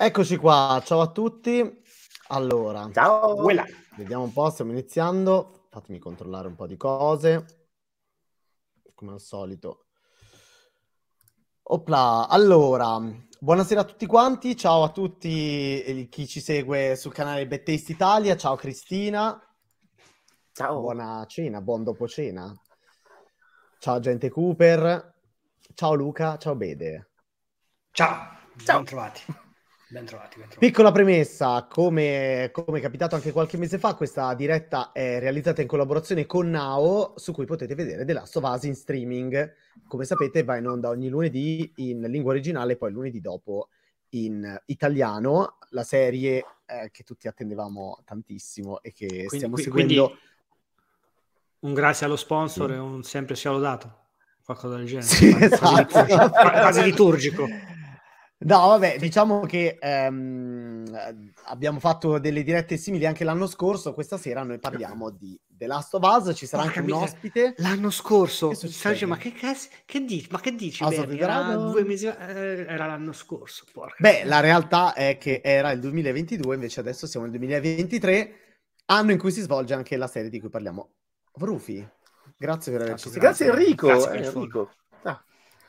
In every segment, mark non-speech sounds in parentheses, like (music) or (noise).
Eccoci qua, ciao a tutti. Allora, ciao. Voilà. Vediamo un po', stiamo iniziando. Fatemi controllare un po' di cose. Come al solito. Opla, allora, buonasera a tutti quanti, ciao a tutti chi ci segue sul canale Bad Taste Italia, ciao Cristina. Ciao. Buona cena, buon dopo cena. Ciao gente Cooper, ciao Luca, ciao Bede. Ciao, ciao. ben trovati. Ben trovati, ben trovati. Piccola premessa, come, come è capitato anche qualche mese fa, questa diretta è realizzata in collaborazione con Now, su cui potete vedere The Last of Us in streaming. Come sapete va in onda ogni lunedì in lingua originale, poi lunedì dopo in italiano, la serie eh, che tutti attendevamo tantissimo e che quindi, stiamo qui, seguendo. un grazie allo sponsor sì. e un sempre sia lodato, qualcosa del genere. Sì, esatto. quasi liturgico. No, vabbè, diciamo che ehm, abbiamo fatto delle dirette simili anche l'anno scorso. Questa sera noi parliamo di The Last of Us. Ci sarà Porca anche un ospite. L'anno scorso, dice, ma che, cazzo, che dici? Ma che dici? Era, due mesi, eh, era l'anno scorso. Porca. Beh, la realtà è che era il 2022, invece adesso siamo nel 2023, anno in cui si svolge anche la serie di cui parliamo. Rufi, grazie per averci. Grazie, grazie Enrico. Grazie Enrico. Ah.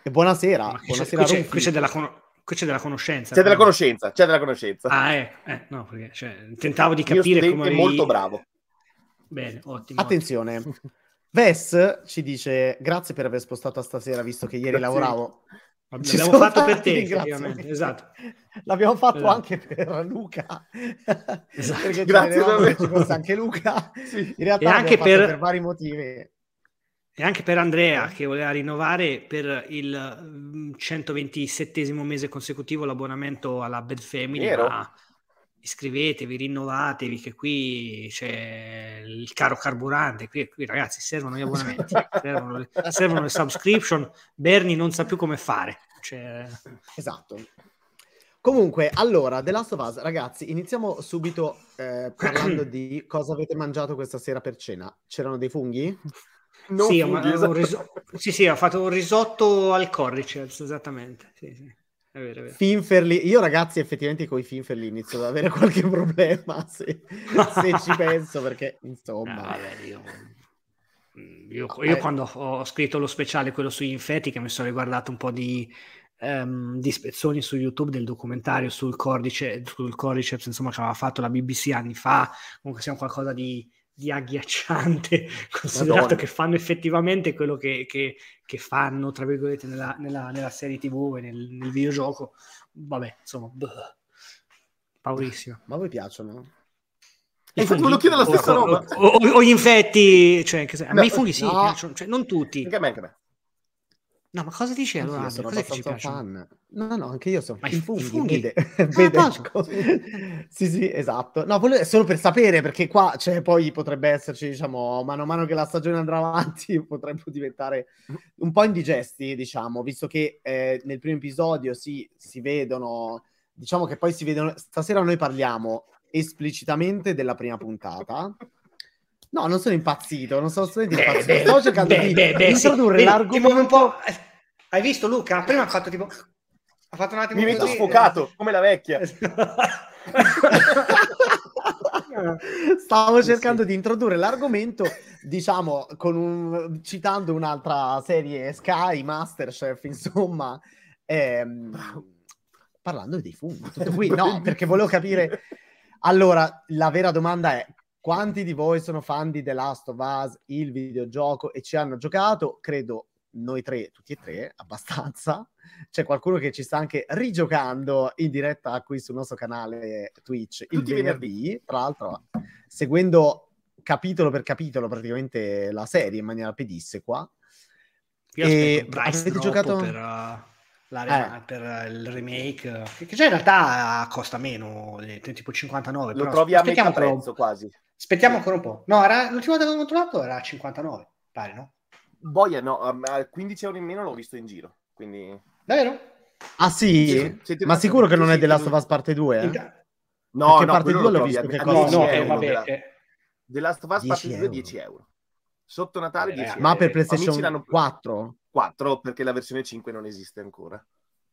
E buonasera. buonasera qui c'è, qui c'è della conoscenza c'è della conoscenza. C'è della conoscenza, c'è della conoscenza. Ah, eh, eh no, perché cioè, tentavo di capire come... È molto bravo. Bene, ottimo. Attenzione. Ottimo. Ves ci dice grazie per aver spostato a stasera visto che ieri grazie. lavoravo. L'abbiamo fatto per te, esatto. L'abbiamo fatto esatto. anche per Luca. Esatto. Perché (laughs) grazie ci fosse anche Luca. Sì. In realtà e anche per... per vari motivi e anche per Andrea che voleva rinnovare per il 127 mm, mese consecutivo l'abbonamento alla Bad Family. Ma iscrivetevi, rinnovatevi, che qui c'è il caro carburante. Qui, qui ragazzi servono gli abbonamenti, (laughs) servono, le, servono, le, subscription. Bernie non sa più come fare. Cioè... Esatto. Comunque, allora, The Last of Us, ragazzi, iniziamo subito eh, (coughs) parlando di cosa avete mangiato questa sera per cena. C'erano dei funghi? (laughs) Non sì, funghi, esatto. riso- sì, sì, ho fatto un risotto al cordyceps, esattamente. Sì, sì. È vero, è vero. Finferli, io ragazzi effettivamente con i Finferli inizio ad avere (laughs) qualche problema se, se ci penso perché insomma... Ah, vabbè, io... Io, io, quando ho scritto lo speciale, quello sui infetti, che mi sono riguardato un po' di, um, di spezzoni su YouTube del documentario sul cordice, sul cordyceps, insomma, che aveva fatto la BBC anni fa, comunque sia qualcosa di, di agghiacciante, (laughs) considerato Madonna. che fanno effettivamente quello che, che, che fanno, tra virgolette, nella, nella, nella serie TV e nel, nel, videogioco. Vabbè, insomma, bleh. paurissimo. Ma a voi piacciono? E infatti volevo chiedere la stessa roba. O, o, o, gli infetti, cioè, a me i funghi sì, no. cioè, non tutti. Anche a me, anche a me. No, ma cosa dici allora? Io sono abbastanza fan. No, no, anche io sono ma i funghi. funghi. Vede, (laughs) (laughs) ah, vede ecco. sì, sì, esatto. No, volevo, solo per sapere, perché qua cioè, poi potrebbe esserci, diciamo, mano a mano che la stagione andrà avanti, (laughs) potrebbero diventare un po' indigesti, diciamo, visto che eh, nel primo episodio si, si vedono, diciamo che poi si vedono, stasera noi parliamo esplicitamente della prima puntata. No, non sono impazzito, non sono assolutamente impazzito. Beh, Stavo cercando beh, di beh, introdurre sì, l'argomento. un po'... Hai visto Luca? Prima ha fatto tipo... Ha fatto un attimo Mi metto sfocato, come la vecchia. (laughs) Stavo cercando sì. di introdurre l'argomento, diciamo, con un, citando un'altra serie Sky, Masterchef, insomma, ehm, parlando dei funghi. Tutto qui, no, (laughs) perché volevo capire... Allora, la vera domanda è quanti di voi sono fan di The Last of Us, il videogioco, e ci hanno giocato? Credo noi tre, tutti e tre, abbastanza. C'è qualcuno che ci sta anche rigiocando in diretta qui sul nostro canale Twitch il tutti venerdì, tra l'altro seguendo capitolo per capitolo praticamente la serie in maniera pedissequa. Io e avete giocato per, uh, eh. per il remake, che già in realtà costa meno, tipo 59. Lo trovi a metà prezzo quasi. Aspettiamo ancora un po'. No, era, l'ultima volta che ho controllato era 59, pare, no? Boia, no, a 15 euro in meno l'ho visto in giro, quindi... Davvero? Ah sì? sì Ma sicuro che non è della Last of Us parte 2? Eh? No, Perché no, parte 2 l'ho visto che costa no, no, eh, vabbè, eh. The Last of Us parte 2 10 euro. Sotto Natale 10 euro. Ma per PlayStation 4? 4, perché la versione 5 non esiste ancora.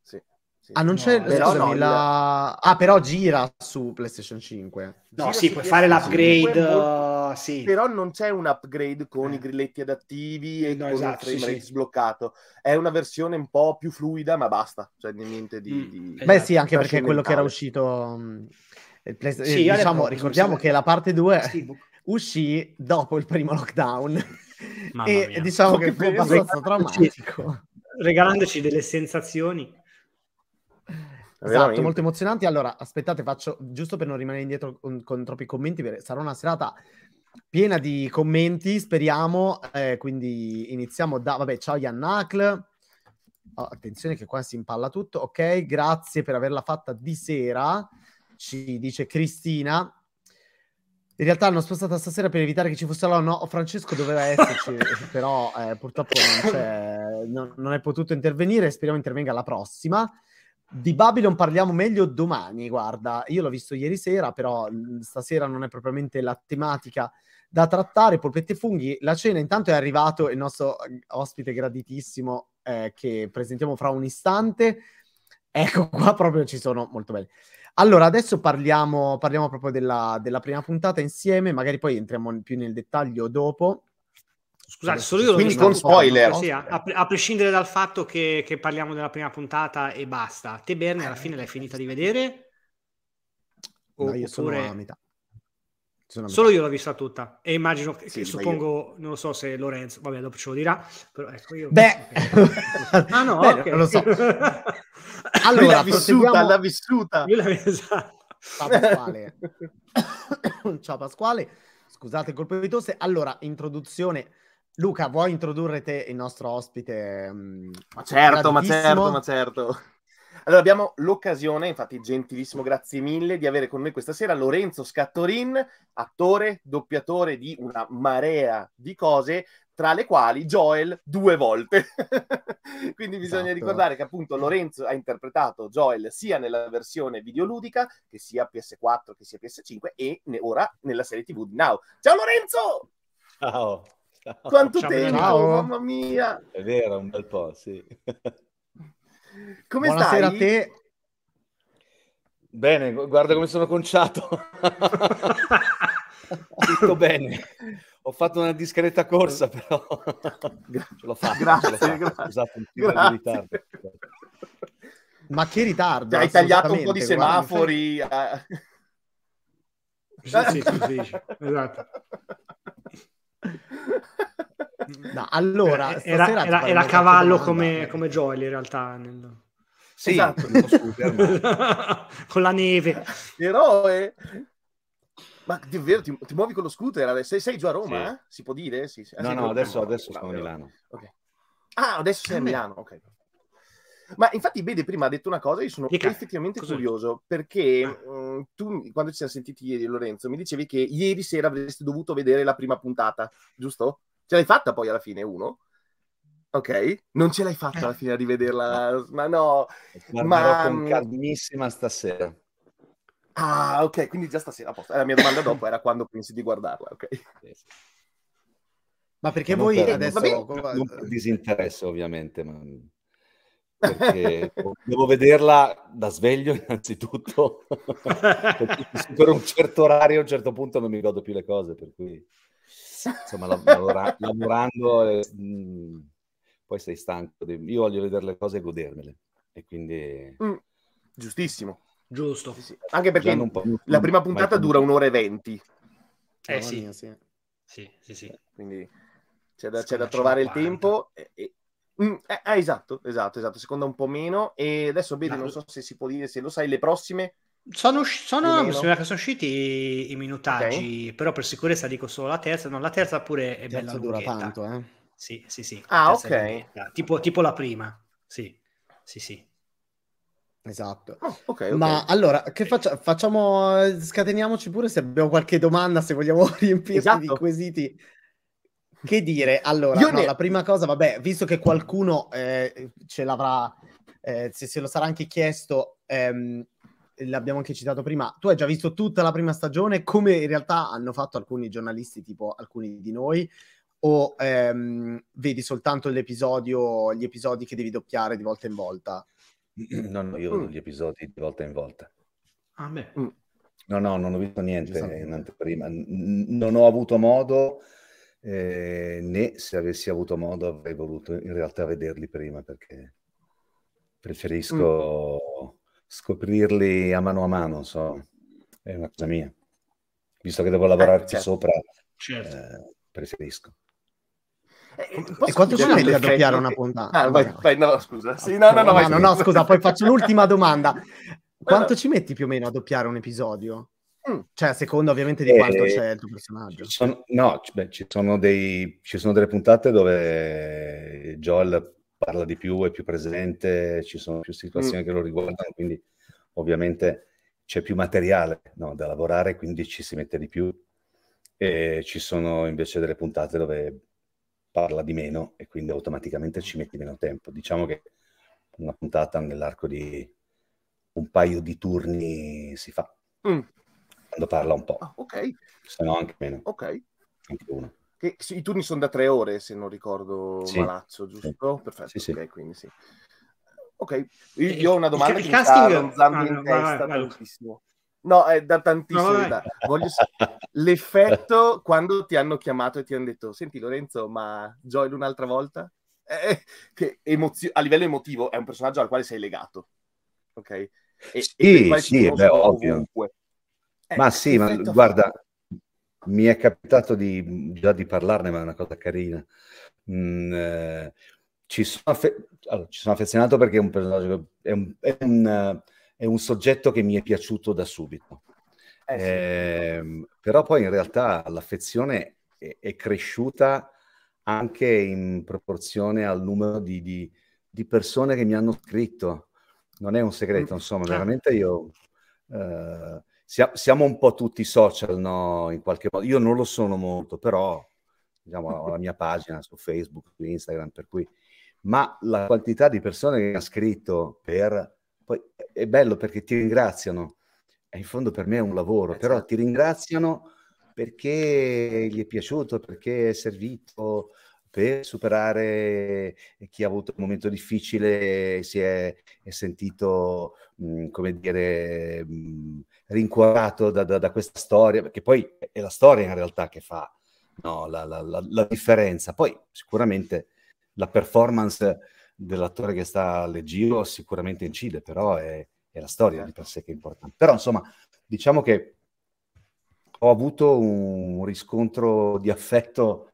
Sì. Sì. Ah, non c'è no, però, no, la... ah, però gira su PlayStation 5. No, gira sì, puoi fare l'upgrade. uh, sì. Però non c'è un upgrade con eh. i grilletti adattivi e no, con esatto, il frame rate sì, sbloccato. È una versione un po' più fluida, ma basta. Cioè, niente di. Mm. di... Beh, sì, anche perché quello che era uscito. Mm, Play... Sì, eh, diciamo, ricordiamo che la parte 2 uscì dopo il primo lockdown. Mamma e mia. diciamo che fu abbastanza drammatico. Regalandoci delle sensazioni Esatto, molto emozionanti. Allora, aspettate, faccio giusto per non rimanere indietro con, con troppi commenti, sarà una serata piena di commenti, speriamo. Eh, quindi iniziamo da, vabbè, ciao Yannacl. Oh, attenzione che qua si impalla tutto. Ok, grazie per averla fatta di sera, ci dice Cristina. In realtà l'hanno spostata stasera per evitare che ci fosse la no, Francesco doveva esserci, (laughs) però eh, purtroppo non, non, non, è potuto intervenire, speriamo intervenga la prossima. Di Babylon parliamo meglio domani, guarda, io l'ho visto ieri sera, però stasera non è propriamente la tematica da trattare, polpette e funghi. La cena intanto è arrivato il nostro ospite graditissimo eh, che presentiamo fra un istante. Ecco qua proprio ci sono molto bene. Allora, adesso parliamo, parliamo proprio della, della prima puntata insieme, magari poi entriamo più nel dettaglio dopo. Scusate, solo io Quindi con spoiler. Sì, a, a, prescindere dal fatto che, che, parliamo della prima puntata e basta. Te, Bernie, alla fine l'hai finita di vedere? O, no, io oppure... sono a metà. Sono Solo io l'ho vista tutta e immagino che, sì, suppongo, io... non lo so se Lorenzo, vabbè, dopo ce lo dirà, però ecco io. Beh, (laughs) ah no, Beh, okay. non lo so. (laughs) allora, l'ha vissuta, l'ha vissuta. Esatto. Ciao Pasquale. (coughs) Ciao Pasquale. Scusate, colpo di tosse. Allora, introduzione Luca, vuoi introdurre te il nostro ospite? Mm, ma certo, ma certo, ma certo. Allora abbiamo l'occasione, infatti gentilissimo, grazie mille, di avere con noi questa sera Lorenzo Scattorin, attore, doppiatore di una marea di cose, tra le quali Joel due volte. (laughs) Quindi bisogna esatto. ricordare che appunto Lorenzo ha interpretato Joel sia nella versione videoludica, che sia PS4, che sia PS5, e ora nella serie TV di Now. Ciao Lorenzo! Ciao! (laughs) Quanto ciao, tempo, ciao. mamma mia! È vero, un bel po', sì. (laughs) Come Buonasera stai? a te. Bene, guarda come sono conciato. Tutto bene. Ho fatto una discreta corsa, però (laughs) ce l'ho fatta. Grazie, ce l'ho fatta. Di ritardo. Ma che ritardo? Cioè, hai tagliato un po' di semafori. Guarda. Sì, sì, sì, sì, esatto. No, allora, era, era, era cavallo come, come Joel in realtà. Nel... Sì, esatto. (laughs) con la neve. Eroe. Ma davvero ti, ti, muovi con lo scooter? Sei, sei giù a Roma? Sì. Eh? Si può dire? Sì, sì. Ah, no, no, adesso, adesso sono a Milano. Okay. Ah, adesso sei a Milano, ok. Ma infatti, Bede prima ha detto una cosa, io sono Dica, effettivamente cos'è? curioso perché mh, mm, tu, quando ci siamo sentiti ieri, Lorenzo, mi dicevi che ieri sera avresti dovuto vedere la prima puntata, giusto? Ce l'hai fatta poi alla fine, uno? Ok, non ce l'hai fatta alla fine a rivederla, (laughs) ma no. Ma con mm, calmissima stasera. Ah, ok, quindi già stasera. La mia domanda dopo era quando pensi di guardarla, ok? Ma perché voi per, adesso... Non per disinteresse, ovviamente, ma perché devo vederla da sveglio innanzitutto. (laughs) Per un certo orario a un certo punto non mi godo più le cose per cui insomma lavora, lavorando eh, mh, poi sei stanco io voglio vedere le cose e godermele. E quindi mm, giustissimo giusto sì, sì. anche perché la prima puntata dura un'ora e venti eh sì. sì sì sì, sì. quindi c'è da, c'è da trovare il tempo e, e Mm, eh, eh, esatto, esatto, esatto, seconda un po' meno. E adesso vedi, non so se si può dire, se lo sai, le prossime. Sono, sono mi sembra che sono usciti i minutaggi, okay. però per sicurezza dico solo la terza. No, la terza pure è bella. La dura tanto, eh? Sì, sì, sì. Ah, ok. Tipo, tipo, la prima. Sì, sì, sì. Esatto. Oh, okay, okay. Ma allora, che faccia, facciamo? Scateniamoci pure se abbiamo qualche domanda, se vogliamo (laughs) riempirci esatto. di quesiti che dire? Allora, no, ne... la prima cosa, vabbè, visto che qualcuno eh, ce l'avrà, eh, se se lo sarà anche chiesto, ehm, l'abbiamo anche citato prima, tu hai già visto tutta la prima stagione, come in realtà hanno fatto alcuni giornalisti, tipo alcuni di noi, o ehm, vedi soltanto l'episodio, gli episodi che devi doppiare di volta in volta? (clears throat) No, no, io vedo mm. gli episodi di volta in volta. Ah, beh. Mm. No, no, non ho visto niente in anteprima. Non ho avuto modo, eh, né se avessi avuto modo avrei voluto in realtà vederli prima perché preferisco mm. scoprirli a mano a mano, so. è una cosa mia. Visto che devo lavorarci eh, certo. sopra, certo. eh, preferisco. Eh, e quanto ci mette a doppiare una puntata? Ah, vai, vai, no, scusa. Sì, no, no, no, no, no, no, scusa, poi faccio l'ultima (laughs) domanda. Quanto ci metti più o meno a doppiare un episodio? Mm. Cioè, secondo ovviamente di quanto eh, c'è il tuo personaggio. Ci sono, no, beh, ci, sono dei, ci sono delle puntate dove Joel parla di più, è più presente, ci sono più situazioni mm. che lo riguardano, quindi ovviamente c'è più materiale no, da lavorare, quindi ci si mette di più. E ci sono invece delle puntate dove parla di meno e quindi automaticamente ci metti meno tempo. Diciamo che una puntata nell'arco di un paio di turni si fa. Mm. Quando parla un po'. Ah, ok. Se no anche meno. Ok. Anche uno. Che, I turni sono da tre ore, se non ricordo sì. malazzo, giusto? Sì. Perfetto, sì, ok, quindi sì. Ok, io, io ho una domanda il, che il mi casting... sta ronzando ah, in testa vai, vai, tantissimo. No, è da tantissimo. No, da... Voglio l'effetto (laughs) quando ti hanno chiamato e ti hanno detto: Senti, Lorenzo, ma Joel un'altra volta? Eh, che emozio- a livello emotivo è un personaggio al quale sei legato, ok? E, sì, e sì, beh, ovvio. Eh, ma sì, ma guarda, mi è capitato di, già di parlarne, ma è una cosa carina. Mm, eh, ci, sono affe- allora, ci, sono affezionato perché è un personaggio, è un, è un è un soggetto che mi è piaciuto da subito. Eh, sì. eh, però poi in realtà l'affezione è, è, cresciuta anche in proporzione al numero di, di, di, persone che mi hanno scritto. Non è un segreto, mm. insomma, veramente io... Eh, siamo un po' tutti social, no? In qualche modo. Io non lo sono molto, però diciamo, ho la mia (laughs) pagina su Facebook, su Instagram, per cui... Ma la quantità di persone che mi hanno scritto per è bello perché ti ringraziano, e in fondo per me è un lavoro, eh, però certo. ti ringraziano perché gli è piaciuto, perché è servito per superare chi ha avuto un momento difficile, si è, è sentito, mh, mm, come dire, mh, mm, rincuorato da, da, da, questa storia, perché poi è la storia in realtà che fa no, la, la, la, la differenza. Poi sicuramente la performance dell'attore che sta al giro sicuramente incide, però è, è la storia di per sé che è importante. Però insomma, diciamo che ho avuto un riscontro di affetto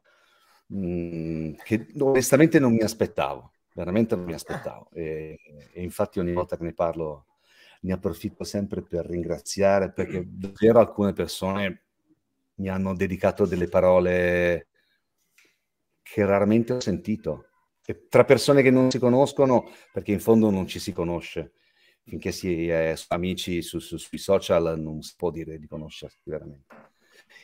mh, mm, che onestamente non mi aspettavo, veramente non mi aspettavo. E, e, infatti ogni volta che ne parlo ne approfitto sempre per ringraziare perché davvero alcune persone mi hanno dedicato delle parole che raramente ho sentito tra persone che non si conoscono, perché in fondo non ci si conosce. Finché si è amici su, su, sui social non si può dire di conoscersi veramente.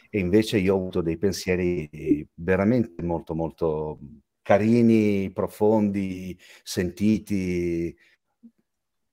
E invece io ho avuto dei pensieri veramente molto, molto carini, profondi, sentiti.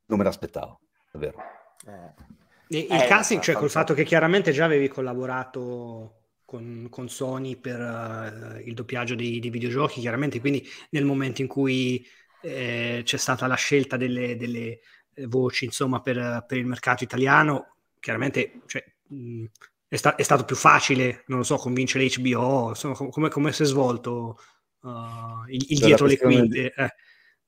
Non me l'aspettavo, davvero. Eh. Il eh, casting, cioè col fatto che chiaramente già avevi collaborato con, con Sony per uh, il doppiaggio dei, dei, videogiochi, chiaramente, quindi nel momento in cui eh, c'è stata la scelta delle, delle eh, voci, insomma, per, per, il mercato italiano, chiaramente cioè, mh, è, sta- è, stato più facile, non lo so, convincere HBO, insomma, com- come, come si è svolto uh, il, il dietro le quinte. Eh.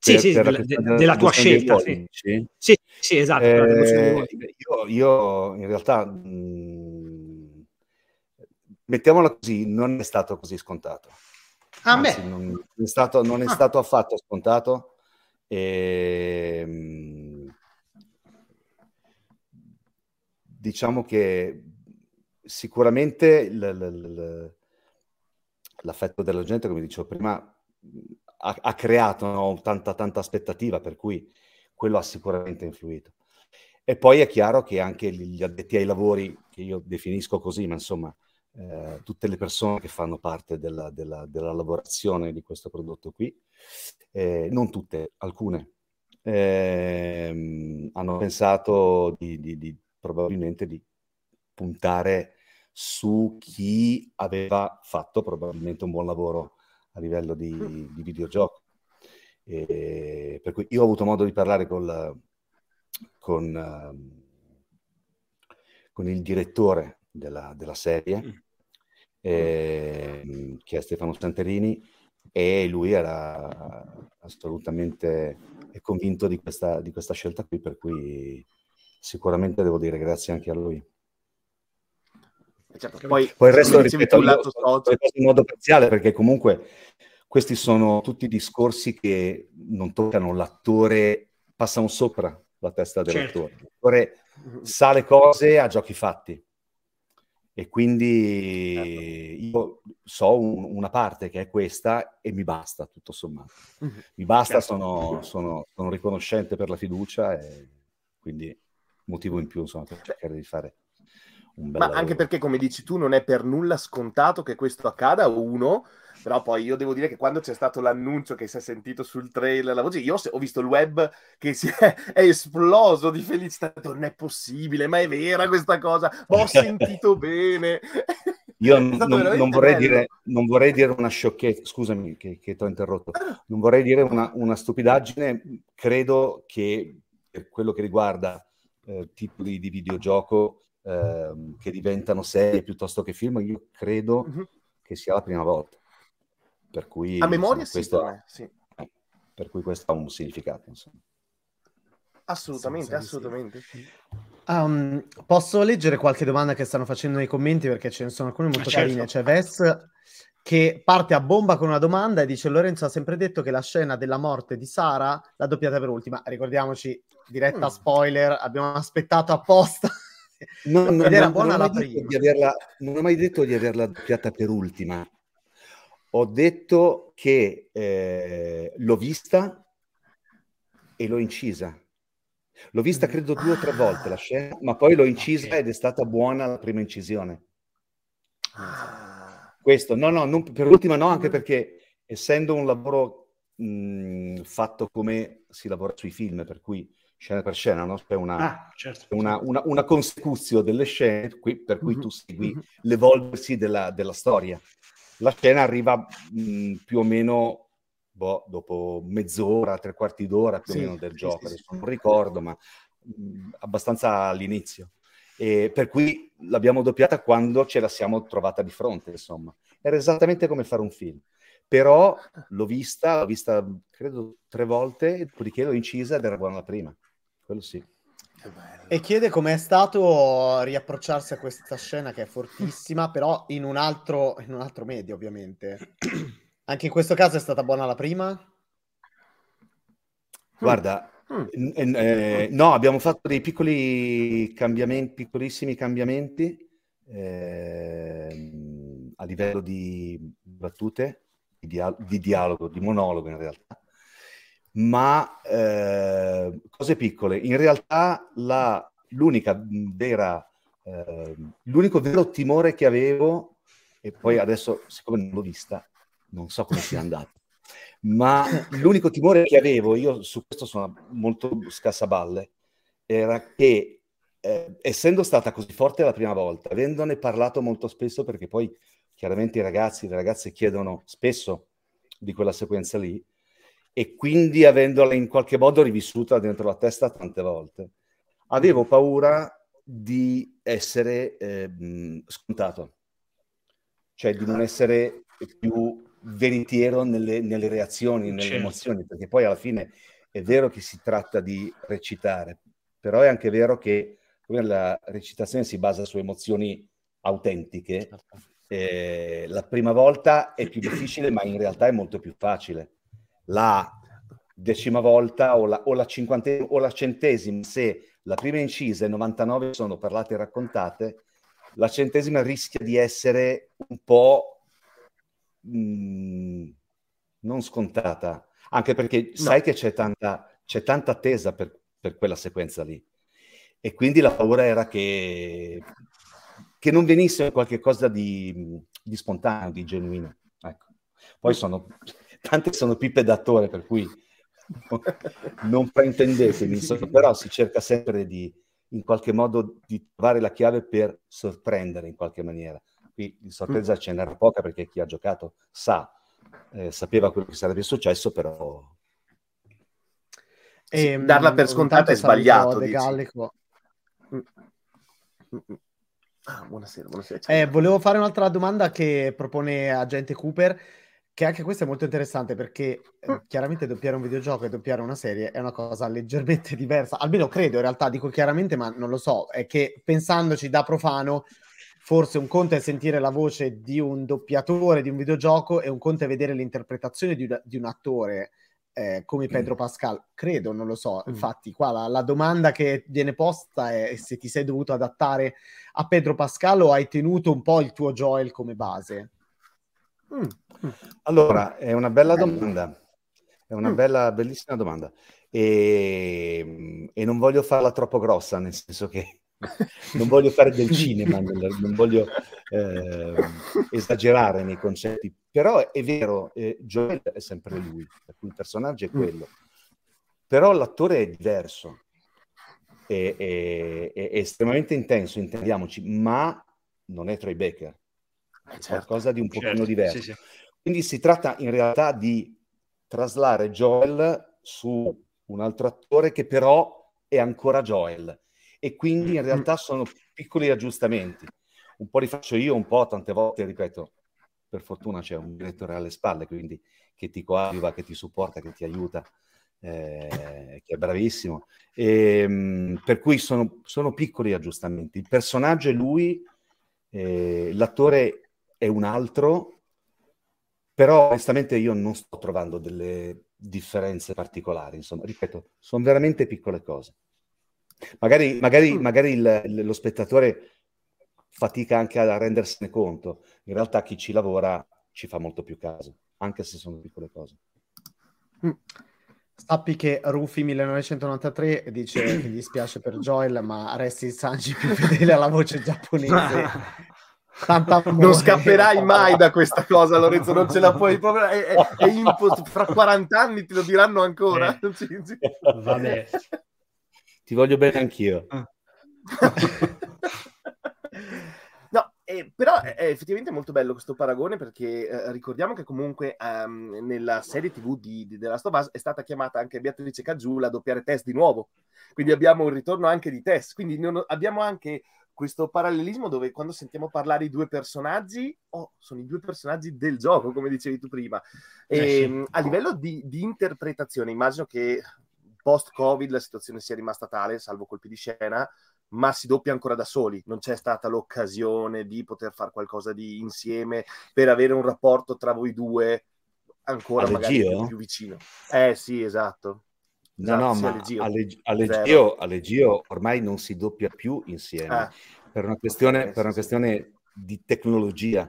Sì, per, sì, per della, de, della tua scelta. Sì. sì. sì, esatto. Eh, io, io, in realtà mh, mettiamola così, non è stato così scontato. Ah, Anzi, non è stato, non è ah. stato affatto scontato. E, ehm, diciamo che sicuramente l- l- l- l'affetto della gente, come dicevo prima, ha, ha creato no, tanta, tanta aspettativa, per cui quello ha sicuramente influito. E poi è chiaro che anche gli addetti ai lavori, che io definisco così, ma insomma, eh, tutte le persone che fanno parte della, della, della lavorazione di questo prodotto qui, eh, non tutte, alcune, eh, hanno pensato di, di, di, probabilmente di puntare su chi aveva fatto probabilmente un buon lavoro a livello di, di videogioco. E per cui io ho avuto modo di parlare col, con, uh, con il direttore della, della serie, mm. Eh, che è Stefano Santerini, e lui era assolutamente convinto di questa, di questa scelta qui, per cui sicuramente devo dire grazie anche a lui. Certo, poi, poi, il resto ripeto lato in modo parziale perché comunque questi sono tutti discorsi che non toccano l'attore, passano sopra la testa dell'attore. Certo. L'attore sa le cose a giochi fatti e quindi certo. io so un, una parte che è questa e mi basta tutto sommato. Mi basta, certo. sono, sono, sono riconoscente per la fiducia e quindi motivo in più insomma, per cercare di fare un bel Ma lavoro. anche perché, come dici tu, non è per nulla scontato che questo accada, uno, però poi io devo dire che quando c'è stato l'annuncio che si è sentito sul trailer, la voce, io ho visto il web che si è, (laughs) è esploso di felicità, non è possibile, ma è vera questa cosa, ho sentito (laughs) bene. Io (laughs) non, non, vorrei dire, non, vorrei dire, una sciocchezza, scusami che, che ti ho interrotto, non vorrei dire una, una, stupidaggine, credo che per quello che riguarda eh, titoli di videogioco eh, che diventano serie piuttosto che film, io credo mm-hmm. che sia la prima volta. Per cui, a memoria insomma, sì, questo, sì. Per cui questo ha un significato. Insomma. Assolutamente, assolutamente. Um, posso leggere qualche domanda che stanno facendo nei commenti perché ce ne sono alcune molto certo. carine. C'è Ves che parte a bomba con una domanda e dice Lorenzo ha sempre detto che la scena della morte di Sara l'ha doppiata per ultima. Ricordiamoci, diretta mm. spoiler, abbiamo aspettato apposta. No, no, Ed era no, buona la prima. Averla, non ho mai detto di averla doppiata per ultima. Ho detto che eh, l'ho vista e l'ho incisa. L'ho vista credo due o tre volte la scena, ma poi l'ho incisa okay. ed è stata buona la prima incisione. Ah. Questo, no, no, non, per ultima no, anche perché essendo un lavoro mh, fatto come si lavora sui film, per cui scena per scena, no? C'è una, ah, certo, una, certo. una, una consecuzio delle scene qui, per cui mm-hmm. tu segui mm-hmm. l'evolversi della, della, storia. La scena arriva mh, più o meno boh, dopo mezz'ora, tre quarti d'ora più sì, o meno del sì, gioco, sì, adesso non ricordo, ma mh, abbastanza all'inizio. E per cui l'abbiamo doppiata quando ce la siamo trovata di fronte, insomma. Era esattamente come fare un film. Però l'ho vista, l'ho vista credo tre volte, dopodiché l'ho incisa ed era buona la prima. Quello sì. E chiede com'è stato riapprocciarsi a questa scena che è fortissima, (clears throat) però in un altro, in un altro medio, ovviamente. (clears throat) Anche in questo caso è stata buona la prima? Guarda, mm. eh, no, abbiamo fatto dei piccoli cambiamenti, piccolissimi cambiamenti eh, a livello di battute, di, dia- di, dialogo, di monologo in realtà, ma eh, cose piccole. In realtà la, l'unica vera, eh, l'unico vero timore che avevo, e poi adesso siccome non l'ho vista, non so come sia andato. Ma l'unico timore che avevo, io su questo sono molto scassaballe, era che eh, essendo stata così forte la prima volta, avendone parlato molto spesso, perché poi chiaramente i ragazzi e le ragazze chiedono spesso di quella sequenza lì, e quindi avendola in qualche modo rivissuta dentro la testa tante volte, avevo paura di essere eh, scontato, cioè di non essere più veritiero nelle, nelle reazioni, nelle certo. emozioni, perché poi alla fine è vero che si tratta di recitare, però è anche vero che la recitazione si basa su emozioni autentiche. Certo. Eh, la prima volta è (clears throat) più difficile, ma in realtà è molto più facile. La decima volta o la, o la, o la centesima, se la prima incisa e 99 sono parlate e raccontate, la centesima rischia di essere un po' mh, non scontata, anche perché no. sai che c'è tanta, c'è tanta attesa per, per, quella sequenza lì. E quindi la paura era che, che non venisse qualcosa di, di spontaneo, di genuino. Ecco. Poi sono, tante sono pippe d'attore, per cui non fraintendetemi, però si cerca sempre di, in qualche modo, di trovare la chiave per sorprendere in qualche maniera. Qui di sorpresa ce n'era poca perché chi ha giocato sa, eh, sapeva quello che sarebbe successo, però... E, sì, darla per scontata è sbagliato. Ah, buonasera, buonasera. Eh, volevo fare un'altra domanda che propone agente Cooper che anche questo è molto interessante perché eh, mm. chiaramente doppiare un videogioco e doppiare una serie è una cosa leggermente (laughs) diversa, almeno credo in realtà, dico chiaramente, ma non lo so, è che pensandoci da profano, forse un conto è sentire la voce di un doppiatore di un videogioco e un conto è vedere l'interpretazione di, un, di un attore eh, come mm. Pedro Pascal, credo, non lo so, mm. infatti qua la, la, domanda che viene posta è se ti sei dovuto adattare a Pedro Pascal o hai tenuto un po' il tuo Joel come base. Mm. Allora, è una bella domanda. È una mm. bella, bellissima domanda. E, e, non voglio farla troppo grossa, nel senso che (laughs) non voglio fare del cinema, non voglio eh, esagerare nei concetti, però è vero, eh, Joel è sempre lui, il personaggio è mm. quello, però l'attore è diverso, è, è, è estremamente intenso, intendiamoci, ma non è Troy Baker, certo. qualcosa di un certo. pochino diverso. Sì, sì. Quindi si tratta in realtà di traslare Joel su un altro attore che però è ancora Joel e quindi in realtà sono piccoli aggiustamenti. Un po' li faccio io, un po' tante volte, ripeto, per fortuna c'è un direttore alle spalle, quindi che ti coadiuva, che ti supporta, che ti aiuta, eh, che è bravissimo. E, ehm, per cui sono, sono, piccoli aggiustamenti. Il personaggio è lui, eh, l'attore è un altro, però onestamente io non sto trovando delle differenze particolari, insomma, ripeto, sono veramente piccole cose. Magari, magari, mm. magari il, lo spettatore fatica anche a rendersene conto, in realtà chi ci lavora ci fa molto più caso, anche se sono piccole cose. Mm. Sappi che Rufi 1993 dice che gli spiace per Joel, ma resti il Sanji più fedele alla voce giapponese (laughs) (laughs) non scapperai mai da questa cosa, Lorenzo. Non ce la puoi (laughs) proprio. È, è, è impost- fra 40 anni te lo diranno ancora. Eh. (laughs) Vabbè. Ti voglio bene anch'io. Ah. no, eh, però è, effettivamente molto bello questo paragone perché eh, ricordiamo che comunque um, nella serie TV di, di The Last of Us è stata chiamata anche Beatrice Caggiula a doppiare Tess di nuovo. Quindi abbiamo un ritorno anche di Tess. Quindi non, abbiamo anche questo parallelismo dove quando sentiamo parlare i due personaggi, oh, sono i due personaggi del gioco, come dicevi tu prima. E, eh sì. Ehm, a livello di, di, interpretazione, immagino che post-Covid la situazione sia rimasta tale, salvo colpi di scena, ma si doppia ancora da soli. Non c'è stata l'occasione di poter fare qualcosa di insieme per avere un rapporto tra voi due ancora magari più, più vicino. Eh sì, esatto. No, no, ma Allegio, Allegio ormai non si doppia più insieme ah. per, una questione, per una questione di tecnologia.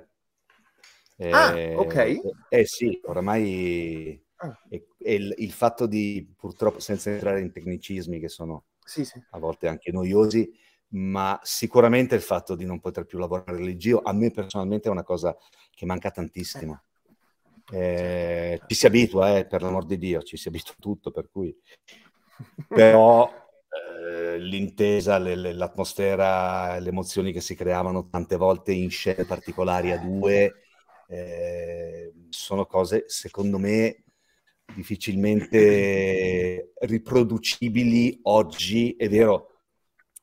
Ah, eh, ok. Eh sì, oramai ah. è, è il, il, fatto di, purtroppo, senza entrare in tecnicismi che sono sì, sì. a volte anche noiosi, ma sicuramente il fatto di non poter più lavorare religio a me personalmente è una cosa che manca tantissimo. Eh, ci si abitua, eh, per l'amor di Dio, ci si abitua tutto, per cui... Però eh, l'intesa, le, le, l'atmosfera, le emozioni che si creavano tante volte in scene particolari a due, eh, sono cose, secondo me, difficilmente riproducibili oggi. È vero,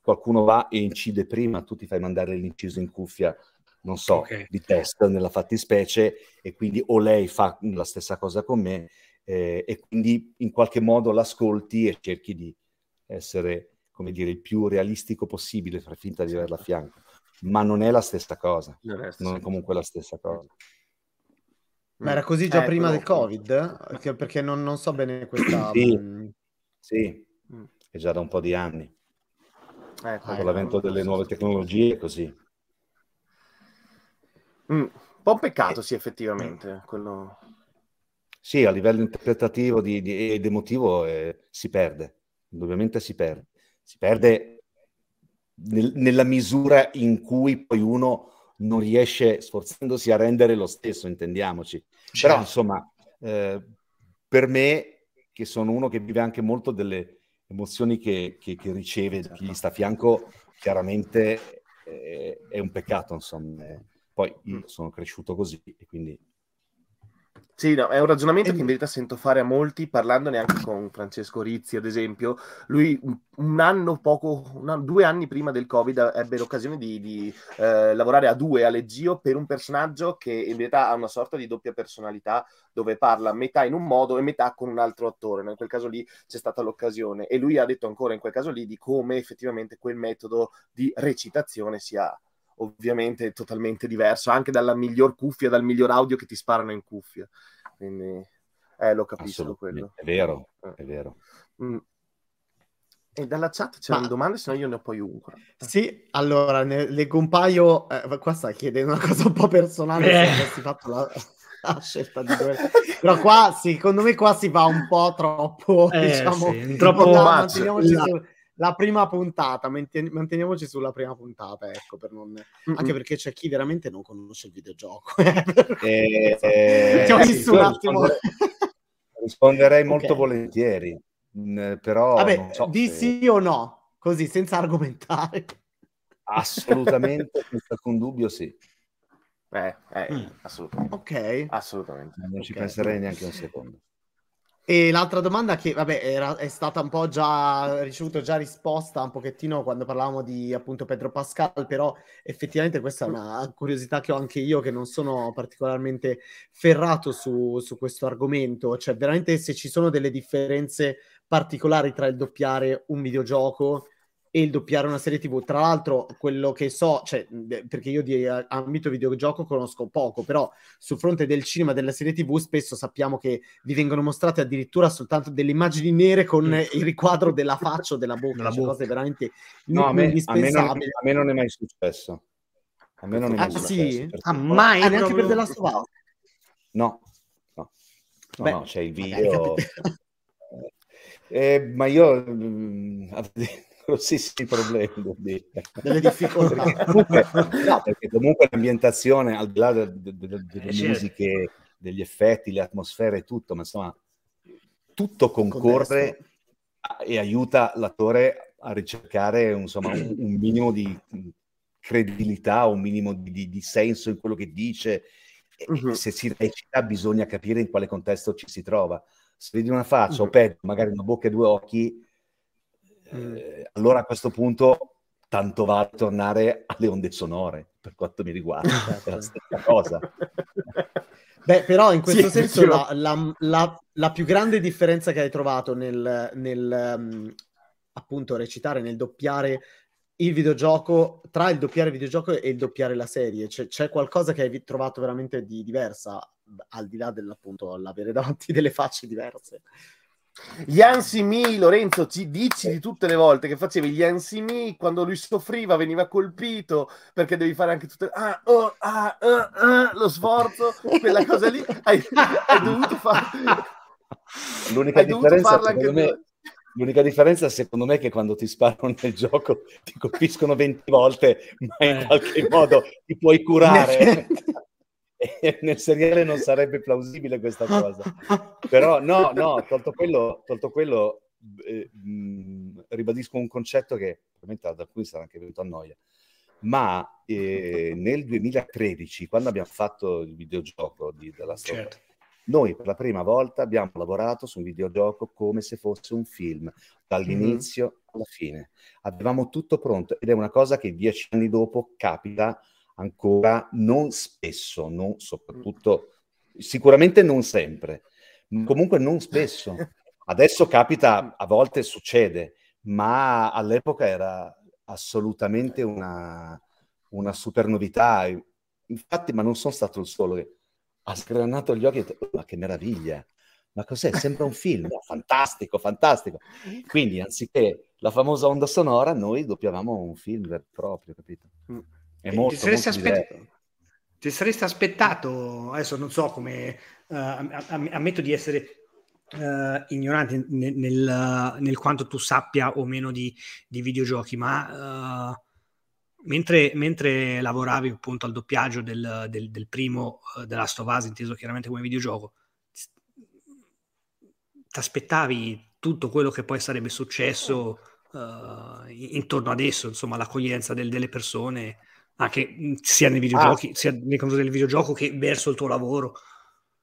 qualcuno va e incide prima, tu ti fai mandare l'inciso in cuffia non so, okay. di test nella fattispecie e quindi o lei fa la stessa cosa con me eh, e quindi in qualche modo l'ascolti e cerchi di essere, come dire, il più realistico possibile, far finta di averla a fianco. Ma non è la stessa cosa, non è, non è comunque la stessa cosa. Ma era così già eh, prima del Covid? Perché, perché non, non, so bene questa... Sì, mm. sì, mm. è già da un po' di anni. Eh, Con l'avvento delle nuove tecnologie è così. Mm, un po' un peccato, sì, effettivamente. Quello... Sì, a livello interpretativo di, di, ed emotivo eh, si perde, indubbiamente si perde. Si perde nel, nella misura in cui poi uno non riesce, sforzandosi a rendere lo stesso, intendiamoci. Certo. Però, insomma, eh, per me, che sono uno che vive anche molto delle emozioni che, che, che riceve da chi gli sta a fianco, chiaramente eh, è un peccato, insomma. Eh poi io sono cresciuto così e quindi... Sì, no, è un ragionamento e... che in verità sento fare a molti, parlandone anche con Francesco Rizzi, ad esempio. Lui un anno, poco, un due anni prima del Covid ebbe l'occasione di, di eh, lavorare a due a Leggio per un personaggio che in verità ha una sorta di doppia personalità, dove parla metà in un modo e metà con un altro attore. In quel caso lì c'è stata l'occasione. E lui ha detto ancora in quel caso lì di come effettivamente quel metodo di recitazione sia ovviamente totalmente diverso, anche dalla miglior cuffia, dal miglior audio che ti sparano in cuffia. Quindi, eh, lo capisco quello. È vero, eh. è vero. Mm. E dalla chat c'erano Ma... domande, se no io ne ho poi una. Sì, allora, ne leggo un paio. Eh, qua sta chiedendo una cosa un po' personale, eh. se avessi fatto la, la scelta di dove... Però qua, secondo me, qua si va un po' troppo, eh, diciamo... Sì, troppo su, la prima puntata, manteniamoci sulla prima puntata, ecco, per non... anche perché c'è chi veramente non conosce il videogioco. eh, (laughs) eh, Ti ho visto un attimo. Risponderei molto okay. volentieri, mm, però... Vabbè, so di se... sì o no, così, senza argomentare. Assolutamente, (laughs) senza alcun dubbio sì. Eh, eh, mm. assolutamente. Ok. Assolutamente. Non okay. ci penserei neanche un secondo. E l'altra domanda che, vabbè, era, è stata un po' già ricevuta già risposta un pochettino quando parlavamo di appunto Pedro Pascal, però effettivamente questa è una curiosità che ho anche io, che non sono particolarmente ferrato su, su questo argomento, cioè veramente se ci sono delle differenze particolari tra il doppiare un videogioco e il doppiare una serie TV. Tra l'altro, quello che so, cioè, perché io di eh, ambito videogioco conosco poco, però sul fronte del cinema e della serie TV spesso sappiamo che vi vengono mostrate addirittura soltanto delle immagini nere con il riquadro della faccia o della bocca, cioè cose veramente no, a me, a me, non, a me non è mai successo. A me non è mai ah, successo. Sì? Ah, mai? Ah, neanche per della sua No, no. No, Beh, no, c'è il video. Eh, ma io mh, (laughs) (laughs) grossissimi problemi. Delle difficoltà. perché comunque, no, perché comunque l'ambientazione, al di là de, de, de, delle eh, certo. musiche, degli effetti, le atmosfere e tutto, ma insomma, tutto concorre e aiuta l'attore a ricercare insomma, un, un minimo di credibilità, un minimo di, di, di, senso in quello che dice. Uh-huh. Se si recita bisogna capire in quale contesto ci si trova. Se vedi una faccia uh-huh. o peggio, magari una bocca e due occhi, Mm. Eh, allora a questo punto tanto vale tornare alle onde sonore, per quanto mi riguarda, (laughs) è la stessa cosa. Beh, però in questo sì, senso la, la, la, la, più grande differenza che hai trovato nel, nel um, appunto recitare, nel doppiare il videogioco, tra il doppiare il videogioco e il doppiare la serie, c'è, c'è qualcosa che hai trovato veramente di diversa, al di là dell'appunto l'avere (laughs) davanti delle facce diverse? Gli ansimi, Lorenzo, ci dici di tutte le volte che facevi gli ansimi quando lui soffriva, veniva colpito perché devi fare anche tutte ah, oh, ah, uh, uh, lo sforzo, quella cosa lì. (laughs) Hai, hai dovuto fare. L'unica hai differenza, anche me, l'unica differenza, secondo me, è che quando ti sparano nel gioco ti colpiscono 20 volte, ma in eh. qualche modo ti puoi curare. (laughs) (laughs) (laughs) nel seriale non sarebbe plausibile questa cosa. Però no, no, tolto quello, tolto quello eh, mh, ribadisco un concetto che probabilmente ad alcuni sarà anche venuto a noia. Ma eh, nel 2013, quando abbiamo fatto il videogioco di, della storia, certo. noi per la prima volta abbiamo lavorato su un videogioco come se fosse un film, dall'inizio mm-hmm. alla fine. Avevamo tutto pronto ed è una cosa che dieci anni dopo capita ancora non spesso, non soprattutto, sicuramente non sempre, comunque non spesso. (laughs) Adesso capita, a volte succede, ma all'epoca era assolutamente una, una super novità. Infatti, ma non sono stato il solo che ha sgranato gli occhi e ha detto, ma che meraviglia! Ma cos'è? Sembra un film, (laughs) fantastico, fantastico. Quindi, anziché la famosa onda sonora, noi doppiavamo un film proprio, capito? È molto, ti, saresti aspett- ti saresti aspettato, adesso non so come, uh, ammetto di essere uh, ignorante nel, nel, nel, quanto tu sappia o meno di, di videogiochi, ma uh, mentre, mentre, lavoravi appunto al doppiaggio del, del, del primo uh, of Us, inteso chiaramente come videogioco, ti aspettavi tutto quello che poi sarebbe successo uh, intorno ad esso, insomma, l'accoglienza del, delle persone, anche sia nei videogiochi, ah. sia nei confronti del videogioco che verso il tuo lavoro.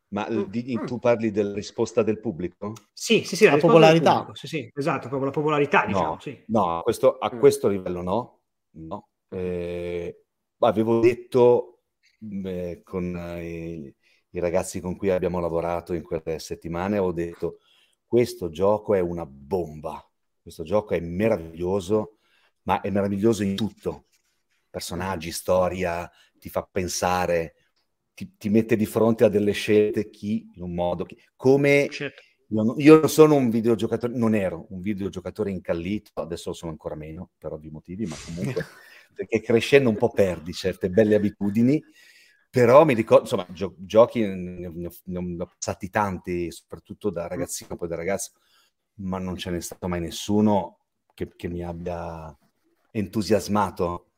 Ma mm. di, tu parli della risposta del pubblico? Sì, sì, sì, la, la popolarità. Sì, sì, esatto, proprio la popolarità, diciamo, no, sì. No, a questo, a mm. questo livello no. no. Eh, avevo detto beh, con eh, i ragazzi con cui abbiamo lavorato in quelle settimane, ho detto questo gioco è una bomba, questo gioco è meraviglioso, ma è meraviglioso in tutto. Personaggi, storia, ti fa pensare, ti, ti, mette di fronte a delle scelte chi in un modo chi, come certo. io, io, non sono un videogiocatore non ero un videogiocatore incallito adesso lo sono ancora meno per ovvi motivi ma comunque (laughs) perché crescendo un po' perdi certe belle abitudini però mi ricordo insomma gio- giochi ne, ne, ne, ho passati tanti soprattutto da ragazzino poi da ragazzo ma non ce n'è stato mai nessuno che, che mi abbia entusiasmato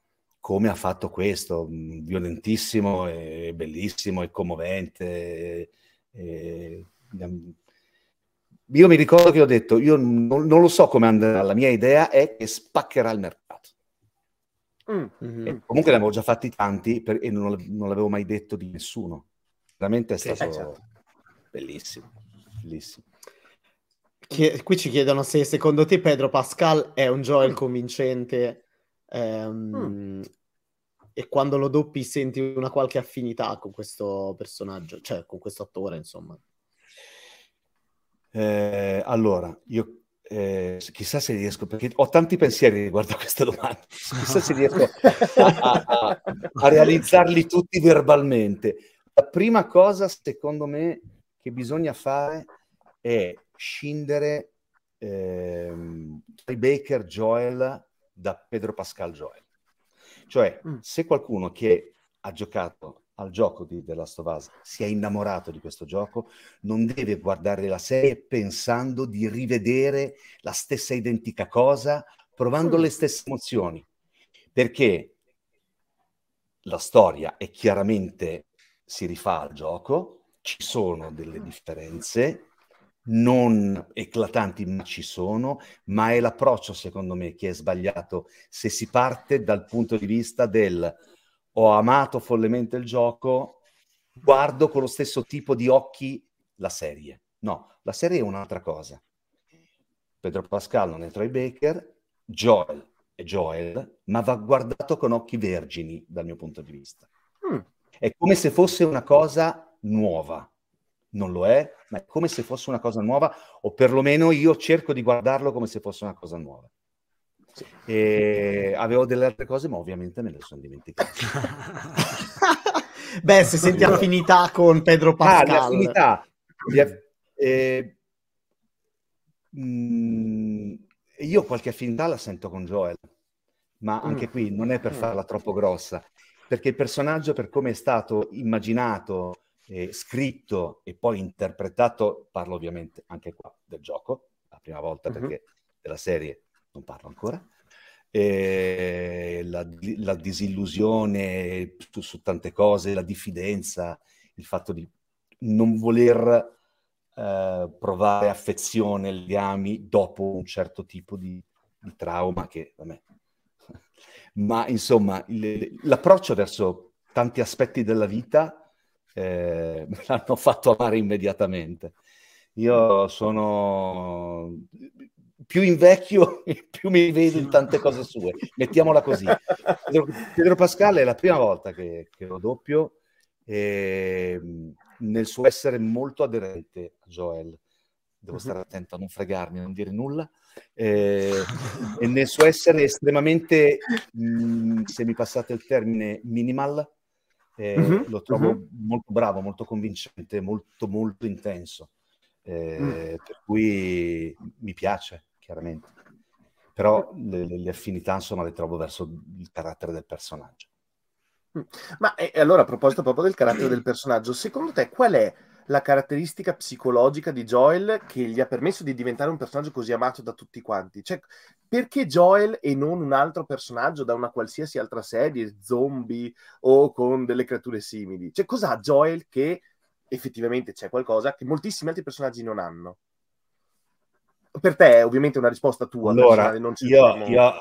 come ha fatto questo, mm, violentissimo e bellissimo e commovente. E, mm, io mi ricordo che ho detto, io non, non lo so come andrà, la mia idea è che spaccherà il mercato. Mm-hmm. comunque ne avevo già fatti tanti per, e non, non, l'avevo mai detto di nessuno. Veramente è stato sì, certo. bellissimo, bellissimo. qui ci chiedono se secondo te Pedro Pascal è un Joel mm. convincente Ehm, mm. E quando lo doppi senti una qualche affinità con questo personaggio, cioè con questo attore, insomma. Eh, allora, io eh, chissà se riesco, perché ho tanti pensieri riguardo a questa domanda, chissà se riesco (laughs) a, a, a, realizzarli tutti verbalmente. La prima cosa, secondo me, che bisogna fare è scindere ehm, Baker Joel da Pedro Pascal Joel. Cioè, mm. se qualcuno che ha giocato al gioco di The Last of Us si è innamorato di questo gioco, non deve guardare la serie pensando di rivedere la stessa identica cosa, provando mm. le stesse emozioni. Perché la storia è chiaramente si rifà al gioco, ci sono delle differenze, non eclatanti, ma ci sono, ma è l'approccio, secondo me, che è sbagliato se si parte dal punto di vista del ho amato follemente il gioco, guardo con lo stesso tipo di occhi la serie. No, la serie è un'altra cosa. Pedro Pascal non è Troy Baker, Joel è Joel, ma va guardato con occhi vergini dal mio punto di vista. Mm. È come se fosse una cosa nuova non lo è, ma è come se fosse una cosa nuova, o perlomeno io cerco di guardarlo come se fosse una cosa nuova. E avevo delle altre cose, ma ovviamente me le sono dimenticate. (laughs) Beh, se senti affinità con Pedro Pascal. Ah, affinità. Eh, mm, io qualche affinità la sento con Joel, ma anche mm. qui non è per mm. farla troppo grossa, perché il personaggio, per come è stato immaginato, eh, scritto e poi interpretato, parlo ovviamente anche qua del gioco, la prima volta uh-huh. perché della serie non parlo ancora, eh, la, la, disillusione su, su, tante cose, la diffidenza, il fatto di non voler eh, provare affezione, legami dopo un certo tipo di, di trauma che, vabbè. (laughs) Ma insomma, il, l'approccio verso tanti aspetti della vita eh, me (laughs) l'hanno fatto amare immediatamente. Io sono più invecchio (laughs) più mi vedo in tante cose sue, mettiamola così. Pedro, Pedro Pascal è la prima volta che, che lo doppio e, nel suo essere molto aderente a Joel. Devo stare attento a non fregarmi, a non dire nulla. Eh, e nel suo essere estremamente, mh, se mi passate il termine, minimal, eh, mm-hmm. Lo trovo mm-hmm. molto bravo, molto convincente, molto, molto intenso. Eh, mm. Per cui mi piace, chiaramente. Però le, le, affinità, insomma, le trovo verso il carattere del personaggio. Mm. Ma e, allora, a proposito proprio del carattere del personaggio, secondo te qual è la caratteristica psicologica di Joel che gli ha permesso di diventare un personaggio così amato da tutti quanti? Cioè, perché Joel e non un altro personaggio da una qualsiasi altra serie, zombie o con delle creature simili? Cioè, cos'ha Joel che effettivamente c'è qualcosa che moltissimi altri personaggi non hanno? Per te è ovviamente una risposta tua. Allora, io, io,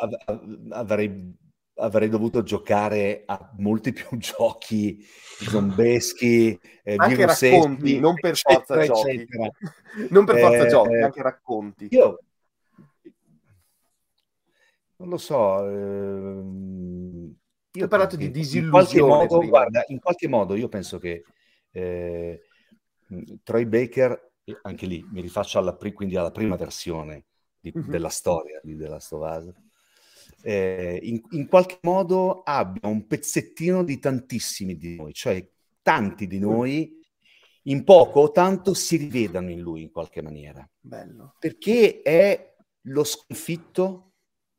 avrei avrei dovuto giocare a molti più (laughs) giochi zombeschi, eh, anche racconti, (laughs) non per forza eccetera, giochi. Eccetera. Non per forza eh, giochi, anche racconti. Io non lo so. Ehm, io ho parlato di disillusione. In modo, guarda, in qualche modo io penso che eh, Troy Baker, anche lì mi rifaccio alla, quindi alla prima versione di, mm-hmm. della storia di The Last of Us, eh, in, in, qualche modo abbia un pezzettino di tantissimi di noi, cioè tanti di noi in poco o tanto si rivedano in lui in qualche maniera. Bello. Perché è lo sconfitto,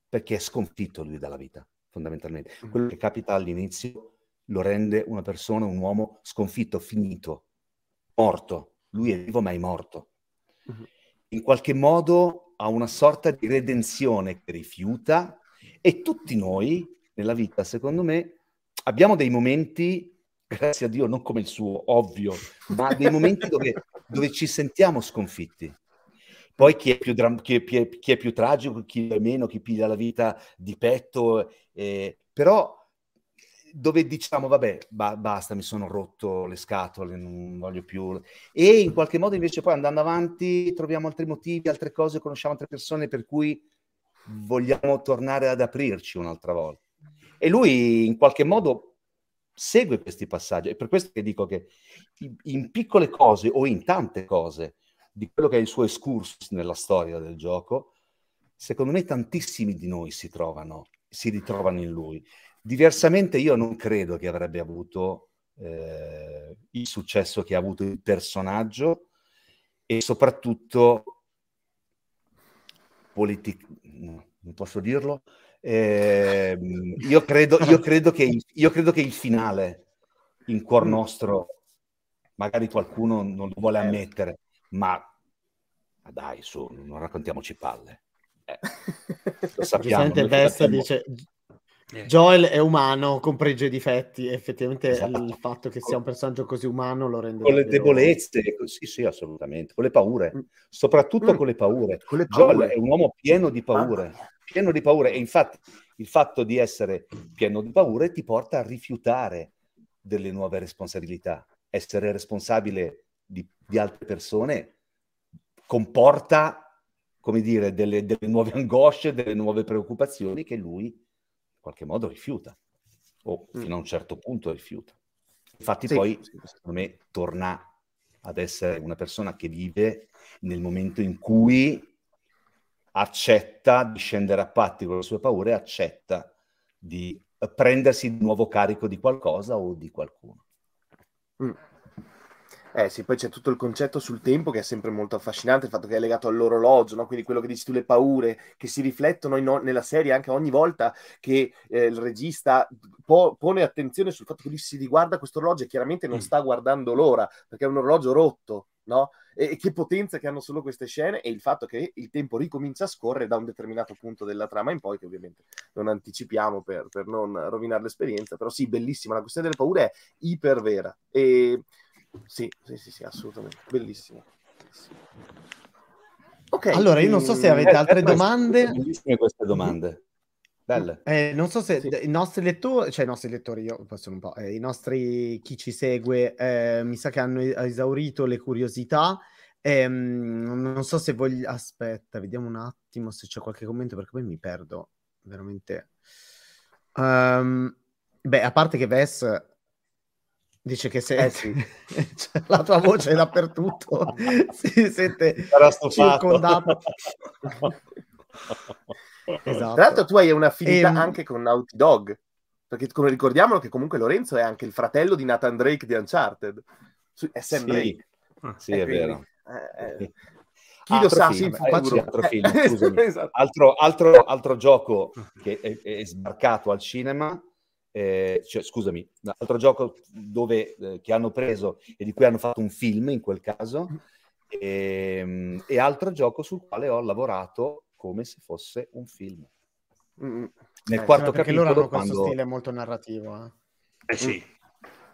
perché è sconfitto lui dalla vita, fondamentalmente. Mm. Quello che capita all'inizio lo rende una persona, un uomo sconfitto, finito, morto. Lui è vivo ma è morto. Mm-hmm. In qualche modo ha una sorta di redenzione che rifiuta e tutti noi nella vita, secondo me, abbiamo dei momenti, grazie a Dio, non come il suo, ovvio, ma dei momenti dove, dove ci sentiamo sconfitti. Poi chi è, più chi, chi, è, chi è, più tragico, chi è meno, chi piglia la vita di petto, eh, però dove diciamo vabbè ba- basta mi sono rotto le scatole non voglio più e in qualche modo invece poi andando avanti troviamo altri motivi altre cose conosciamo altre persone per cui vogliamo tornare ad aprirci un'altra volta. E lui in qualche modo segue questi passaggi. È per questo che dico che in piccole cose o in tante cose di quello che è il suo excursus nella storia del gioco, secondo me tantissimi di noi si trovano, si ritrovano in lui. Diversamente io non credo che avrebbe avuto eh, il successo che ha avuto il personaggio e soprattutto politic- non posso dirlo. Eh, io, credo, io, credo che, io credo che il finale in cuor mm. nostro, magari qualcuno non lo vuole eh. ammettere, ma, ma dai, su, non raccontiamoci palle. Eh, lo (laughs) sappiamo. Vesta dice eh. Joel è umano, comprende i difetti, effettivamente esatto. il fatto che sia un personaggio così umano lo rende... Con le debolezze, sì sì assolutamente, con le paure, mm. soprattutto mm. con le paure. Con le paure. Joel è un uomo pieno di paure, pieno di paure e infatti il fatto di essere pieno di paure ti porta a rifiutare delle nuove responsabilità. Essere responsabile di, di altre persone comporta, come dire, delle, delle nuove (laughs) angosce, delle nuove preoccupazioni che lui qualche modo rifiuta, o mm. fino a un certo punto rifiuta. Infatti sì, poi, sì. secondo me, torna ad essere una persona che vive nel momento in cui accetta di scendere a patti con le sue paure, accetta di prendersi di nuovo carico di qualcosa o di qualcuno. Mm. Eh sì, poi c'è tutto il concetto sul tempo che è sempre molto affascinante, il fatto che è legato all'orologio, no? quindi quello che dici tu, le paure che si riflettono in, nella serie anche ogni volta che eh, il regista po- pone attenzione sul fatto che lui si riguarda questo orologio e chiaramente non mm. sta guardando l'ora, perché è un orologio rotto, no? E, e, che potenza che hanno solo queste scene e il fatto che il tempo ricomincia a scorrere da un determinato punto della trama in poi, che ovviamente non anticipiamo per, per non rovinare l'esperienza, però sì, bellissima, la questione delle paure è iper vera. E sì, sì, sì, sì assolutamente. Bellissimo. Bellissimo. Ok. Allora, io non so se avete eh, altre domande. Bellissime queste domande. Belle. Eh, non so se sì. i nostri lettori, cioè i nostri lettori, io posso un po', eh, i nostri chi ci segue, eh, mi sa che hanno esaurito le curiosità. Ehm, non so se voglio. Aspetta, vediamo un attimo se c'è qualche commento perché poi mi perdo veramente. Um, beh, a parte che Ves Dice che se, eh sì. (laughs) cioè, la tua voce è dappertutto, (laughs) si sente circondato. (laughs) esatto. Tra l'altro tu hai un'affinità e... Ehm, anche con Naughty Dog, perché come ricordiamolo che comunque Lorenzo è anche il fratello di Nathan Drake di Uncharted. È Sam sì. Drake. Sì, è, quindi, vero. Eh, eh. Chi altro lo sa, film, sì, faccio... altro, film, esatto. altro, altro, altro, gioco che è, è sbarcato al cinema eh, cioè, scusami, un altro gioco dove, eh, che hanno preso e di cui hanno fatto un film in quel caso, e, ehm, e altro gioco sul quale ho lavorato come se fosse un film. Mm. Nel eh, quarto capitolo... loro hanno quando... questo stile molto narrativo. Eh, eh sì.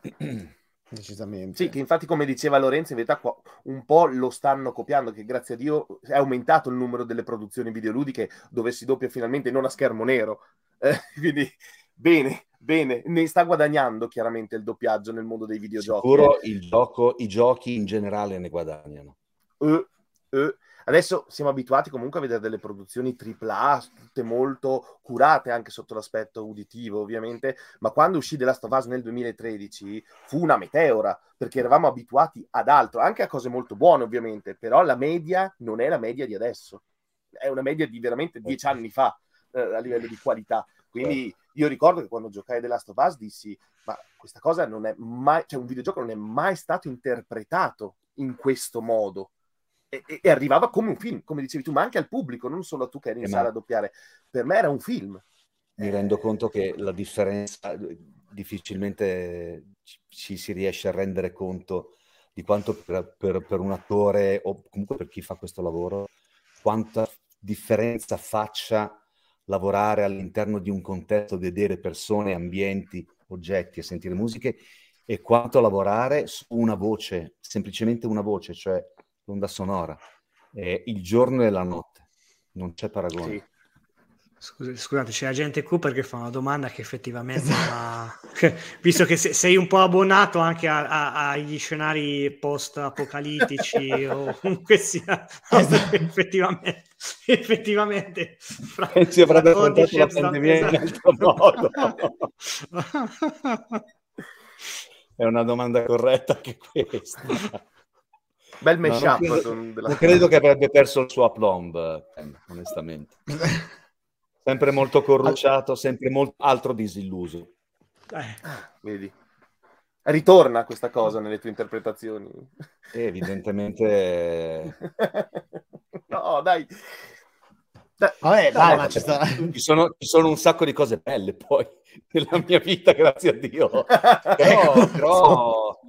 (clears throat) Decisamente. Sì, che infatti, come diceva Lorenzo, in verità qua un po' lo stanno copiando, che grazie a Dio è aumentato il numero delle produzioni videoludiche dove si doppia finalmente non a schermo nero. Eh, (laughs) quindi bene, bene, ne sta guadagnando chiaramente il doppiaggio nel mondo dei videogiochi. Sicuro il gioco, i giochi in generale ne guadagnano. Uh, uh. Adesso siamo abituati comunque a vedere delle produzioni AAA, tutte molto curate anche sotto l'aspetto uditivo, ovviamente, ma quando uscì The Last of Us nel 2013 fu una meteora, perché eravamo abituati ad altro, anche a cose molto buone, ovviamente, però la media non è la media di adesso, è una media di veramente dieci anni fa eh, a livello di qualità. Quindi io ricordo che quando giocai The Last of Us dissi, ma questa cosa non è mai, cioè un videogioco non è mai stato interpretato in questo modo e, e, arrivava come un film, come dicevi tu, ma anche al pubblico, non solo a tu che eri in eh, sala a doppiare. Per me era un film. Mi rendo conto che la differenza difficilmente ci si riesce a rendere conto di quanto per, per, per, un attore o comunque per chi fa questo lavoro, quanta differenza faccia lavorare all'interno di un contesto, vedere persone, ambienti, oggetti e sentire musiche e quanto lavorare su una voce, semplicemente una voce, cioè l'onda sonora, è il giorno e la notte, non c'è paragone. Sì. Scusate, scusate, c'è la gente Cooper che fa una domanda che effettivamente, ma... (laughs) visto che sei un po' abbonato anche a, a, agli scenari post-apocalittici (laughs) o comunque sia, (laughs) esatto. effettivamente, (laughs) effettivamente fra, Pensi avrebbe affrontato la pandemia esatto. in altro modo. (laughs) È una domanda corretta anche questa. Bel mashup. No, non, credo, non credo che avrebbe perso il suo aplomb, eh, onestamente. sempre molto corrucciato, sempre molto altro disilluso. Eh. Vedi. Ritorna questa cosa nelle tue interpretazioni. evidentemente... (laughs) no, dai. Vabbè, dai, ma ci, sta... ci, sono, ci, sono, un sacco di cose belle poi nella mia vita, grazie a Dio. (laughs) Però, però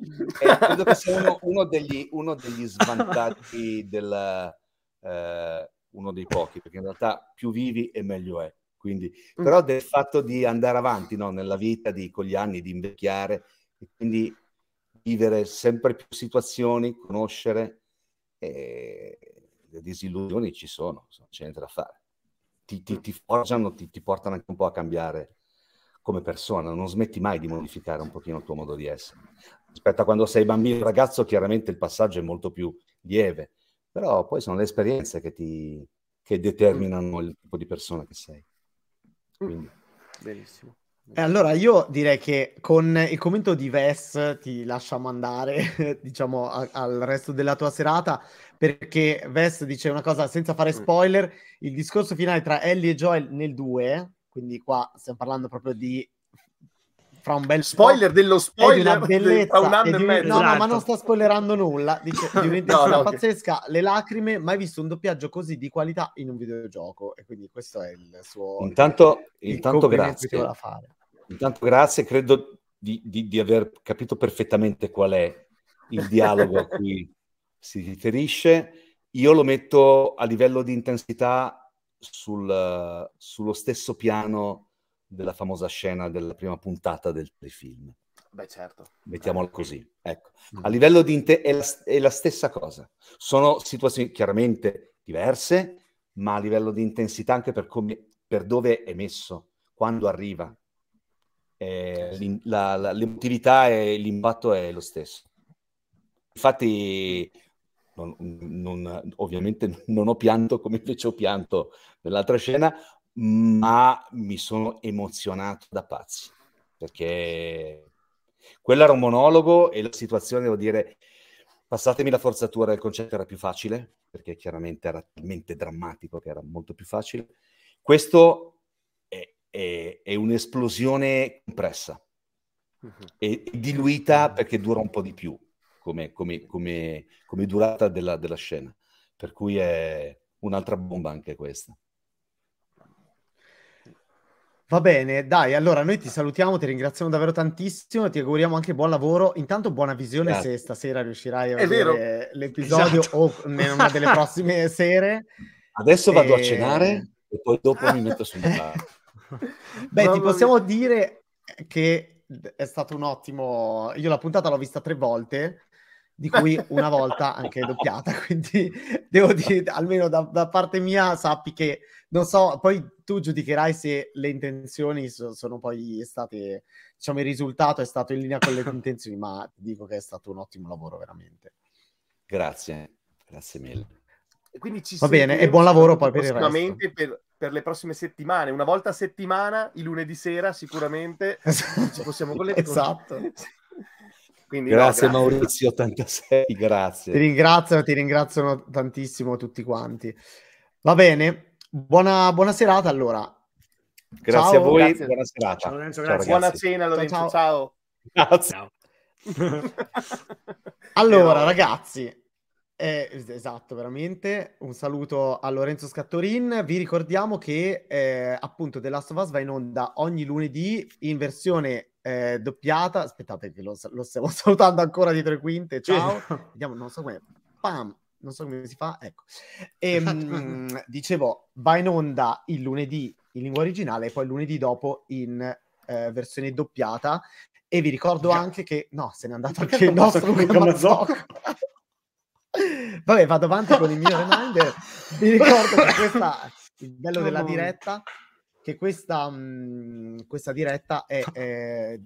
eh, credo che sia uno, uno, degli, uno degli, svantaggi del... Eh, uno dei pochi, perché in realtà più vivi e meglio è. Quindi, mm. però del fatto di andare avanti no, nella vita, di, con gli anni, di invecchiare, e quindi vivere sempre più situazioni, conoscere, eh, le disillusioni ci sono, c'è niente da fare ti, ti, ti forgiano, ti, ti, portano anche un po' a cambiare come persona, non smetti mai di modificare un pochino il tuo modo di essere. Rispetto a quando sei bambino ragazzo, chiaramente il passaggio è molto più lieve, però poi sono le esperienze che, ti, che determinano il tipo di persona che sei. Quindi. Benissimo. Allora io direi che con il commento di Ves ti lasciamo andare, (laughs) diciamo, a, al resto della tua serata, perché Ves dice una cosa senza fare spoiler, il discorso finale tra Ellie e Joel nel 2, quindi qua stiamo parlando proprio di fra un bel spoiler po', dello spoiler di (laughs) bellezza un anno e, di, e mezzo. No, no, ma non esatto. sta spoilerando nulla. Dice (laughs) di un'intensità no, no, pazzesca, okay. le lacrime, mai visto un doppiaggio così di qualità in un videogioco e quindi questo è il suo Intanto, il intanto grazie. Intanto grazie, credo di, di, di, aver capito perfettamente qual è il dialogo a cui (laughs) si riferisce. Io lo metto a livello di intensità sul, sullo stesso piano della famosa scena della prima puntata del telefilm. Beh, certo. Mettiamola così. Ecco. A livello di inte- è, la, è la stessa cosa. Sono situazioni chiaramente diverse, ma a livello di intensità anche per, come, per dove è messo, quando arriva. Eh, la, la, l'emotività e l'impatto è lo stesso. Infatti, non, non, ovviamente non ho pianto come invece ho pianto nell'altra scena, ma mi sono emozionato da pazzi perché quello era un monologo e la situazione, devo dire, passatemi la forzatura, il concetto era più facile perché chiaramente era talmente drammatico che era molto più facile. Questo è, è, è un'esplosione compressa uh-huh. e diluita perché dura un po' di più come, come, come, come durata della, della scena, per cui è un'altra bomba anche questa. Va bene, dai, allora noi ti salutiamo, ti ringraziamo davvero tantissimo, ti auguriamo anche buon lavoro. Intanto buona visione Grazie. se stasera riuscirai a È vedere vero. l'episodio esatto. o in una delle prossime (laughs) sere. Adesso vado e... a cenare e poi dopo mi metto sul bar. (laughs) Beh, Mamma ti possiamo mia. dire che è stato un ottimo... Io la puntata l'ho vista tre volte di cui una volta anche doppiata, (laughs) quindi devo dire, almeno da, da, parte mia, sappi che, non so, poi tu giudicherai se le intenzioni so, sono poi state, diciamo, il risultato è stato in linea con le (laughs) intenzioni, ma dico che è stato un ottimo lavoro, veramente. Grazie, grazie mille. Quindi ci Va bene, e buon lavoro poi per il resto. Per, per le prossime settimane, una volta a settimana, il lunedì sera sicuramente (laughs) ci possiamo collegare. esatto. Quindi, grazie, no, grazie Maurizio 86, grazie. Ti ringraziano, ti ringraziano tantissimo tutti quanti. Va bene, buona, buona serata allora. Grazie ciao, a voi, grazie. buona serata. Ciao, Lorenzo, grazie. Ciao, buona cena Lorenzo, ciao. ciao. Grazie. (laughs) allora ragazzi, eh, esatto, veramente. Un saluto a Lorenzo Scattorin. Vi ricordiamo che eh, appunto The Last of Us va in onda ogni lunedì in versione eh, doppiata. Aspettate che lo, lo, stiamo (laughs) salutando ancora di tre quinte. Ciao. (laughs) Vediamo, non so come. Pam. Non so come si fa. Ecco. (laughs) E, mh, dicevo, va in onda il lunedì in lingua originale e poi il lunedì dopo in eh, versione doppiata. E vi ricordo Già. anche che... No, se n'è andato anche il nostro Luca Mazzocco. Vabbè, vado avanti con il mio reminder. Vi ricordo che questa, il bello della diretta, che questa, mh, mm, questa diretta è, (laughs) è,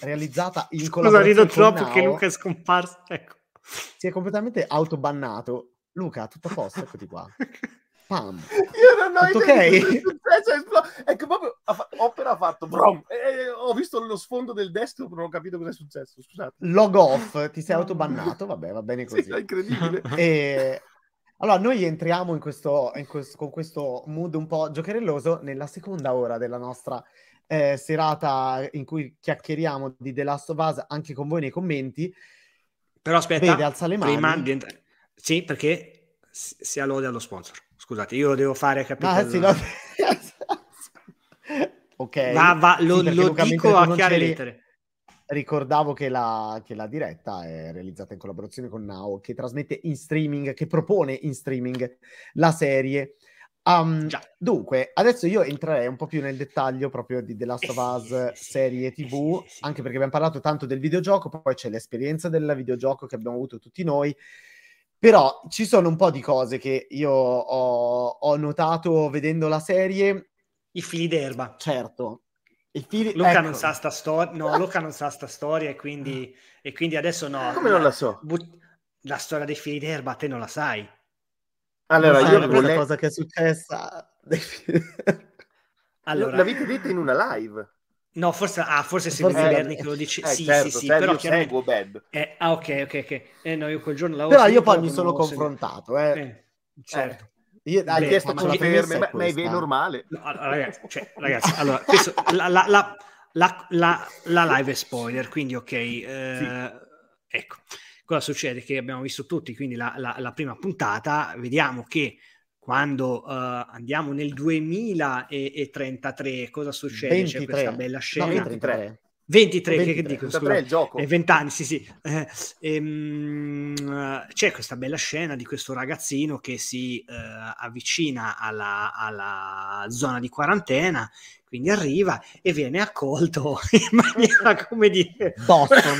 realizzata in Scusa, collaborazione rido troppo che Luca è scomparso. Ecco. Si è completamente autobannato. Luca, tutto a posto, eccoti qua. Pam. Io non ho Tutto idea ok? Successo, ecco proprio Opera ha fatto brom. E, ho visto lo sfondo del desktop, non ho capito cosa è successo. Scusate. Log off, ti sei (laughs) autobannato. Vabbè, va bene così. Sì, è incredibile. E... Allora, noi entriamo in questo, in questo, con questo mood un po' giocherelloso nella seconda ora della nostra eh, serata in cui chiacchieriamo di The Last of Us anche con voi nei commenti. Però aspetta, Vede, alza le mani. prima di entrare. Sì, perché si lode allo sponsor. Scusate, io devo fare capire. Ah, sì, no. (laughs) ok. Va, va, lo, sì, lo dico a chiare lettere. Ricordavo che la, che la, diretta è realizzata in collaborazione con Now, che trasmette in streaming, che propone in streaming la serie. Um, dunque, adesso io entrerei un po' più nel dettaglio proprio di The Last of Us (laughs) serie TV, anche perché abbiamo parlato tanto del videogioco, poi c'è l'esperienza del videogioco che abbiamo avuto tutti noi però ci sono un po' di cose che io ho, ho notato vedendo la serie. I fili d'erba. Certo. Fili... Luca ecco. non sa sta storia, no, Luca non sa sta storia e quindi, e quindi adesso no. Come non la so? But... La storia dei fili d'erba te non la sai. Allora, io volevo... la cosa che è successa. allora, l'avete detta in una live. No, forse, ah, forse se forse Berni che lo dice. Eh, sì, certo, sì, sì, però chiaramente... bad. Eh, ah, ok, ok, ok. Eh, no, io quel giorno. Però io poi mi sono confrontato, eh. eh certo. Io, hai chiesto conferme, ma, ma è normale. No, ragazzi, cioè, ragazzi, allora, questo, la, la, la, la, live è spoiler, quindi ok. Eh, sì. Ecco, cosa succede? Che abbiamo visto tutti, quindi la, la, la prima puntata, vediamo che quando uh, andiamo nel 2033, cosa succede? 23. C'è questa bella scena. No, 23. 23, 23 che dico? Scusa, il gioco. Eh, 20 anni, sì, sì. Eh, ehm, c'è questa bella scena di questo ragazzino che si eh, avvicina alla, alla, zona di quarantena quindi arriva e viene accolto (laughs) in maniera come dire Boston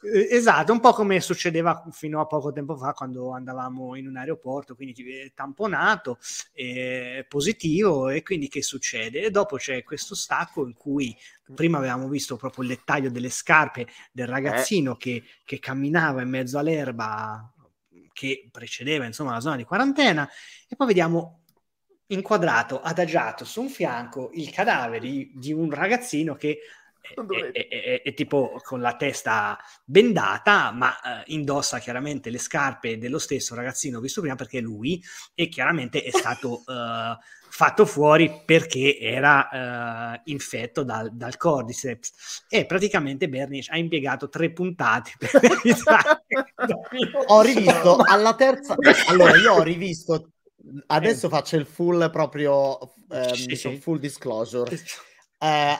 (laughs) esatto un po' come succedeva fino a poco tempo fa quando andavamo in un aeroporto quindi tamponato eh, positivo e quindi che succede e dopo c'è questo stacco in cui prima avevamo visto proprio il dettaglio delle scarpe del ragazzino eh. che, che camminava in mezzo all'erba che precedeva insomma la zona di quarantena e poi vediamo inquadrato, adagiato su un fianco il cadavere di, di un ragazzino che è, è, è, è, tipo con la testa bendata, ma eh, indossa chiaramente le scarpe dello stesso ragazzino visto prima perché lui e chiaramente è stato (laughs) eh, fatto fuori perché era eh, infetto dal, dal, Cordyceps. E praticamente Bernice ha impiegato tre puntate per (laughs) (laughs) ho rivisto alla terza allora io ho rivisto adesso eh. faccio il full proprio ehm, sì, sì. full disclosure. Eh,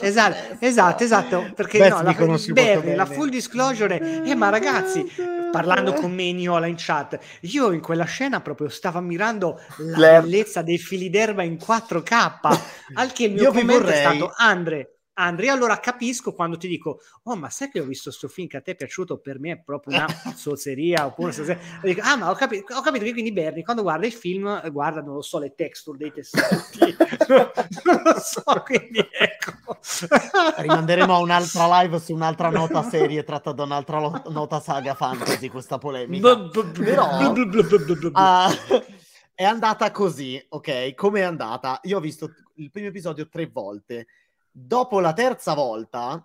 esatto, esatto, esatto, perché Beh, no, la, Bernie, la full disclosure, eh, ma ragazzi, parlando con me Niola in chat, io in quella scena proprio stavo ammirando la bellezza dei fili d'erba in 4K, al che il mio io commento vorrei... è stato Andre, Andrea, allora capisco quando ti dico, oh, ma sai che ho visto questo film che a te è piaciuto, per me è proprio una (laughs) zozzeria, oppure una dico, ah, ma ho, capi- ho, capito che quindi Bernie, quando guarda il film, guarda, non lo so, le texture dei tessuti, (laughs) (laughs) non lo so, quindi ecco. Rimanderemo a un'altra live su un'altra nota serie tratta da un'altra lo- nota saga fantasy, questa polemica. Però, uh, è andata così, ok? Come è andata? Io ho visto il primo episodio tre volte dopo la terza volta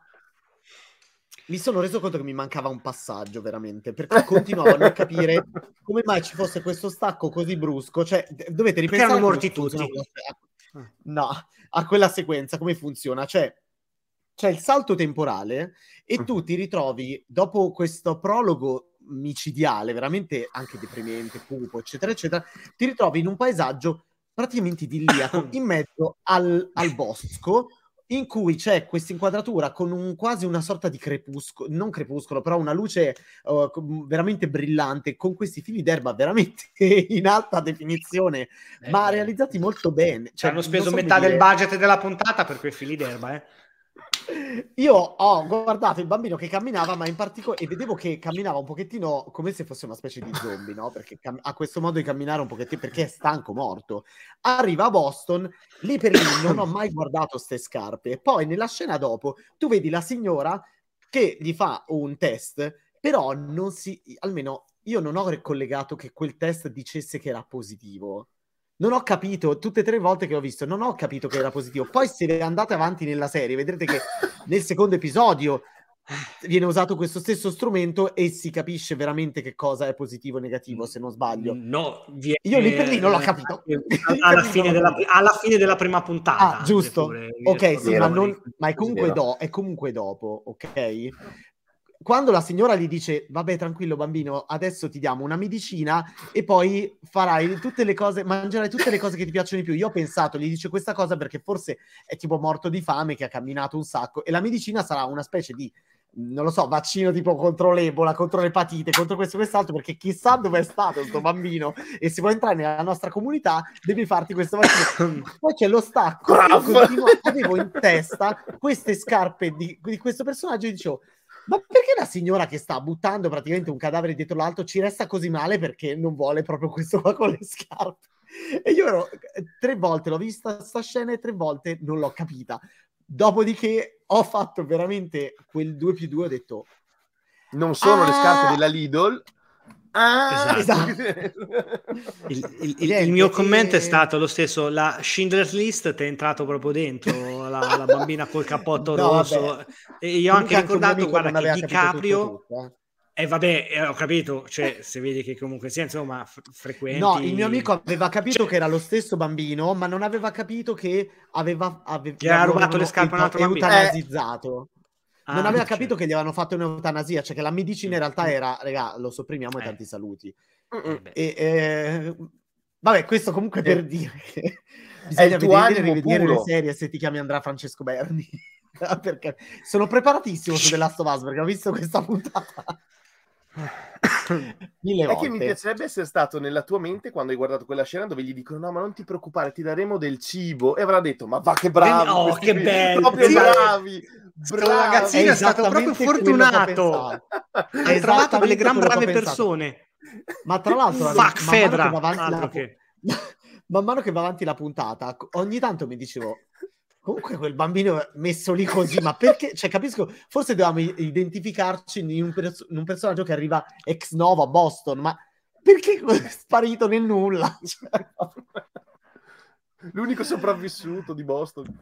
mi sono reso conto che mi mancava un passaggio veramente perché (laughs) continuavo a non capire come mai ci fosse questo stacco così brusco. Cioè dovete ripensare erano morti tutti. no, a quella sequenza come funziona? Cioè c'è il salto temporale e tu ti ritrovi dopo questo prologo micidiale veramente anche deprimente cupo eccetera eccetera ti ritrovi in un paesaggio praticamente idilliaco (coughs) in mezzo al, al bosco in cui c'è questa inquadratura con un, quasi una sorta di crepuscolo, non crepuscolo, però una luce uh, veramente brillante, con questi fili d'erba veramente (laughs) in alta definizione, eh, ma realizzati molto bene. Cioè, hanno speso so metà del budget della puntata per quei fili d'erba, eh. Io ho guardato il bambino che camminava, ma in particolare, e vedevo che camminava un pochettino come se fosse una specie di zombie, no? Perché cam- ha questo modo di camminare un pochettino perché è stanco, morto. Arriva a Boston, lì per lì (coughs) non ho mai guardato ste scarpe. Poi nella scena dopo, tu vedi la signora che gli fa un test, però non si, almeno io non ho collegato che quel test dicesse che era positivo non ho capito, tutte e tre volte che ho visto, non ho capito che era positivo. Poi se andate avanti nella serie, vedrete che nel secondo episodio viene usato questo stesso strumento e si capisce veramente che cosa è positivo o negativo, se non sbaglio. No, viene... io lì per lì non l'ho capito. (laughs) Alla, fine, della, alla fine della, prima puntata. Ah, giusto. Pure, ok, sì, ma, non, ma è, comunque do, è comunque dopo, ok? Quando la signora gli dice vabbè tranquillo bambino adesso ti diamo una medicina e poi farai tutte le cose mangerai tutte le cose che ti piacciono di più io ho pensato gli dice questa cosa perché forse è tipo morto di fame che ha camminato un sacco e la medicina sarà una specie di non lo so, vaccino tipo contro l'Ebola, contro l'epatite, contro questo e quest'altro, perché chissà dove è stato questo bambino e se vuoi entrare nella nostra comunità devi farti questo vaccino. (coughs) Poi c'è lo stacco, continuo, avevo in testa queste scarpe di, di questo personaggio e dicevo, ma perché la signora che sta buttando praticamente un cadavere dietro l'altro ci resta così male perché non vuole proprio questo qua con le scarpe? E io ero, tre volte l'ho vista sta scena e tre volte non l'ho capita. Dopodiché ho fatto veramente quel 2 più 2, ho detto... Non sono ah, le scarpe della Lidl, Ah, esatto. (laughs) il, il, il, il, mio commento è stato lo stesso: la Schindler's List ti è entrato proprio dentro la, la bambina col cappotto (laughs) no, rosso. Vabbè. E io ho anche ricordato, guarda, che DiCaprio. E eh, vabbè, eh, ho capito, cioè, se vedi che comunque sia, insomma, f- frequenti... No, il mio amico aveva capito cioè... che era lo stesso bambino, ma non aveva capito che aveva... aveva che aveva rubato le scarpe a un altro bambino. Eutanasizzato. Eh non aveva capito che gli avevano fatto un'eutanasia, cioè che la medicina in realtà era, raga, lo sopprimiamo e eh. tanti saluti. Eh e, eh, vabbè, questo comunque per dire (laughs) che bisogna vedere, rivedere puro. le serie se ti chiami Andrea Francesco Berni. (laughs) perché sono preparatissimo su The Last of Us perché ho visto questa puntata. (coughs) Mille volte. È che mi piacerebbe essere stato nella tua mente quando hai guardato quella scena dove gli dicono no ma non ti preoccupare ti daremo del cibo. E avrà detto ma va che bravi oh che bello proprio bravi bravo ragazzino è, è stato proprio fortunato. (laughs) hai trovato delle gran brave persone. Ma tra l'altro fuck Fedra. la... Che... (laughs) man mano che va avanti la puntata ogni tanto mi dicevo Comunque quel bambino messo lì così, ma perché? Cioè, capisco, forse dobbiamo identificarci in un, pers- in un personaggio che arriva ex novo a Boston, ma perché (laughs) è sparito nel nulla? (laughs) Cioè, L'unico sopravvissuto di Boston.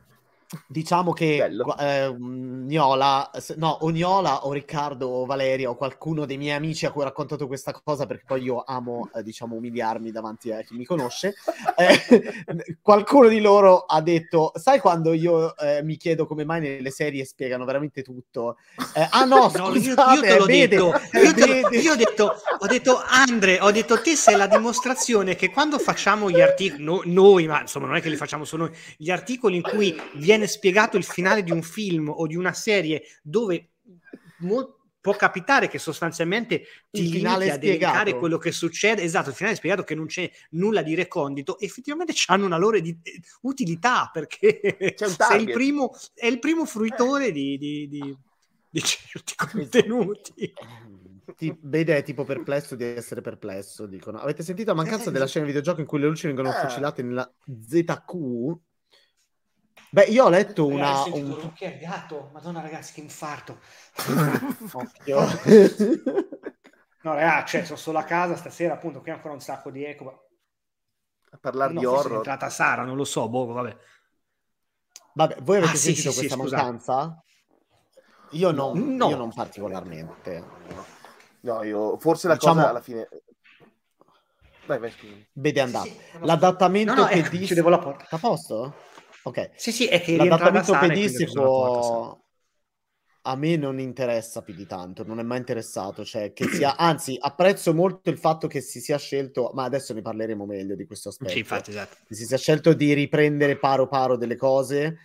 Diciamo che eh, Niola, no, o Niola o Riccardo o Valeria o qualcuno dei miei amici a cui ho raccontato questa cosa, perché poi io amo, eh, diciamo, umiliarmi davanti a chi mi conosce, (laughs) eh, qualcuno di loro ha detto, sai quando io eh, mi chiedo come mai nelle serie spiegano veramente tutto? Eh, ah no, scusate, (laughs) no, io, io te l'ho vede, detto, io, te io ho detto, ho detto, Andre, ho detto, te sei la dimostrazione che quando facciamo gli articoli, no, noi, ma insomma non è che li facciamo solo noi, gli articoli in cui viene spiegato il finale di un film o di una serie dove mo- può capitare che sostanzialmente ti il limiti a elencare quello che succede. Esatto, il finale è spiegato che non c'è nulla di recondito. Effettivamente hanno una loro di, utilità perché sei il primo, è il primo fruitore di, di, di, di certi contenuti. Ti vede tipo perplesso di essere perplesso. Dicono: Avete sentito la mancanza eh, della scena videogioco in cui le luci vengono eh. fucilate nella ZQ? Beh, io ho letto una. Un... un... Che gatto, madonna, ragazzi, che infarto. (laughs) Occhio. no, ragazzi, cioè, sono solo a casa stasera, appunto, qui ancora un sacco di eco. A parlare no, di horror. È entrata Sara, non lo so, boh, vabbè. Vabbè, voi avete ah, sentito sì, questa sì, mancanza? Io non, no. io non particolarmente. No, io forse la diciamo... cosa alla fine Vai, vai, Vede andare. L'adattamento no, no, ecco, pedis... chiudevo la porta. A posto? Ok. Sì, sì, è che l'adattamento pedistico a me non interessa più di tanto, non è mai interessato, cioè che sia, (clears throat) anzi apprezzo molto il fatto che si sia scelto, ma adesso ne parleremo meglio di questo aspetto, sì, infatti, esatto. che si sia scelto di riprendere paro paro delle cose,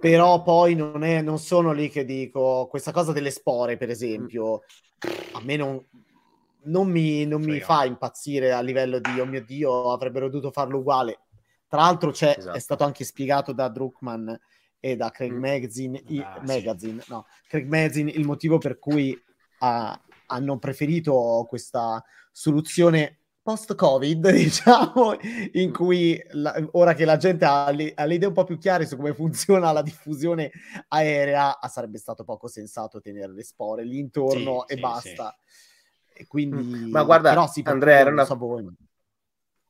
però poi non, è, non sono lì che dico, questa cosa delle spore per esempio, a me non, non mi, non mi fa impazzire a livello di, oh mio Dio, avrebbero dovuto farlo uguale, tra l'altro esatto. è stato anche spiegato da Druckmann e da Craig mm. Magazine, i, ah, Magazine, sì. no, Craig Magazine il motivo per cui ha, hanno preferito questa soluzione post-Covid, (laughs) diciamo, in cui la, ora che la gente ha le, ha le, idee un po' più chiare su come funziona la diffusione aerea, sarebbe stato poco sensato tenere le spore lì intorno sì, e sì, basta. E quindi, mm. Ma guarda, però, Andrea, era una...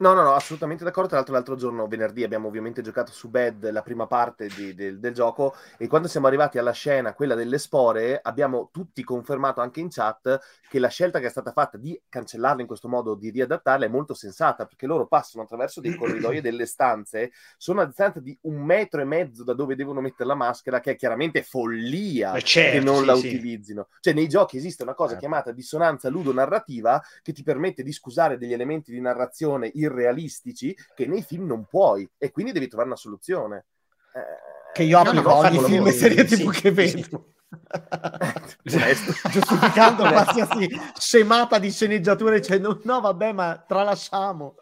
No, no, no, assolutamente d'accordo. Tra l'altro, l'altro giorno, venerdì, abbiamo ovviamente giocato su Bed la prima parte di, di, del gioco. E quando siamo arrivati alla scena, quella delle spore, abbiamo tutti confermato anche in chat che la scelta che è stata fatta di cancellarla in questo modo, di riadattarla, è molto sensata perché loro passano attraverso dei corridoi e delle stanze. Sono a distanza di un metro e mezzo da dove devono mettere la maschera, che è chiaramente follia certo, che non sì, la sì. utilizzino. Cioè, nei giochi esiste una cosa eh. chiamata dissonanza ludonarrativa che ti permette di scusare degli elementi di narrazione irrealistici irrealistici che nei film non puoi e quindi devi trovare una soluzione. Eh, che io applico no, ogni film e serie tv sì, che vedo. (laughs) (laughs) giustificando qualsiasi scemata di sceneggiature cioè no, no vabbè ma tralasciamo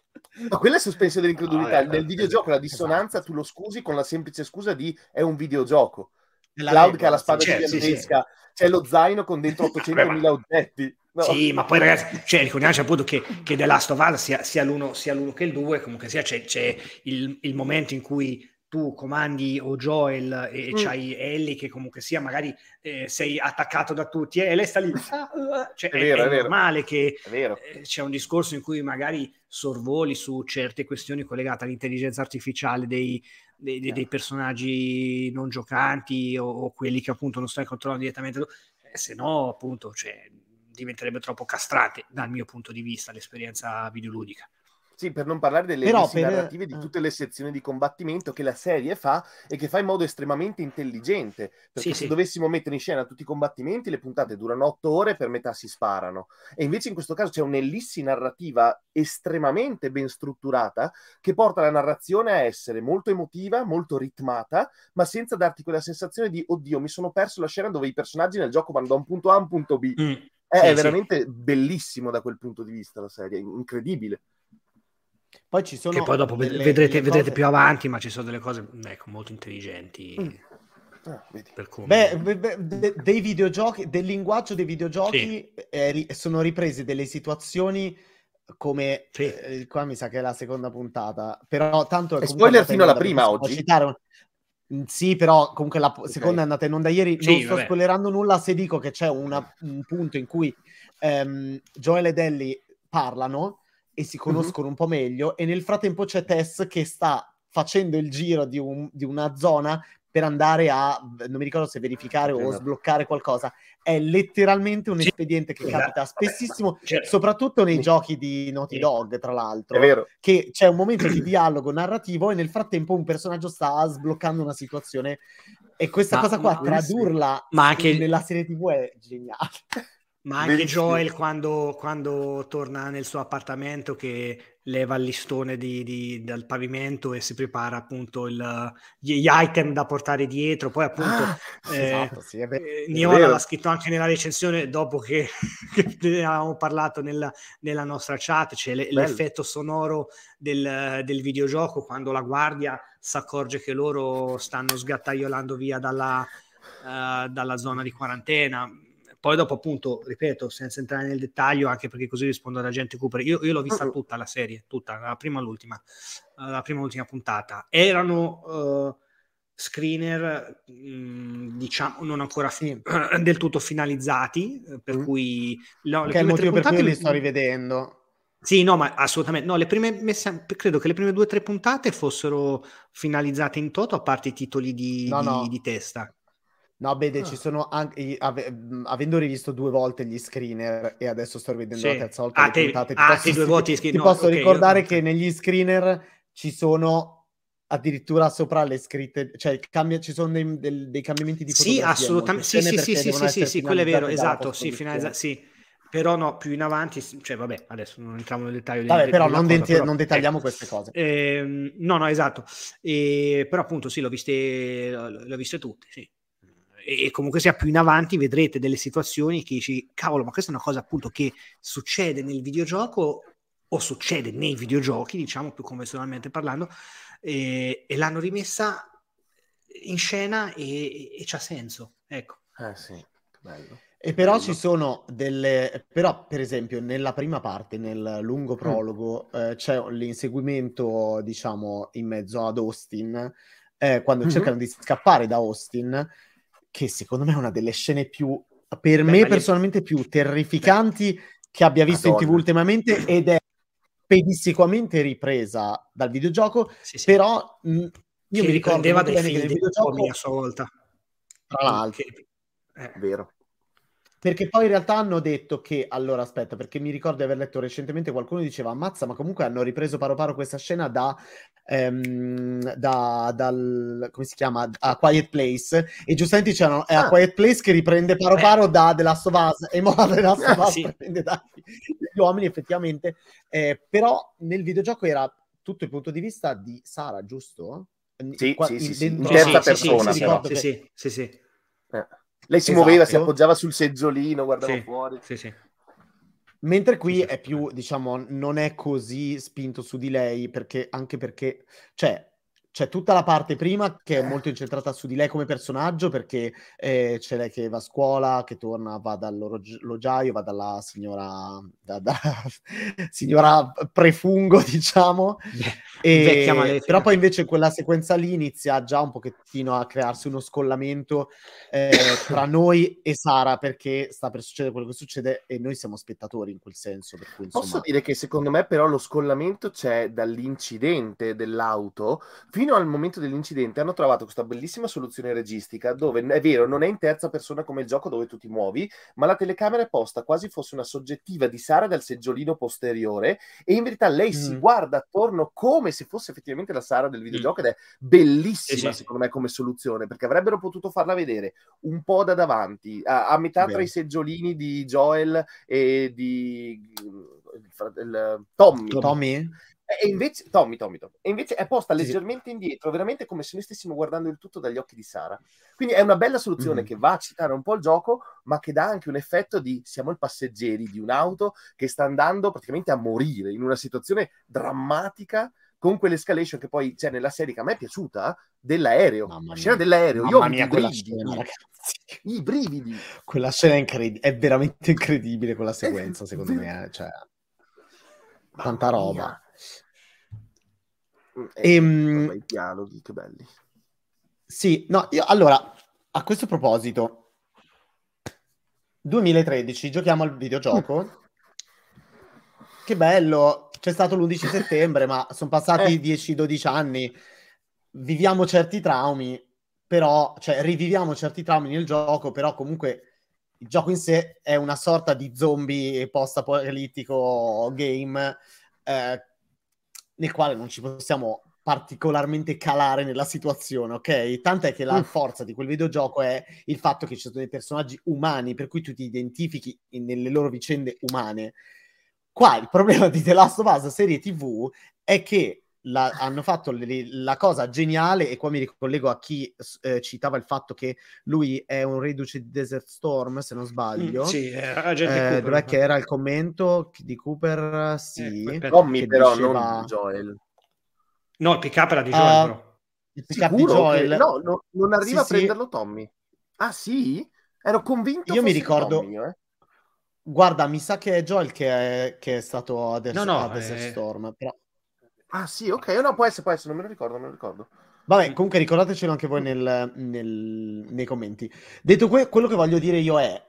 ma quella è sospensione dell'incredulità ah, nel videogioco la dissonanza esatto. tu lo scusi con la semplice scusa di è un videogioco la Cloud che ha la spada sì, gigantesca sì, sì. c'è lo zaino con dentro (laughs) 800.000 oggetti No. Sì, ma poi ragazzi, cioè, ricordiamoci appunto che, che The Last of Us sia, sia, l'uno, sia l'uno che il due, comunque sia c'è, c'è il, il, momento in cui tu comandi o Joel e mm. c'hai Ellie che comunque sia magari eh, sei attaccato da tutti e lei sta lì ah, uh, cioè, è, vero, è, è, è normale che eh, c'è un discorso in cui magari sorvoli su certe questioni collegate all'intelligenza artificiale dei, dei, dei, dei personaggi non giocanti o, o, quelli che appunto non stai controllando direttamente eh, se no appunto cioè, diventerebbe troppo castrante dal mio punto di vista l'esperienza videoludica. Sì, per non parlare delle Però per... narrative di tutte le sezioni di combattimento che la serie fa e che fa in modo estremamente intelligente. Perché sì, se sì. dovessimo mettere in scena tutti i combattimenti, le puntate durano otto ore, per metà si sparano. E invece in questo caso c'è un'ellissi narrativa estremamente ben strutturata che porta la narrazione a essere molto emotiva, molto ritmata, ma senza darti quella sensazione di oddio, mi sono perso la scena dove i personaggi nel gioco vanno da un punto A a un punto B. Mm. È, sì, è veramente bellissimo da quel punto di vista la serie, incredibile. Poi ci sono. Che poi dopo delle, vedrete, delle vedrete cose... più avanti, ma ci sono delle cose ecco, molto intelligenti. Mm. Ah, beh, beh, de, dei videogiochi, del linguaggio dei videogiochi sì. eh, sono riprese delle situazioni come sì. eh, qua mi sa che è la seconda puntata, però tanto è spoiler fino alla prima oggi. Un... Sì, però comunque la okay. seconda è andata in onda ieri. Sì, non sto vabbè. spoilerando nulla se dico che c'è una, un punto in cui um, Joel e Ellie parlano e si conoscono mm-hmm. un po' meglio e nel frattempo c'è Tess che sta facendo il giro di, un, di una zona per andare a, non mi ricordo se verificare o sbloccare qualcosa. È letteralmente un espediente che esatto. capita spessissimo, soprattutto nei giochi di Naughty Dog, tra l'altro, che c'è un momento di (clears throat) dialogo narrativo e nel frattempo un personaggio sta sbloccando una situazione e questa ma, cosa qua, ma, tradurla ma anche... nella serie TV è geniale. Ma anche Benissimo. Joel quando, quando, torna nel suo appartamento che leva il listone di, di, dal pavimento e si prepara appunto il, gli, item da portare dietro. Poi appunto ah, (laughs) eh, esatto, sì, eh, Niola l'ha scritto anche nella recensione dopo che, (laughs) che ne avevamo parlato nella, nella nostra chat, c'è cioè l'effetto sonoro del, del, videogioco quando la guardia si accorge che loro stanno sgattaiolando via dalla, uh, dalla zona di quarantena poi dopo appunto, ripeto, senza entrare nel dettaglio, anche perché così rispondo ad agente Cooper, io, io l'ho vista uh-huh. tutta la serie, tutta, la prima all'ultima, la prima all'ultima puntata. Erano uh, screener, mh, mm, diciamo, non ancora fi- (clears throat) del tutto finalizzati, eh, per mm. cui... No, che è il motivo per cui li sto rivedendo. Sì, no, ma assolutamente. No, le prime messe, credo che le prime due o tre puntate fossero finalizzate in toto, a parte i titoli di, no, di, no. di testa. No, vede, ah. ci sono anche, ave, avendo rivisto due volte gli screener e adesso sto rivedendo sì. la terza volta ah, te, puntate, ti ah, posso, due voti, ti no, posso okay, ricordare che negli screener ci sono addirittura sopra le scritte, cioè cambia, ci sono dei, dei, dei cambiamenti di fotografia. Sì, assolutamente, sì, sì, sì, sì, sì, sì, sì, quello è vero, esatto, sì, finalizza- sì. Però no, più in avanti, cioè vabbè, adesso non entriamo nel dettaglio. Vabbè, di, però, non, cosa, però non dettagliamo ecco, queste cose. Eh, no, no, esatto. E, però appunto sì, l'ho viste, l'ho viste tutte, sì e comunque sia più in avanti vedrete delle situazioni che dici cavolo ma questa è una cosa appunto che succede nel videogioco o succede nei videogiochi diciamo più convenzionalmente parlando e, e l'hanno rimessa in scena e, e, c'ha senso ecco eh sì bello e però bello. ci sono delle però per esempio nella prima parte nel lungo mm. prologo mm. eh, c'è l'inseguimento diciamo in mezzo ad Austin eh, quando mm-hmm. cercano di scappare da Austin che secondo me è una delle scene più, per Beh, me personalmente, io... più terrificanti Beh. che abbia visto Madonna. in tv ultimamente ed è pedissequamente ripresa dal videogioco, sì, sì. però mh, io che mi ricordo bene che nel videogioco a sua volta. Tra l'altro, che... eh. vero. Perché poi in realtà hanno detto che, allora aspetta, perché mi ricordo di aver letto recentemente qualcuno diceva ammazza, ma comunque hanno ripreso paro paro questa scena da, ehm, da dal, come si chiama, a Quiet Place e giustamente dicevano è a ah. Quiet Place che riprende paro eh. paro da The Last of Us e mo (laughs) The Last of Us ah, sì. prende dagli uomini effettivamente, eh, però nel videogioco era tutto il punto di vista di Sara, giusto? Sì, Qua, sì, in, sì, in terza persona. Sì, sì, sì, sì, sì. Eh. Lei si esatto. muoveva, si appoggiava sul seggiolino, guardava sì, fuori. Sì, sì. Mentre qui è più, diciamo, non è così spinto su di lei, perché anche perché, cioè, c'è tutta la parte prima che è molto incentrata su di lei come personaggio perché eh, c'è lei che va a scuola, che torna, va dall'orologiaio, va dalla signora, da, da, (laughs) signora prefungo, (laughs) diciamo. E, però poi invece quella sequenza lì inizia già un pochettino a crearsi uno scollamento eh, (coughs) tra noi e Sara perché sta per succedere quello che succede e noi siamo spettatori in quel senso. Cui, insomma... Posso dire che secondo me però lo scollamento c'è dall'incidente dell'auto fino al momento dell'incidente hanno trovato questa bellissima soluzione registica dove è vero, non è in terza persona come il gioco dove tu ti muovi, ma la telecamera è posta quasi fosse una soggettiva di Sara dal seggiolino posteriore e in verità lei mm. si guarda attorno come se fosse effettivamente la Sara del videogioco mm. ed è bellissima sì, secondo me come soluzione perché avrebbero potuto farla vedere un po' da davanti, a, a metà Beh. tra i seggiolini di Joel e di il, il, Tommy. Tommy? E invece, Tommy, Tommy, Tommy. E invece è posta leggermente indietro, veramente come se noi stessimo guardando il tutto dagli occhi di Sara. Quindi è una bella soluzione mm. che va a citare un po' il gioco, ma che dà anche un effetto di siamo i passeggeri di un'auto che sta andando praticamente a morire in una situazione drammatica con quell'escalation che poi c'è nella serie che a me è piaciuta dell'aereo. Mamma la scena dell'aereo, Mamma io ho mia, i brividi. Scena, ragazzi. I brividi. Quella scena è, incred- è veramente incredibile quella sequenza, secondo (laughs) me. Eh. Cioè, tanta roba. E, ehm, I dialoghi, che belli. Sì, no, io allora, a questo proposito, 2013, giochiamo al videogioco. Mm. Che bello, c'è stato l'11 (laughs) settembre, ma sono passati eh. 10-12 anni. Viviamo certi traumi, però, cioè, riviviamo certi traumi nel gioco, però comunque il gioco in sé è una sorta di zombie post-apocalittico game eh, nel quale non ci possiamo particolarmente calare nella situazione, ok? Tant'è che la mm. forza di quel videogioco è il fatto che ci sono dei personaggi umani, per cui tu ti identifichi nelle loro vicende umane. Qua il problema di The Last of Us serie TV è che la, hanno fatto le, la cosa geniale, e qua mi ricollego a chi eh, citava il fatto che lui è un reduce di Desert Storm, se non sbaglio. Mm, sì, eh, eh, dov'è che era il commento di Cooper? Sì, eh, Tommy però, diceva... non Joel. No, il pick up era di Joel, uh, Il pick up di Joel. Che... No, no, non arriva sì, a prenderlo sì. Tommy. Ah, sì? Ero convinto Io mi ricordo... Tommy, eh. Guarda, mi sa che è Joel che è, che è stato a, Des- no, no, a Desert eh... Storm, però... Ah sì, ok, no, può essere, può essere, non me lo ricordo, non me lo ricordo. Vabbè, comunque ricordatecelo anche voi nel, nel, nei commenti. Detto que- quello che voglio dire io è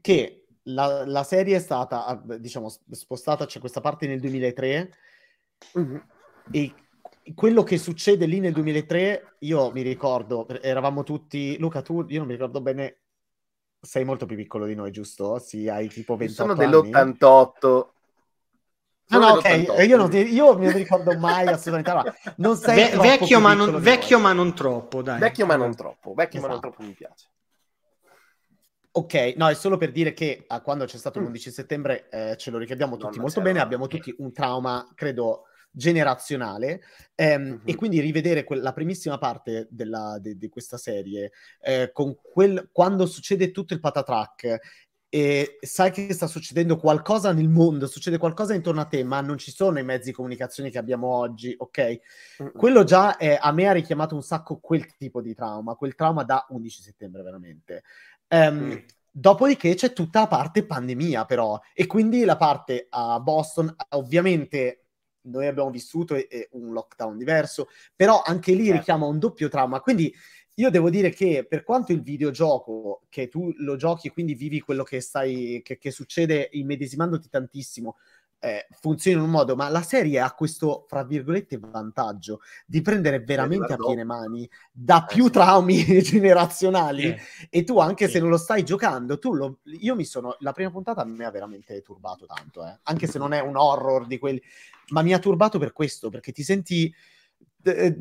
che la, la, serie è stata, diciamo, spostata, c'è questa parte nel 2003 mm-hmm. e quello che succede lì nel 2003, io mi ricordo, eravamo tutti... Luca, tu, io non mi ricordo bene, sei molto più piccolo di noi, giusto? Sì, hai tipo 28 Sono dell'88. No, no, ok, io non, io non mi ricordo mai assolutamente. No, non sei Ve- vecchio, ma non, vecchio ma non troppo, dai. Vecchio ma non troppo, vecchio esatto. ma non esatto. troppo mi piace. Ok, no, è solo per dire che a quando c'è stato l'11 mm. settembre eh, ce lo ricordiamo tutti non molto bene, abbiamo tutti un trauma, credo, generazionale ehm, mm-hmm. e quindi rivedere que- la primissima parte della, de- di questa serie eh, con quel, quando succede tutto il patatrack e sai che sta succedendo qualcosa nel mondo, succede qualcosa intorno a te, ma non ci sono i mezzi di comunicazione che abbiamo oggi, ok? Mm-hmm. Quello già è, a me ha richiamato un sacco quel tipo di trauma, quel trauma da 11 settembre veramente. Um, mm. Dopodiché c'è tutta la parte pandemia, però, e quindi la parte a Boston, ovviamente noi abbiamo vissuto un lockdown diverso, però anche lì certo. richiama un doppio trauma. Quindi io devo dire che per quanto il videogioco, che tu lo giochi e quindi vivi quello che stai, che, che succede immedesimandoti tantissimo, eh, funziona in un modo, ma la serie ha questo, fra virgolette, vantaggio di prendere veramente a piene mani da eh, più traumi (laughs) generazionali eh. e tu anche se non lo stai giocando, tu lo, io mi sono, la prima puntata mi ha veramente turbato tanto, eh. anche se non è un horror di quelli, ma mi ha turbato per questo, perché ti senti eh,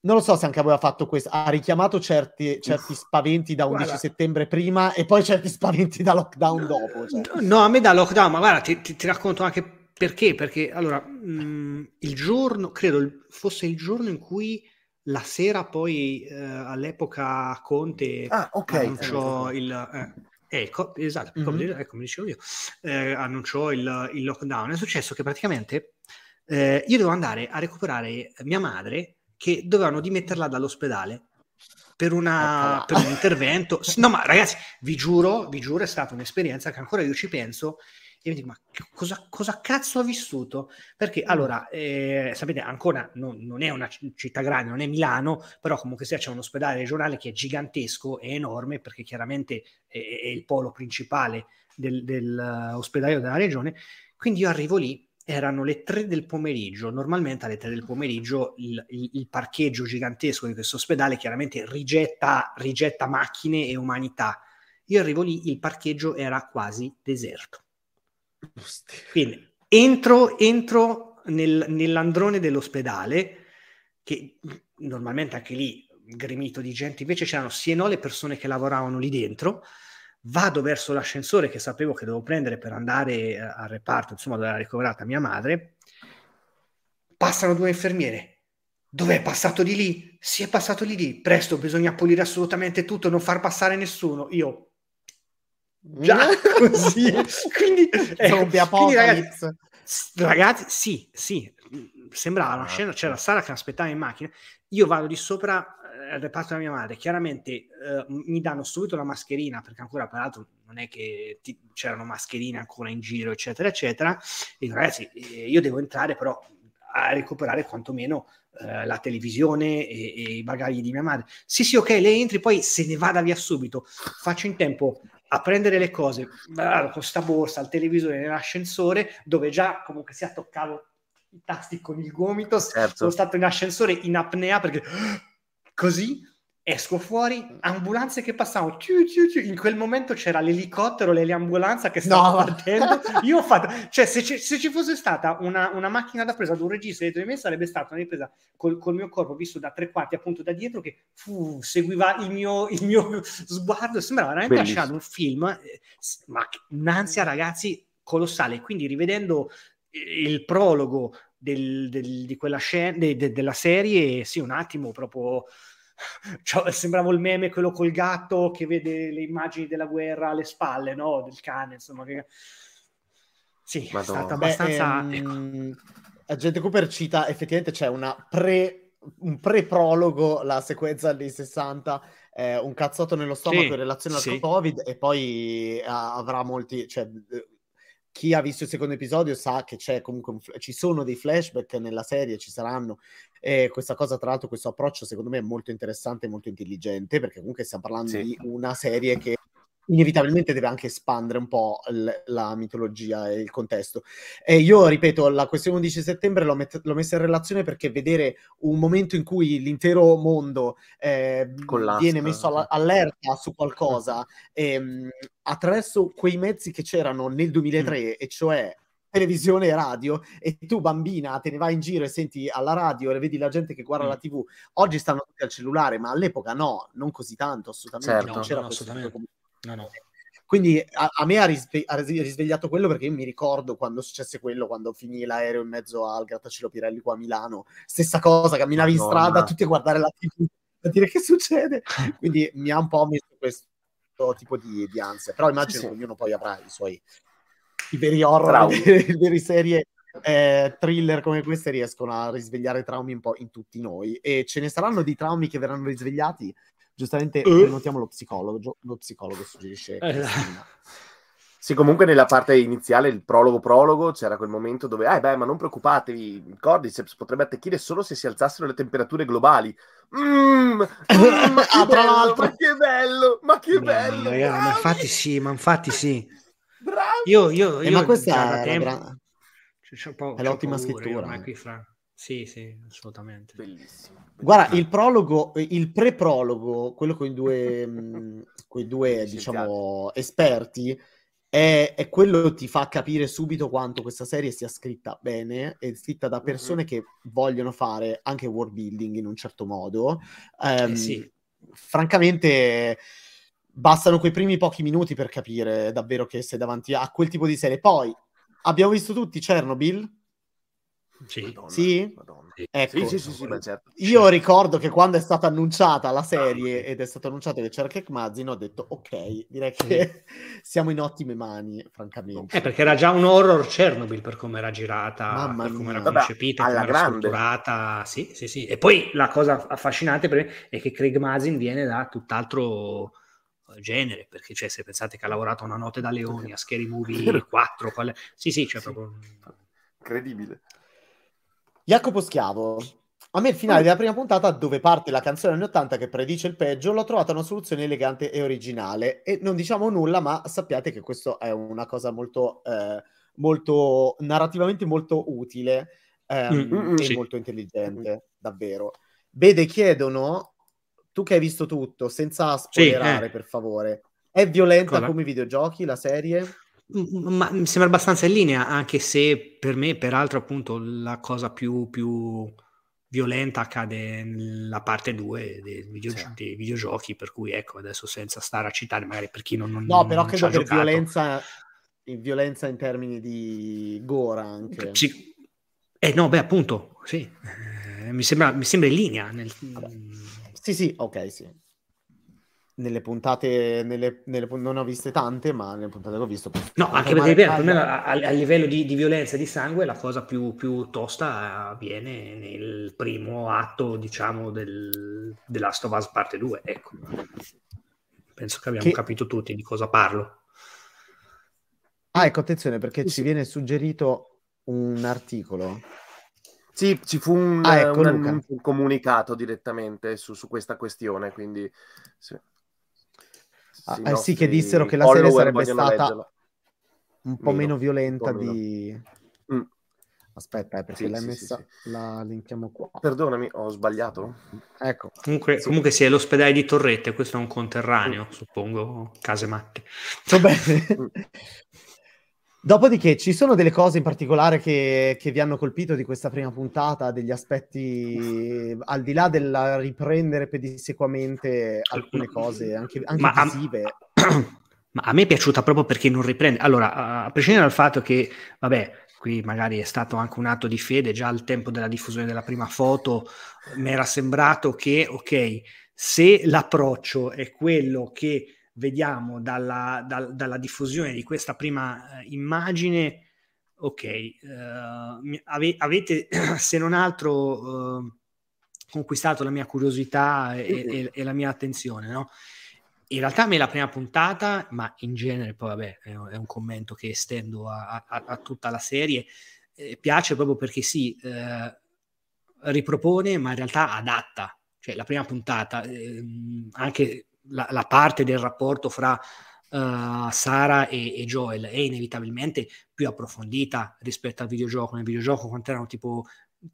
non lo so se anche aveva fatto questo, ha richiamato certi, certi spaventi da 11 guarda. settembre prima e poi certi spaventi da lockdown dopo. Cioè. No, a me da lockdown, ma guarda, ti, ti, ti racconto anche perché, perché allora, mh, mm, il giorno, credo fosse il giorno in cui la sera poi eh, all'epoca Conte ah, okay. annunciò il... Eh, Ecco, esatto, mm-hmm. come, ecco, come dicevo io, eh, annunciò il, il, lockdown. È successo che praticamente eh, io devo andare a recuperare mia madre che dovevano dimetterla dall'ospedale per, una, per un intervento. No, ma ragazzi, vi giuro, vi giuro, è stata un'esperienza che ancora io ci penso e mi dico, ma cosa, cosa cazzo ho vissuto? Perché mm. allora, eh, sapete, ancora non, non, è una città grande, non è Milano, però comunque sia c'è un ospedale regionale che è gigantesco, è enorme, perché chiaramente è, è il polo principale dell'ospedale del, uh, della regione. Quindi io arrivo lì erano le 3 del pomeriggio. Normalmente alle 3 del pomeriggio il, il, il parcheggio gigantesco di questo ospedale chiaramente rigetta, rigetta, macchine e umanità. Io arrivo lì, il parcheggio era quasi deserto. Quindi entro, entro nel, nell'androne dell'ospedale, che normalmente anche lì gremito di gente, invece c'erano sì e no le persone che lavoravano lì dentro vado verso l'ascensore che sapevo che dovevo prendere per andare eh, al reparto, insomma, dove era ricoverata mia madre. Passano due infermiere. Dov'è passato di lì? Si è passato di lì. Presto, bisogna pulire assolutamente tutto, non far passare nessuno. Io già (laughs) (laughs) così. quindi, ecco, quindi ragazzi, ragazzi, sì, sì, sembrava una scena, c'era Sara che aspettava in macchina. Io vado di sopra al reparto della mia madre, chiaramente eh, mi danno subito la mascherina, perché ancora peraltro non è che ti, c'erano mascherine ancora in giro, eccetera, eccetera. Dico, ragazzi, eh, io devo entrare però a recuperare quantomeno eh, la televisione e, e, i bagagli di mia madre. Sì, sì, ok, lei entri, poi se ne vada via subito. Faccio in tempo a prendere le cose con sta borsa, il televisore nell'ascensore, dove già comunque sia toccavo i tasti con il gomito. Certo. Sono stato in ascensore in apnea perché così esco fuori, ambulanze che passavano, tiu, tiu, tiu. in quel momento c'era l'elicottero, l'ambulanza che stava no. partendo, (laughs) io ho fatto, cioè se, ci, se ci fosse stata una, una, macchina da presa ad un regista dietro di me sarebbe stata una ripresa col, col, mio corpo visto da tre quarti appunto da dietro che fu, seguiva il mio, il mio sguardo, sembrava veramente lasciare un film, eh, ma un'ansia ragazzi colossale, quindi rivedendo il prologo del, del, di quella scena, de, de, della serie, sì un attimo proprio (laughs) cioè, sembrava il meme quello col gatto che vede le immagini della guerra alle spalle, no? Del cane, insomma. Che... Sì, Madonna. è stata abbastanza... Beh, ehm, Agente Cooper cita, effettivamente c'è una pre, un pre-prologo, la sequenza anni 60, eh, un cazzotto nello stomaco sì, in relazione al sì. Covid e poi uh, avrà molti... Cioè, chi ha visto il secondo episodio sa che c'è comunque un, ci sono dei flashback nella serie, ci saranno. E questa cosa, tra l'altro, questo approccio secondo me è molto interessante e molto intelligente, perché comunque stiamo parlando sì. di una serie che inevitabilmente deve anche espandere un po' l- la mitologia e il contesto. E io ripeto, la questione 11 settembre l'ho, met- l'ho, messa in relazione perché vedere un momento in cui l'intero mondo eh, viene messo all- allerta su qualcosa (laughs) ehm, attraverso quei mezzi che c'erano nel 2003, mm. e cioè televisione e radio e tu bambina te ne vai in giro e senti alla radio e vedi la gente che guarda mm. la tv oggi stanno tutti al cellulare ma all'epoca no non così tanto assolutamente certo, non c'era no, assolutamente. No, no. Quindi a, a me ha, risve- ha, risvegliato quello perché io mi ricordo quando successe quello, quando finì l'aereo in mezzo al grattacielo Pirelli qua a Milano. Stessa cosa, camminavi in strada, tutti a guardare la TV, a dire che succede. (laughs) Quindi mi ha un po' messo questo tipo di, di ansia. Però immagino sì, che ognuno poi avrà i suoi i veri horror, le vere serie eh, thriller come queste riescono a risvegliare traumi un po' in tutti noi. E ce ne saranno di traumi che verranno risvegliati giustamente uh. prenotiamo lo psicologo, lo psicologo suggerisce. Eh. (laughs) Sì, comunque nella parte iniziale, il prologo-prologo, c'era quel momento dove, ah, beh, ma non preoccupatevi, il Cordyceps potrebbe attecchire solo se si alzassero le temperature globali. Mm, mm, ma, (laughs) che ah, bello, ma che bello, ma che bello! Ragazzi, ma infatti sì, ma infatti sì. Bravi. Io, io, eh, io ma questa è, tempo... gra... c'è, c'è è l'ottima paura, scrittura. Qui fra... Sì, sì, assolutamente. Bellissimo. Guarda, il prologo, il pre-prologo, quello con i due, (laughs) mh, con due diciamo, esperti, è, è, quello che ti fa capire subito quanto questa serie sia scritta bene, è scritta da persone mm-hmm. che vogliono fare anche world building in un certo modo. Um, eh sì. Francamente, bastano quei primi pochi minuti per capire davvero che sei davanti a quel tipo di serie. Poi, abbiamo visto tutti Chernobyl, sì. Madonna, sì? Madonna. Ecco, sì, sì, sì, certo. Io ricordo che quando è stata annunciata la serie ed è stato annunciato che c'era Kek Mazin, ho detto ok, direi che (laughs) siamo in ottime mani, francamente. Eh, perché era già un horror Chernobyl per come era girata, Mamma per come era concepita, Vabbè, come era strutturata. Sì, sì, sì. E poi la cosa affascinante per me è che Craig Mazin viene da tutt'altro genere, perché cioè, se pensate che ha lavorato una notte da leoni a Scary Movie 4, quale... sì, sì, cioè proprio... Incredibile. Jacopo Schiavo. A me il finale della prima puntata, dove parte la canzone anni 80 che predice il peggio, l'ho trovata una soluzione elegante e originale. E non diciamo nulla, ma sappiate che questo è una cosa molto, eh, molto narrativamente molto utile ehm, mm, e sì. molto intelligente, davvero. Bede, chiedono, tu che hai visto tutto, senza spoilerare, sì, eh. per favore, è violenta Cosa? come i videogiochi la serie? Ma mi sembra abbastanza in linea, anche se per me, peraltro, appunto, la cosa più, più violenta accade nella parte 2 dei, video, sì. dei, videogiochi, per cui ecco, adesso senza stare a citare, magari per chi non, non No, però non credo per violenza, in violenza in termini di gore anche. Sì. Eh no, beh, appunto, sì. Eh, mi, sembra, mi sembra in linea. Nel... Sì, sì, ok, sì nelle puntate, nelle, nelle, non ho viste tante, ma nelle puntate che ho visto. No, anche perché ripeto, per me a, a, livello di, di, violenza e di sangue la cosa più, più tosta avviene nel primo atto, diciamo, del, The Last of Us parte 2. Ecco. Penso che abbiamo che... capito tutti di cosa parlo. Ah, ecco, attenzione, perché sì. ci viene suggerito un articolo. Sì, ci fu un, ah, ecco, un, un comunicato direttamente su, su, questa questione, quindi... Sì. Ah, eh sì, che dissero che la serie sarebbe stata leggerla. un po' meno, meno violenta po meno. di... Mm. Aspetta, eh, perché sì, l'hai sì, messa, sì, la linkiamo qua. Perdonami, ho sbagliato. Ecco. Comunque, comunque sì, è l'ospedale di Torrette, questo è un conterraneo, mm. suppongo, Casematte. Va bene. Dopodiché ci sono delle cose in particolare che, che, vi hanno colpito di questa prima puntata, degli aspetti al di là del riprendere pedissequamente alcune cose, anche, anche Ma visive. A... (clears throat) Ma a me è piaciuta proprio perché non riprende. Allora, a prescindere dal fatto che, vabbè, qui magari è stato anche un atto di fede, già al tempo della diffusione della prima foto mi era sembrato che, ok, se l'approccio è quello che vediamo dalla, dal, dalla diffusione di questa prima uh, immagine, ok, uh, ave, avete (clears throat) se non altro uh, conquistato la mia curiosità e, e, e la mia attenzione, no? In realtà a me la prima puntata, ma in genere poi vabbè è un, commento che estendo a, a, a tutta la serie, eh, piace proprio perché sì, eh, ripropone ma in realtà adatta. Cioè la prima puntata, eh, anche la, la, parte del rapporto fra uh, Sara e, e, Joel è inevitabilmente più approfondita rispetto al videogioco. Nel videogioco quanto erano tipo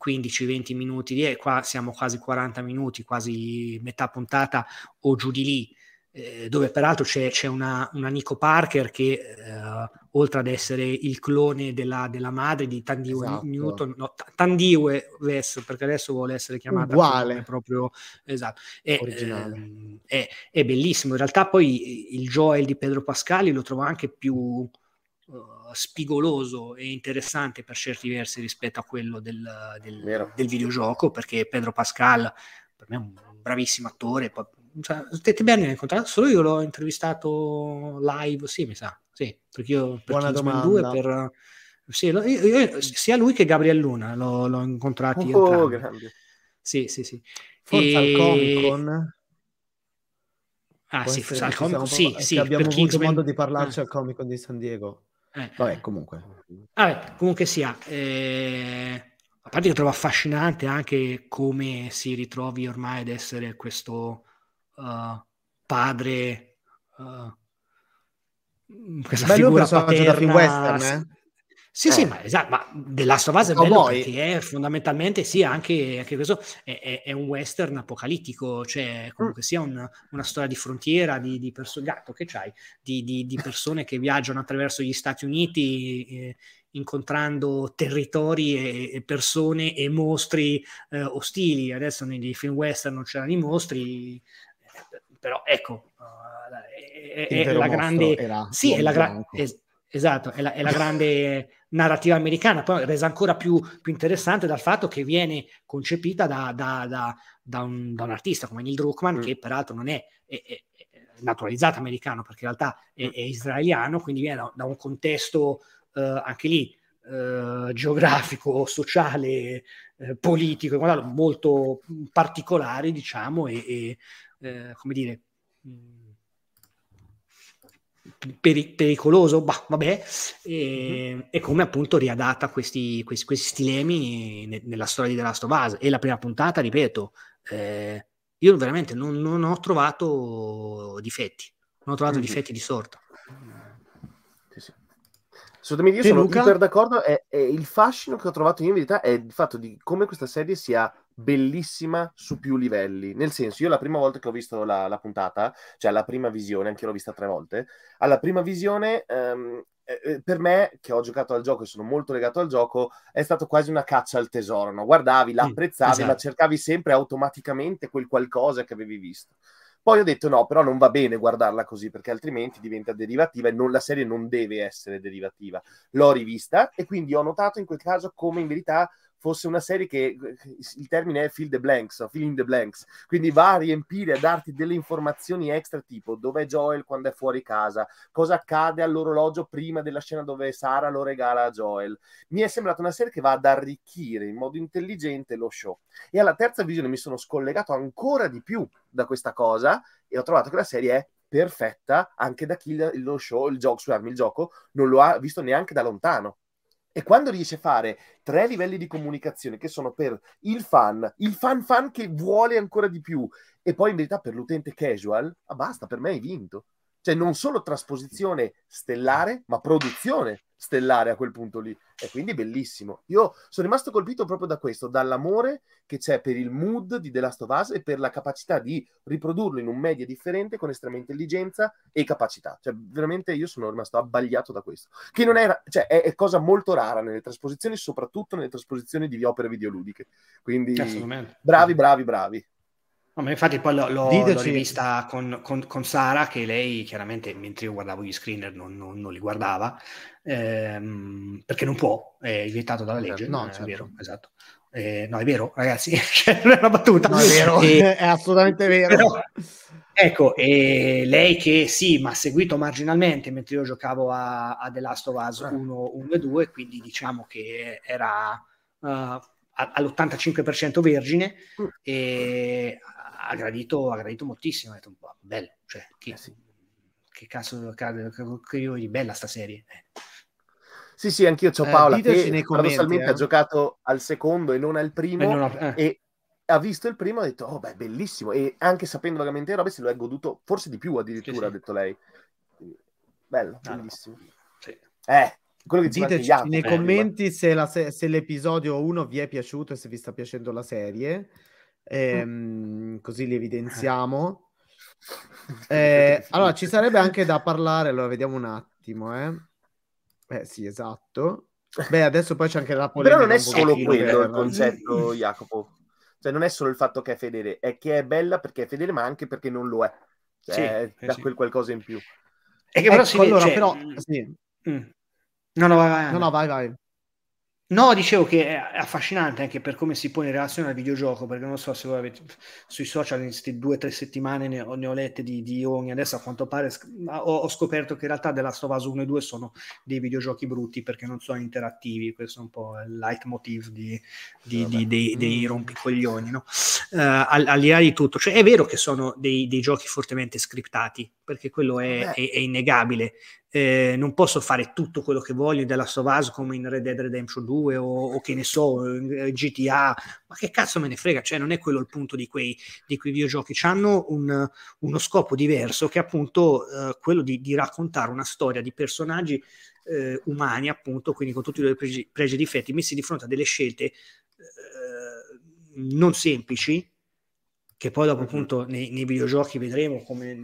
15-20 minuti e qua siamo quasi 40 minuti, quasi metà puntata o giù di lì eh, dove peraltro c'è, c'è una, una, Nico Parker che eh, oltre ad essere il clone della, della madre di Tandiwe esatto. Newton, no, Tandiwe West, perché adesso vuole essere chiamata uguale proprio esatto, è, eh, è, è, bellissimo. In realtà poi il Joel di Pedro Pascali lo trovo anche più uh, spigoloso e interessante per certi versi rispetto a quello del, del, del videogioco, perché Pedro Pascal per me è un bravissimo attore, poi cioè, Tete Berni l'ha incontrato solo io l'ho intervistato live, sì, mi sa, sì, perché io per Buona Kingsman 2 per sì, io, io, sia lui che Gabriel Luna l'ho, l'ho incontrati oh, entrambi. Sì, sì, sì. Forse e... al Comic Con. Ah, sì, al Comic Con, sì, sì, abbiamo avuto Kingsman... modo di parlarci ah. al Comic Con di San Diego. Eh. Vabbè, comunque. Vabbè, comunque sia. Eh... A parte che trovo affascinante anche come si ritrovi ormai ad essere questo uh, padre, uh, questa bello figura paterna. Da film western, eh? Sì, eh. sì, ma, esatto, ma The Last of Us è bello oh, perché è fondamentalmente sì, anche, anche questo è, è, è, un western apocalittico, cioè comunque mm. sia un, una storia di frontiera, di, di persone, gatto che c'hai, di, di, di, persone che viaggiano attraverso gli Stati Uniti eh, incontrando territori e, e, persone e mostri eh, ostili. Adesso nei film western non c'erano i mostri, però ecco, uh, è, è, la grande... Sì, è la, gra- es- esatto, è la, è la grande narrativa americana, poi resa ancora più, più, interessante dal fatto che viene concepita da, da, da, da un, un, artista come Neil Druckmann, mm. che peraltro non è, è, è, naturalizzato americano, perché in realtà è, è israeliano, quindi viene da, un contesto uh, anche lì uh, geografico, sociale, uh, politico, molto particolare, diciamo, e, e eh, come dire, mm, peri- pericoloso, bah, vabbè, e, mm-hmm. e, come appunto riadatta questi, questi, questi stilemi ne- nella storia di The Last of Us. E la prima puntata, ripeto, eh, io veramente non, non, ho trovato difetti, non ho trovato mm-hmm. difetti di sorta. Assolutamente, io sono Luca? super d'accordo. È, è, il fascino che ho trovato io in verità è il fatto di come questa serie sia bellissima su più livelli. Nel senso, io la prima volta che ho visto la, la puntata, cioè la prima visione, anche l'ho vista tre volte, alla prima visione, um, eh, per me, che ho giocato al gioco e sono molto legato al gioco, è stato quasi una caccia al tesoro. No? Guardavi, l'apprezzavi, mm, esatto. ma cercavi sempre automaticamente quel qualcosa che avevi visto. Poi ho detto no, però non va bene guardarla così perché altrimenti diventa derivativa e non, la serie non deve essere derivativa. L'ho rivista e quindi ho notato in quel caso come in verità fosse una serie che il termine è fill the blanks, fill in the blanks, quindi va a riempire, a darti delle informazioni extra tipo dov'è Joel quando è fuori casa, cosa accade all'orologio prima della scena dove Sara lo regala a Joel. Mi è sembrata una serie che va ad arricchire in modo intelligente lo show. E alla terza visione mi sono scollegato ancora di più da questa cosa e ho trovato che la serie è perfetta anche da chi lo show, il gioco, scusami, il gioco non lo ha visto neanche da lontano e quando riesce a fare tre livelli di comunicazione che sono per il fan, il fan fan che vuole ancora di più, e poi in verità per l'utente casual, ah basta, per me hai vinto. Cioè non solo trasposizione stellare, ma produzione stellare a quel punto lì. E quindi bellissimo. Io sono rimasto colpito proprio da questo, dall'amore che c'è per il mood di The Last of Us e per la capacità di riprodurlo in un media differente con estrema intelligenza e capacità. Cioè, veramente io sono rimasto abbagliato da questo. Che non era, cioè, è, è cosa molto rara nelle trasposizioni, soprattutto nelle trasposizioni di opere videoludiche. Quindi bravi, bravi, bravi. No, ma infatti poi l'ho, l'ho rivista con, con, con, Sara, che lei chiaramente mentre io guardavo gli screener non, non, non li guardava, ehm, perché non può, è vietato dalla legge. No, certo. è vero, esatto. Eh, no, è vero, ragazzi, (laughs) non è una battuta. No, è vero, (laughs) e, (laughs) è assolutamente vero. Però, ecco, e lei che sì, ma ha seguito marginalmente mentre io giocavo a, a The Last of Us 1, 1 e 2, quindi diciamo che era... Uh, all'85% vergine mm. e ha gradito, ha gradito moltissimo. Ha detto, boh, bello, cioè, che, eh sì. che cazzo che io di bella sta serie. Eh. Sì, sì, anch'io c'ho eh, Paola eh, che paradossalmente eh. ha giocato al secondo e non al primo non ho, eh. e ha visto il primo e ha detto, oh beh, bellissimo. E anche sapendo vagamente le robe se lo è goduto forse di più addirittura, sì, sì. ha detto lei. Bello, ah, bellissimo. No. Sì. Eh, quello che Diteci nei commenti se, la, se, se, l'episodio 1 vi è piaciuto e se vi sta piacendo la serie. Ehm, così li (laughs) evidenziamo. Eh, allora, ci sarebbe anche da parlare. Allora, vediamo un attimo. Eh, eh sì, esatto. Beh, adesso poi c'è anche la polemica. Però non è solo quello il concetto, Jacopo. Cioè, non è solo il fatto che è fedele, è che è bella perché è fedele, ma anche perché non lo è. Cioè, sì, da sì. quel qualcosa in più. E che però, ecco, allora, cioè... però sì. mm. No, no, vai, vai. No, no, vai, vai. No, dicevo che è affascinante anche per come si pone in relazione al videogioco, perché non so se voi avete sui social in queste due o tre settimane ne ho, ne ho lette di, di, ogni. Adesso a quanto pare ho, ho, scoperto che in realtà della Stovaz 1 e 2 sono dei videogiochi brutti perché non sono interattivi. Questo è un po' il leitmotiv di, di, di dei, dei, mm. rompicoglioni. No? Uh, al, al, di là di tutto, cioè, è vero che sono dei, dei giochi fortemente scriptati, perché quello è, è, è innegabile eh, non posso fare tutto quello che voglio della Stovaz come in Red Dead Redemption 2 o, o che ne so, in GTA, ma che cazzo me ne frega, cioè non è quello il punto di quei, di quei videogiochi, hanno un, uno scopo diverso che è appunto eh, quello di, di, raccontare una storia di personaggi eh, umani appunto, quindi con tutti i loro pregi, pregi e difetti, messi di fronte a delle scelte eh, non semplici, che poi dopo appunto nei, nei videogiochi vedremo come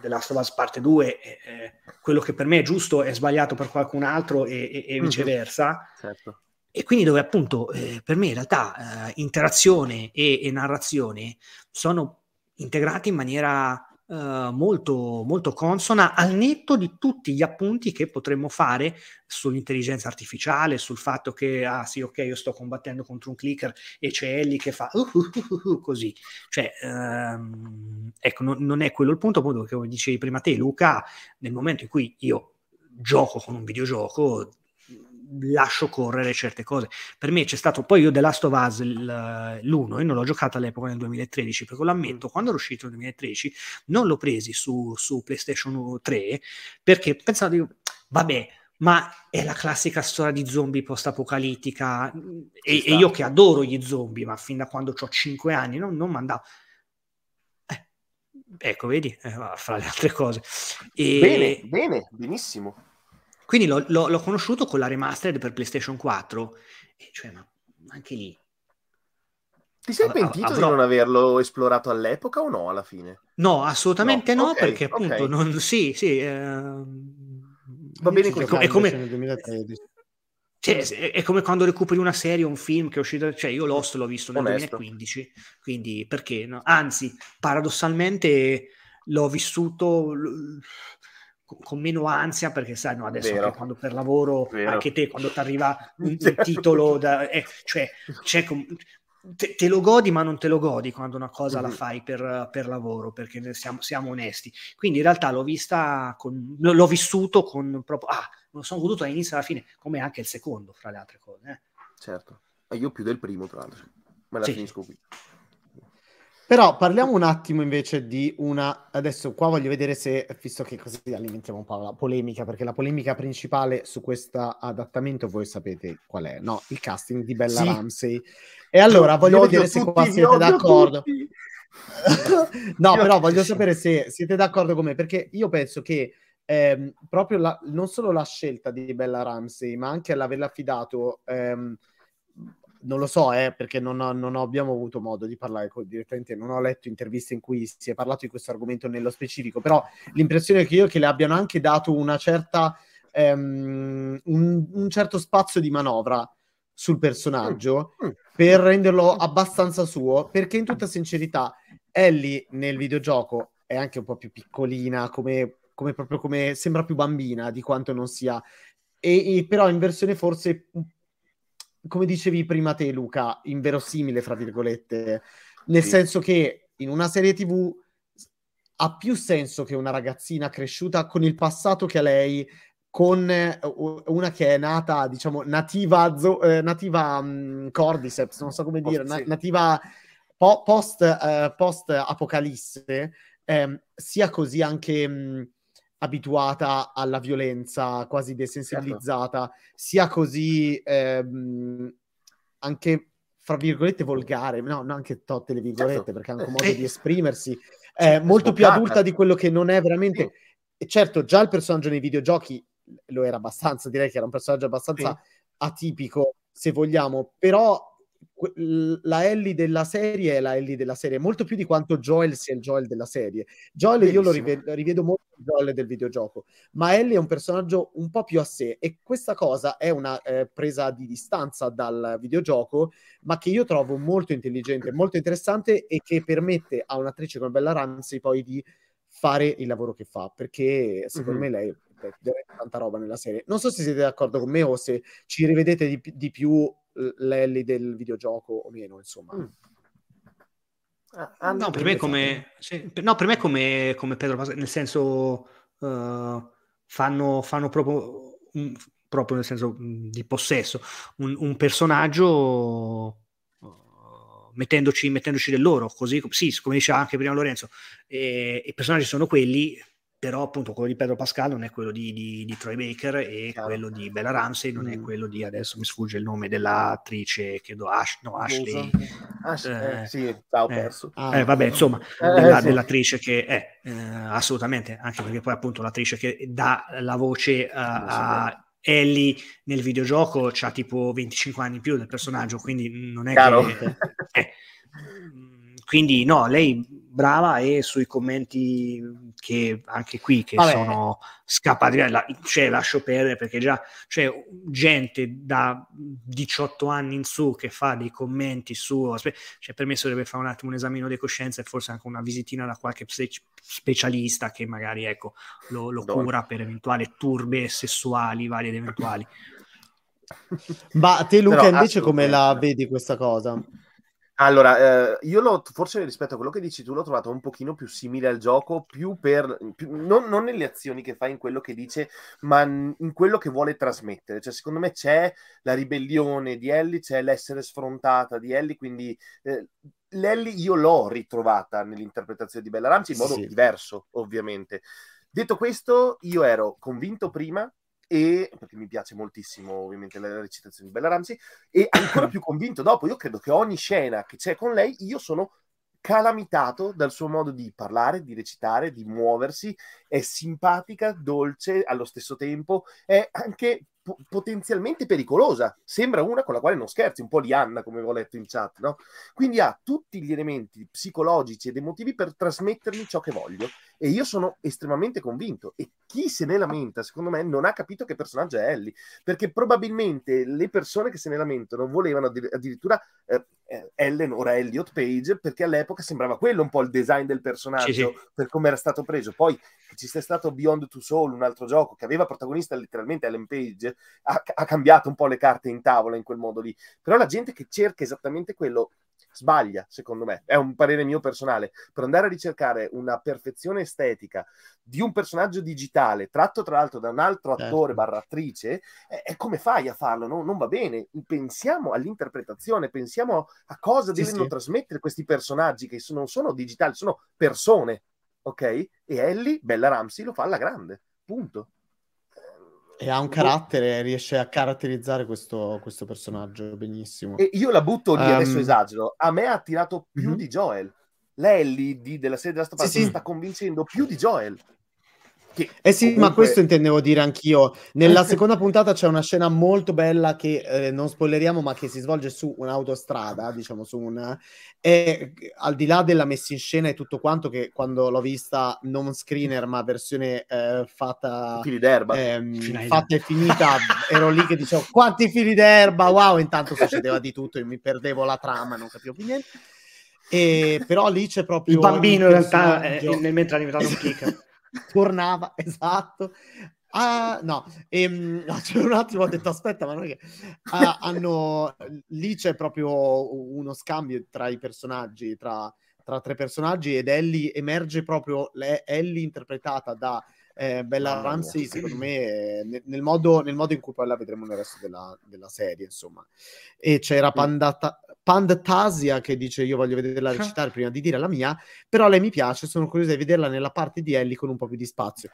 The Last of Us parte 2 eh, eh, quello che per me è giusto è sbagliato per qualcun altro e, e, e viceversa mm-hmm. certo. e quindi dove appunto eh, per me in realtà eh, interazione e, e narrazione sono integrati in maniera Uh, molto, molto consona al netto di tutti gli appunti che potremmo fare sull'intelligenza artificiale, sul fatto che, ah sì, ok, io sto combattendo contro un clicker e c'è Ellie che fa uh, uh, uh così. Cioè, um, ecco, non, non, è quello il punto, appunto, che dicevi prima te, Luca, nel momento in cui io gioco con un videogioco, lascio correre certe cose. Per me c'è stato poi io The Last of Us l'1 e non l'ho giocato all'epoca nel 2013 perché lo ammetto, quando era uscito nel 2013 non l'ho presi su, su PlayStation 3 perché pensavo di vabbè ma è la classica storia di zombie post-apocalittica e, e, io che adoro gli zombie ma fin da quando ho 5 anni non, non mandavo. Eh, ecco vedi eh, fra le altre cose. E... bene bene benissimo quindi l'ho, l'ho, l'ho, conosciuto con la remastered per PlayStation 4, e cioè, ma anche lì. Ti sei pentito avrò... di non averlo esplorato all'epoca o no alla fine? No, assolutamente no, no okay, perché appunto okay. non... Sì, sì. Eh... Va bene così. È come... Nel 2013. Cioè, è come quando recuperi una serie o un film che è uscito, cioè io Lost l'ho visto nel Onesto. 2015, quindi perché no? Anzi, paradossalmente l'ho vissuto con meno ansia perché sai no, adesso quando per lavoro Vero. anche te quando ti arriva (laughs) un, un, titolo da, eh, cioè, cioè te, te, lo godi ma non te lo godi quando una cosa mm-hmm. la fai per, per, lavoro perché siamo, siamo, onesti quindi in realtà l'ho vista con, l'ho vissuto con proprio ah non sono goduto dall'inizio alla fine come anche il secondo fra le altre cose eh. certo e io più del primo tra l'altro me la sì. finisco qui però parliamo un attimo invece di una. Adesso qua voglio vedere se, visto che così alimentiamo un po' la polemica, perché la polemica principale su questo adattamento voi sapete qual è, no? Il casting di Bella sì. Ramsey. E allora voglio vedere se qua siete d'accordo. (laughs) No, però voglio sapere se siete d'accordo con me, perché io penso che ehm, proprio la, non solo la scelta di Bella Ramsey, ma anche l'averla affidato, ehm, non lo so, eh, perché non, ho, non, abbiamo avuto modo di parlare con, direttamente, non ho letto interviste in cui si è parlato di questo argomento nello specifico, però l'impressione che io è che le abbiano anche dato una certa, ehm, un, un certo spazio di manovra sul personaggio mm, mm. per renderlo abbastanza suo, perché in tutta sincerità Ellie nel videogioco è anche un po' più piccolina, come, come proprio come sembra più bambina di quanto non sia. E, e, però in versione forse, come dicevi prima te Luca, inverosimile, fra virgolette, nel sì. senso che in una serie tv ha più senso che una ragazzina cresciuta con il passato che ha lei, con uh, una che è nata, diciamo, nativa, zo- eh, nativa um, Cordyceps, non so come dire, na- nativa po- post, uh, post apocalisse ehm, sia così anche mh, abituata alla violenza, quasi desensibilizzata, certo. sia così ehm, anche fra virgolette volgare, no, non anche totte le virgolette, certo. perché ha un modo di (laughs) esprimersi, eh, molto più adulta di quello che non è veramente. Sì. Certo, già il personaggio nei videogiochi lo era abbastanza, direi che era un personaggio abbastanza sì. atipico, se vogliamo, però la Ellie della serie è la Ellie della serie, molto più di quanto Joel sia il Joel della serie. Joel Benissimo. io lo rivedo, rivedo molto il Joel del videogioco, ma Ellie è un personaggio un po' più a sé e questa cosa è una eh, presa di distanza dal videogioco, ma che io trovo molto intelligente, molto interessante e che permette a un'attrice come Bella Ramsey poi di fare il lavoro che fa, perché secondo mm-hmm. me lei è tanta roba nella serie. Non so se siete d'accordo con me o se ci rivedete di, di più l'Ellie del videogioco o meno, insomma. Mm. Ah, no, per me come, sì, no, per me come, come Pedro Pascal, nel senso uh, fanno, fanno proprio, un, proprio nel senso di possesso un, un personaggio uh, mettendoci, mettendoci del loro, così sì, come diceva anche prima Lorenzo, e, i personaggi sono quelli, però appunto quello di Pedro Pascal non è quello di, di, di Troy Baker e Chiaro. quello di Bella Ramsey non mm. è quello di adesso mi sfugge il nome dell'attrice credo Ash, no, Ashley Ash, eh, eh, sì, ciao eh, perso eh, vabbè insomma eh, della, sì. dell'attrice che è eh, assolutamente anche perché poi appunto l'attrice che dà la voce a, a Ellie nel videogioco ha tipo 25 anni in più del personaggio quindi non è Chiaro. che (laughs) quindi no, lei brava e sui commenti che anche qui che Vabbè. sono scappati, la, cioè lascio perdere perché già c'è gente da 18 anni in su che fa dei commenti su, cioè per me dovrebbe fare un attimo un esamino di coscienza e forse anche una visitina da qualche specialista che magari ecco, lo, lo cura per eventuali turbe sessuali varie ed eventuali. (laughs) Ma te Luca Però, invece come la vedi questa cosa? Allora, eh, io l'ho, forse rispetto a quello che dici tu, l'ho trovato un pochino più simile al gioco, più per, più, non, non, nelle azioni che fa, in quello che dice, ma in quello che vuole trasmettere. Cioè, secondo me c'è la ribellione di Ellie, c'è l'essere sfrontata di Ellie, quindi eh, l'Ellie io l'ho ritrovata nell'interpretazione di Bella Ramsey in modo sì. diverso, ovviamente. Detto questo, io ero convinto prima e perché mi piace moltissimo ovviamente la recitazione di Bella Ramsey e (coughs) ancora più convinto dopo io credo che ogni scena che c'è con lei io sono calamitato dal suo modo di parlare, di recitare, di muoversi, è simpatica, dolce allo stesso tempo, è anche potenzialmente pericolosa. Sembra una con la quale non scherzi, un po' di Anna, come ho letto in chat, no? Quindi ha tutti gli elementi psicologici ed emotivi per trasmettermi ciò che voglio. E io sono estremamente convinto. E chi se ne lamenta, secondo me, non ha capito che personaggio è Ellie. Perché probabilmente le persone che se ne lamentano volevano addirittura eh, eh, Ellen, ora Elliot Page, perché all'epoca sembrava quello un po' il design del personaggio, sì, sì. per come era stato preso. Poi ci sia stato Beyond Two Soul, un altro gioco che aveva protagonista letteralmente Ellen Page, ha, ha cambiato un po' le carte in tavola in quel modo lì. Però la gente che cerca esattamente quello sbaglia, secondo me, è un parere mio personale, per andare a ricercare una perfezione estetica di un personaggio digitale, tratto tra l'altro da un altro certo. attore barra attrice, è, come fai a farlo? No? Non va bene. Pensiamo all'interpretazione, pensiamo a cosa sì, devono sì. trasmettere questi personaggi che non sono digitali, sono persone, ok? E Ellie, Bella Ramsey, lo fa alla grande, punto. E ha un carattere, riesce a caratterizzare questo, questo personaggio benissimo. E io la butto lì, um, adesso esagero. A me ha attirato più mm-hmm. di Joel. l'Ellie di, della serie della Stoppa sì, sì. sta convincendo più di Joel. Che eh sì, comunque... ma questo intendevo dire anch'io. Nella (laughs) seconda puntata c'è una scena molto bella che eh, non spoileriamo, ma che si svolge su un'autostrada, diciamo su un... E al di là della messa in scena e tutto quanto, che quando l'ho vista non screener, ma versione eh, fatta... Fili d'erba. Ehm, fatta e finita, ero lì che dicevo quanti fili d'erba, wow, intanto (laughs) succedeva di tutto, io mi perdevo la trama, non capivo più niente. E, però lì c'è proprio il bambino in realtà è, nel mentre ha diventato un kicker tornava, (laughs) esatto. Ah, no, ehm, (laughs) c'è un attimo ho detto aspetta, ma non è che ah, hanno lì c'è proprio uno scambio tra i personaggi, tra, tra tre personaggi ed Ellie emerge proprio le, Ellie interpretata da eh, Bella Ramsey, secondo (clears throat) me, nel, nel, modo, nel, modo, in cui poi la vedremo nel resto della, della serie, insomma. E c'era Pandata, Pandasia che dice io voglio vederla (laughs) recitare prima di dire la mia, però lei mi piace, sono curiosa di vederla nella parte di Ellie con un po' più di spazio.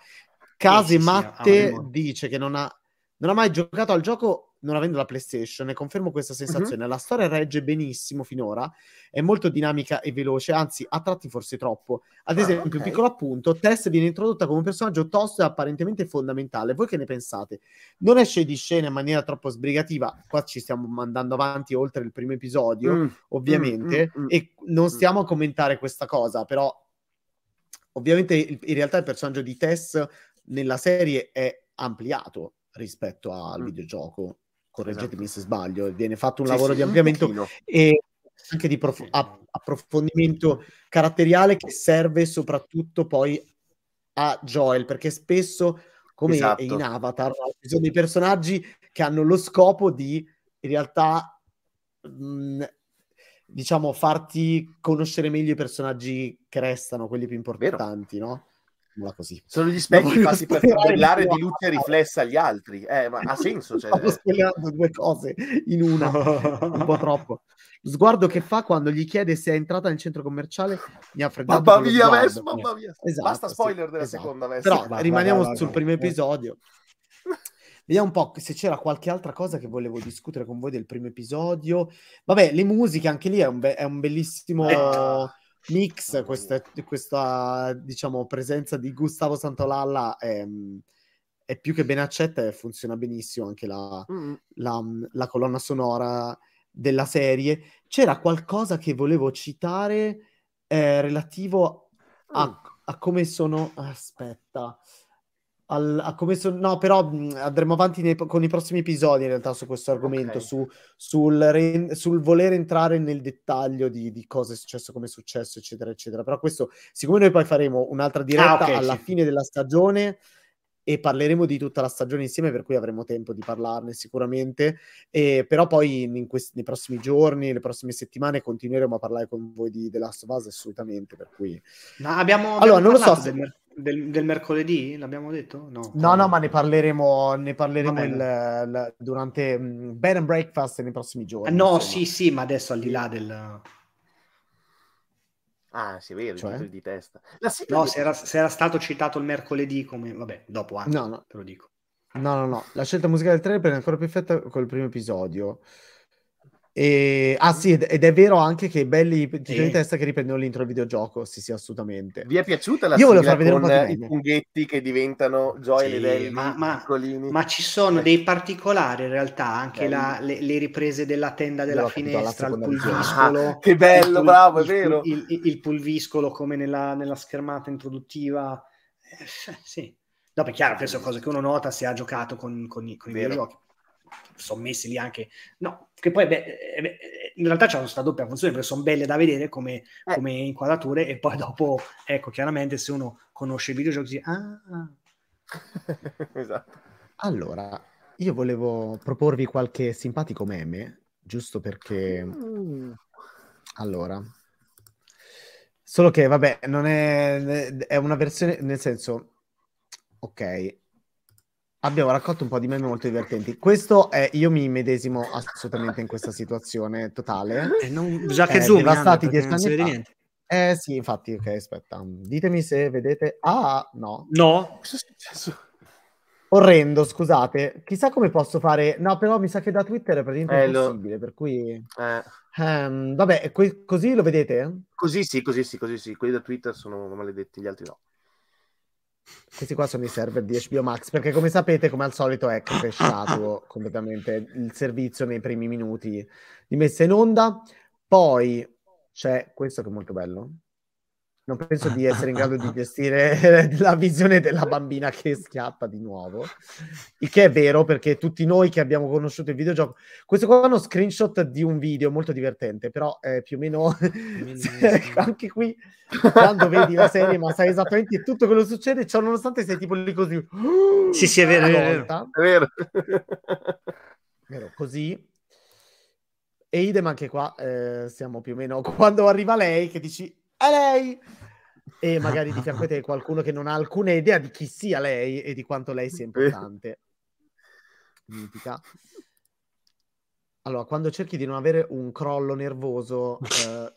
Case Matte sì, dice che non ha, non ha mai giocato al gioco non avendo la PlayStation, e confermo questa sensazione. Uh-huh. La storia regge benissimo finora, è molto dinamica e veloce, anzi, a tratti forse troppo. Ad ah, esempio, ah, okay. un piccolo appunto: Tess viene introdotta come un personaggio tosto e apparentemente fondamentale. Voi che ne pensate? Non esce di scena in maniera troppo sbrigativa. Qua ci stiamo mandando avanti oltre il primo episodio, mm, ovviamente, mm, mm, mm. e non stiamo a commentare questa cosa, però. Ovviamente, in realtà, il personaggio di Tess nella serie è ampliato rispetto al mm. videogioco correggetemi esatto. se sbaglio, viene fatto un sì, lavoro sì, di ampliamento e anche di prof- approfondimento caratteriale che serve soprattutto poi a Joel, perché spesso, come esatto. in Avatar, ci sono dei personaggi che hanno lo scopo di in realtà mh, diciamo farti conoscere meglio i personaggi che restano, quelli più importanti, Vero. no? Così. Sono gli specchi fatti per tabellare di luce riflessa agli altri. Eh, ma ha senso. (laughs) Cioè... Stavo spoilerando due cose in una, un po' (laughs) troppo. Lo sguardo che fa quando gli chiede se è entrata nel centro commerciale mi ha freddato. Mamma mia, Ves, mamma mia. Esatto, Basta spoiler sì, della esatto. seconda Ves. Però va, rimaniamo va, va, sul primo episodio. (laughs) Vediamo un po' se c'era qualche altra cosa che volevo discutere con voi del primo episodio. Vabbè, le musiche, anche lì è un, be- è un bellissimo... Eh mix, questa, questa diciamo, presenza di Gustavo Santolalla è, è, più che ben accetta e funziona benissimo anche la, mm. la, la, colonna sonora della serie. C'era qualcosa che volevo citare eh, relativo a, mm. a, come sono... Aspetta al, a come so, no, però andremo avanti nei, con i prossimi episodi in realtà su questo argomento, okay. su, sul, re, sul, voler entrare nel dettaglio di, di, cosa è successo, come è successo, eccetera, eccetera. Però questo, siccome noi poi faremo un'altra ah, diretta ah, okay, alla sì. fine della stagione e parleremo di tutta la stagione insieme, per cui avremo tempo di parlarne sicuramente. E, però poi in questi, nei prossimi giorni, le prossime settimane continueremo a parlare con voi di The Last of Us assolutamente. Per cui... No, abbiamo, abbiamo allora, non lo so se... Del del, del, mercoledì, l'abbiamo detto? No, no, no, ma ne parleremo, ne parleremo il, il, durante um, Bed and Breakfast nei prossimi giorni. Eh, no, insomma. sì, sì, ma adesso al di là del... Ah, si vede, cioè? di testa. no, di... Se, era, se, era, stato citato il mercoledì come... Vabbè, dopo anche, no, no. te lo dico. No, no, no. La scelta musicale del trailer è ancora più perfetta col primo episodio. E... Ah sì, ed è vero anche che belli titoli di testa che riprendono l'intro del videogioco, sì sì, assolutamente. Vi è piaciuta la Io volevo far vedere un po' i funghetti che diventano Joy sì, e ma, ma, ma, ci sono dei particolari in realtà, anche la, le, le, riprese della tenda della finestra, il pulviscolo. Ah, che bello, pul- bravo, è vero. Il, il, il pulviscolo come nella, nella schermata introduttiva. Eh, sì. Dopo è chiaro che sono cose che uno nota se ha giocato con, con, i, con i videogiochi sono messi lì anche no, che poi beh, eh, in realtà c'è questa doppia funzione perché sono belle da vedere come, eh. come, inquadrature e poi dopo ecco chiaramente se uno conosce i videogiochi dice, ah, ah. (laughs) esatto allora io volevo proporvi qualche simpatico meme giusto perché mm. allora solo che vabbè non è è una versione nel senso ok abbiamo raccolto un po' di meme molto divertenti. Questo è, io mi medesimo assolutamente in questa situazione totale. Eh, non, già che eh, zoom, devastati dieci anni fa. Niente. Eh sì, infatti, ok, aspetta. Ditemi se vedete. Ah, no. No. Cosa è successo? Orrendo, scusate. Chissà come posso fare... No, però mi sa che da Twitter è praticamente eh, impossibile, lo... per cui... Eh. Um, vabbè, que- così lo vedete? Così sì, così sì, così sì. Quelli da Twitter sono maledetti, gli altri no. Questi qua sono i server di HBO Max, perché come sapete, come al solito, è crashato (coughs) completamente il servizio nei primi minuti di messa in onda. Poi c'è questo che è molto bello, non penso di essere in grado di (laughs) gestire (laughs) la visione della bambina che schiatta di nuovo, il che è vero perché tutti noi che abbiamo conosciuto il videogioco, questo qua è uno screenshot di un video molto divertente, però è più o meno (laughs) anche qui quando vedi la serie ma sai esattamente tutto quello che succede, cioè, nonostante sei tipo lì così. Sì, sì, è vero, è vero. È vero. vero. Così. E idem anche qua, eh, siamo più o meno quando arriva lei che dici è lei! E magari di fianco a te qualcuno che non ha alcuna idea di chi sia lei e di quanto lei sia importante. Mitica. Allora, quando cerchi di non avere un crollo nervoso eh,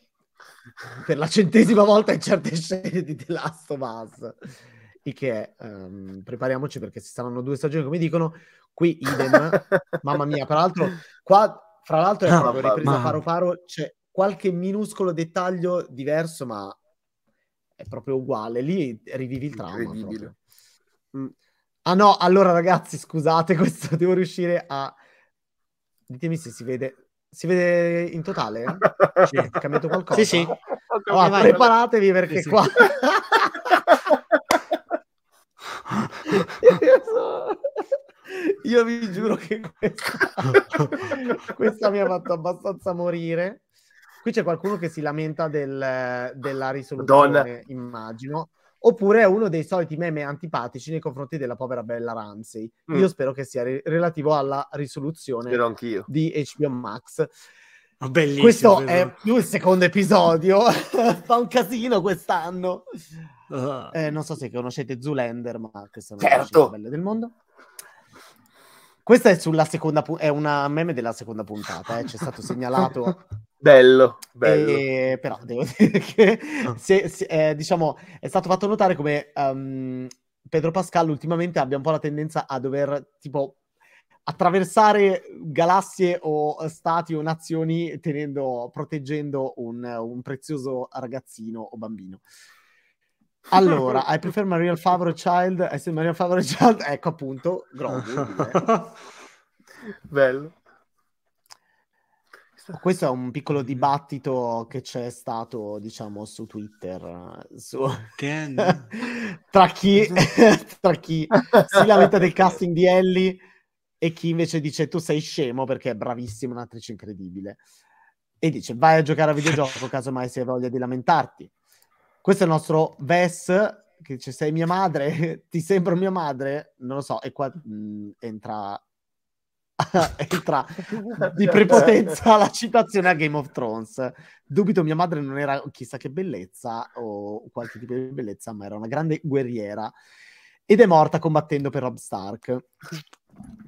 per la centesima volta in certe (laughs) scene di The Last of Us, il che è, um, prepariamoci perché si saranno due stagioni, come dicono, qui idem, (laughs) mamma mia, peraltro, qua, fra l'altro è proprio ripresa paro paro, c'è qualche minuscolo dettaglio diverso, ma è proprio uguale. Lì rivivi il trauma. Mm. Ah no, allora ragazzi, scusate, (laughs) questo devo riuscire a... Ditemi se si vede... Si vede in totale? Sì. È cambiato qualcosa? Sì, sì. Allora, preparatevi perché sì, qua... (laughs) Io vi giuro che questa, questa mi ha fatto abbastanza morire. Qui c'è qualcuno che si lamenta del, della risoluzione, Madonna. immagino. Oppure è uno dei soliti meme antipatici nei confronti della povera Bella Ramsey. Mm. Io spero che sia re- relativo alla risoluzione di HBO Max. Bellissimo, Questo bello. è più il secondo episodio. (laughs) Fa un casino quest'anno. Uh. Eh, non so se conoscete Zoolander, ma questa è una certo. delle belle del mondo. Questa è sulla seconda pu- è una meme della seconda puntata, eh. c'è stato segnalato (laughs) bello, bello. E, però devo dire che se, se, eh, diciamo, è stato fatto notare come um, Pedro Pascal ultimamente abbia un po' la tendenza a dover tipo attraversare galassie o stati o nazioni tenendo, proteggendo un, un prezioso ragazzino o bambino. Allora, I prefer Maria Favre Child, I say Maria Favre Child, ecco appunto, Grogu. (laughs) Bello. Questo è un piccolo dibattito che c'è stato, diciamo, su Twitter su... (laughs) tra, chi, (laughs) tra chi si lamenta del casting di Ellie e chi invece dice tu sei scemo perché è bravissima, un'attrice incredibile. E dice vai a giocare a videogioco (laughs) casomai se hai voglia di lamentarti. Questo è il nostro Ves che dice sei mia madre, ti sembro mia madre? Non lo so, e qua mh, mm, entra (laughs) entra di prepotenza la citazione a Game of Thrones. Dubito mia madre non era chissà che bellezza o qualche tipo di bellezza, ma era una grande guerriera ed è morta combattendo per Rob Stark.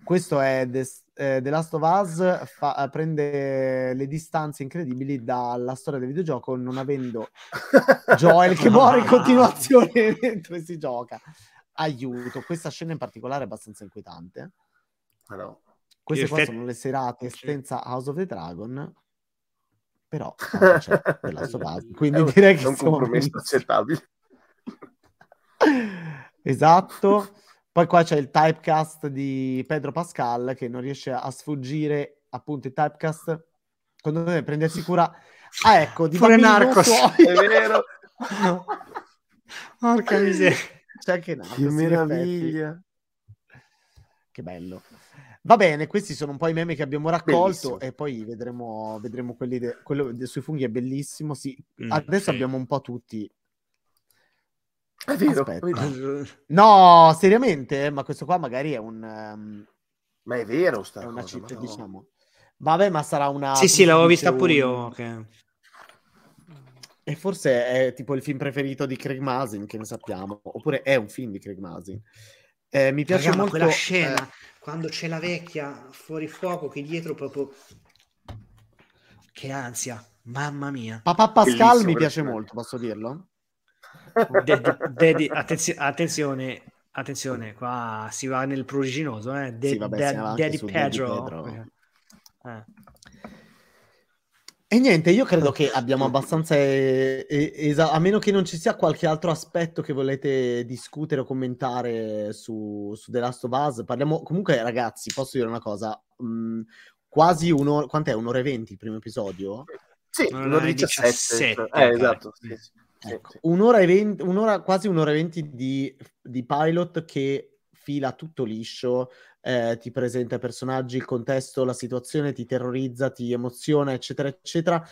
Questo è The, eh, The Last of Us, fa, prende le distanze incredibili dalla storia del videogioco non avendo Joel che muore in (laughs) continuazione mentre si gioca. Aiuto, questa scena in particolare è abbastanza inquietante. No. Queste qua sono le serate senza House of the Dragon, però c'è della Us, quindi un, direi che è un compromesso accettabile. esatto. Poi qua c'è il typecast di Pedro Pascal che non riesce a sfuggire appunto il typecast. Quando deve prendersi cura Ah, ecco, di Pure Narcos. È vero. Porca miseria. C'è anche Narcos. Che meraviglia. Che bello. Va bene, questi sono un po' i meme che abbiamo raccolto bellissimo. e poi vedremo, vedremo quelli de- quello de- sui funghi è bellissimo. Sì. Mm, Adesso sì. abbiamo un po' tutti. È vero. No, seriamente? Ma questo qua magari è un... Um... Ma è vero sta è una cosa, cheat, diciamo. Vabbè, ma sarà una... Sì, sì, l'avevo vista pure io. Okay. E forse è tipo il film preferito di Craig Masin, che ne sappiamo. Oppure è un film di Craig Masin. Eh, mi piace Raga, molto... quella scena... Eh quando c'è la vecchia fuori fuoco che dietro proprio che ansia mamma mia papà Pascal mi piace molto posso dirlo Dedi, dedi, attenzio- attenzione Attenzione, qua si va nel pruriginoso, eh? De- sì, vabbè, de- Daddy, Pedro. Daddy Pedro. Eh. E niente, io credo che abbiamo abbastanza. Eh, esa- a meno che non ci sia qualche altro aspetto che volete discutere o commentare su, su The Last of Us. Parliamo. Comunque, ragazzi, posso dire una cosa? Mm, quasi un'ora. Quant'è? Un'ora e venti il primo episodio? Sì, un'ora e 17. 17 eh, esatto. Sì, sì, ecco. Un'ora e venti, un'ora, quasi un'ora e venti di, di pilot che fila tutto liscio eh, ti presenta i personaggi, il contesto, la situazione, ti terrorizza, ti emoziona, eccetera, eccetera.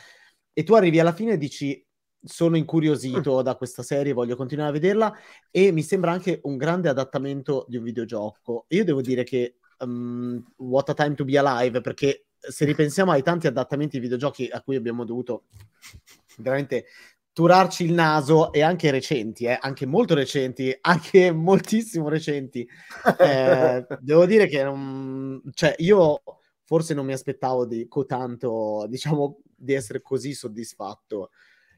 E tu arrivi alla fine e dici: Sono incuriosito da questa serie, voglio continuare a vederla. E mi sembra anche un grande adattamento di un videogioco. io devo dire che um, What a Time to Be Alive, perché se ripensiamo ai tanti adattamenti di videogiochi a cui abbiamo dovuto veramente turarci il naso e anche recenti, eh, anche molto recenti, (laughs) anche moltissimo recenti. Eh, (laughs) devo dire che non, cioè, io forse non mi aspettavo di tanto, diciamo, di essere così soddisfatto.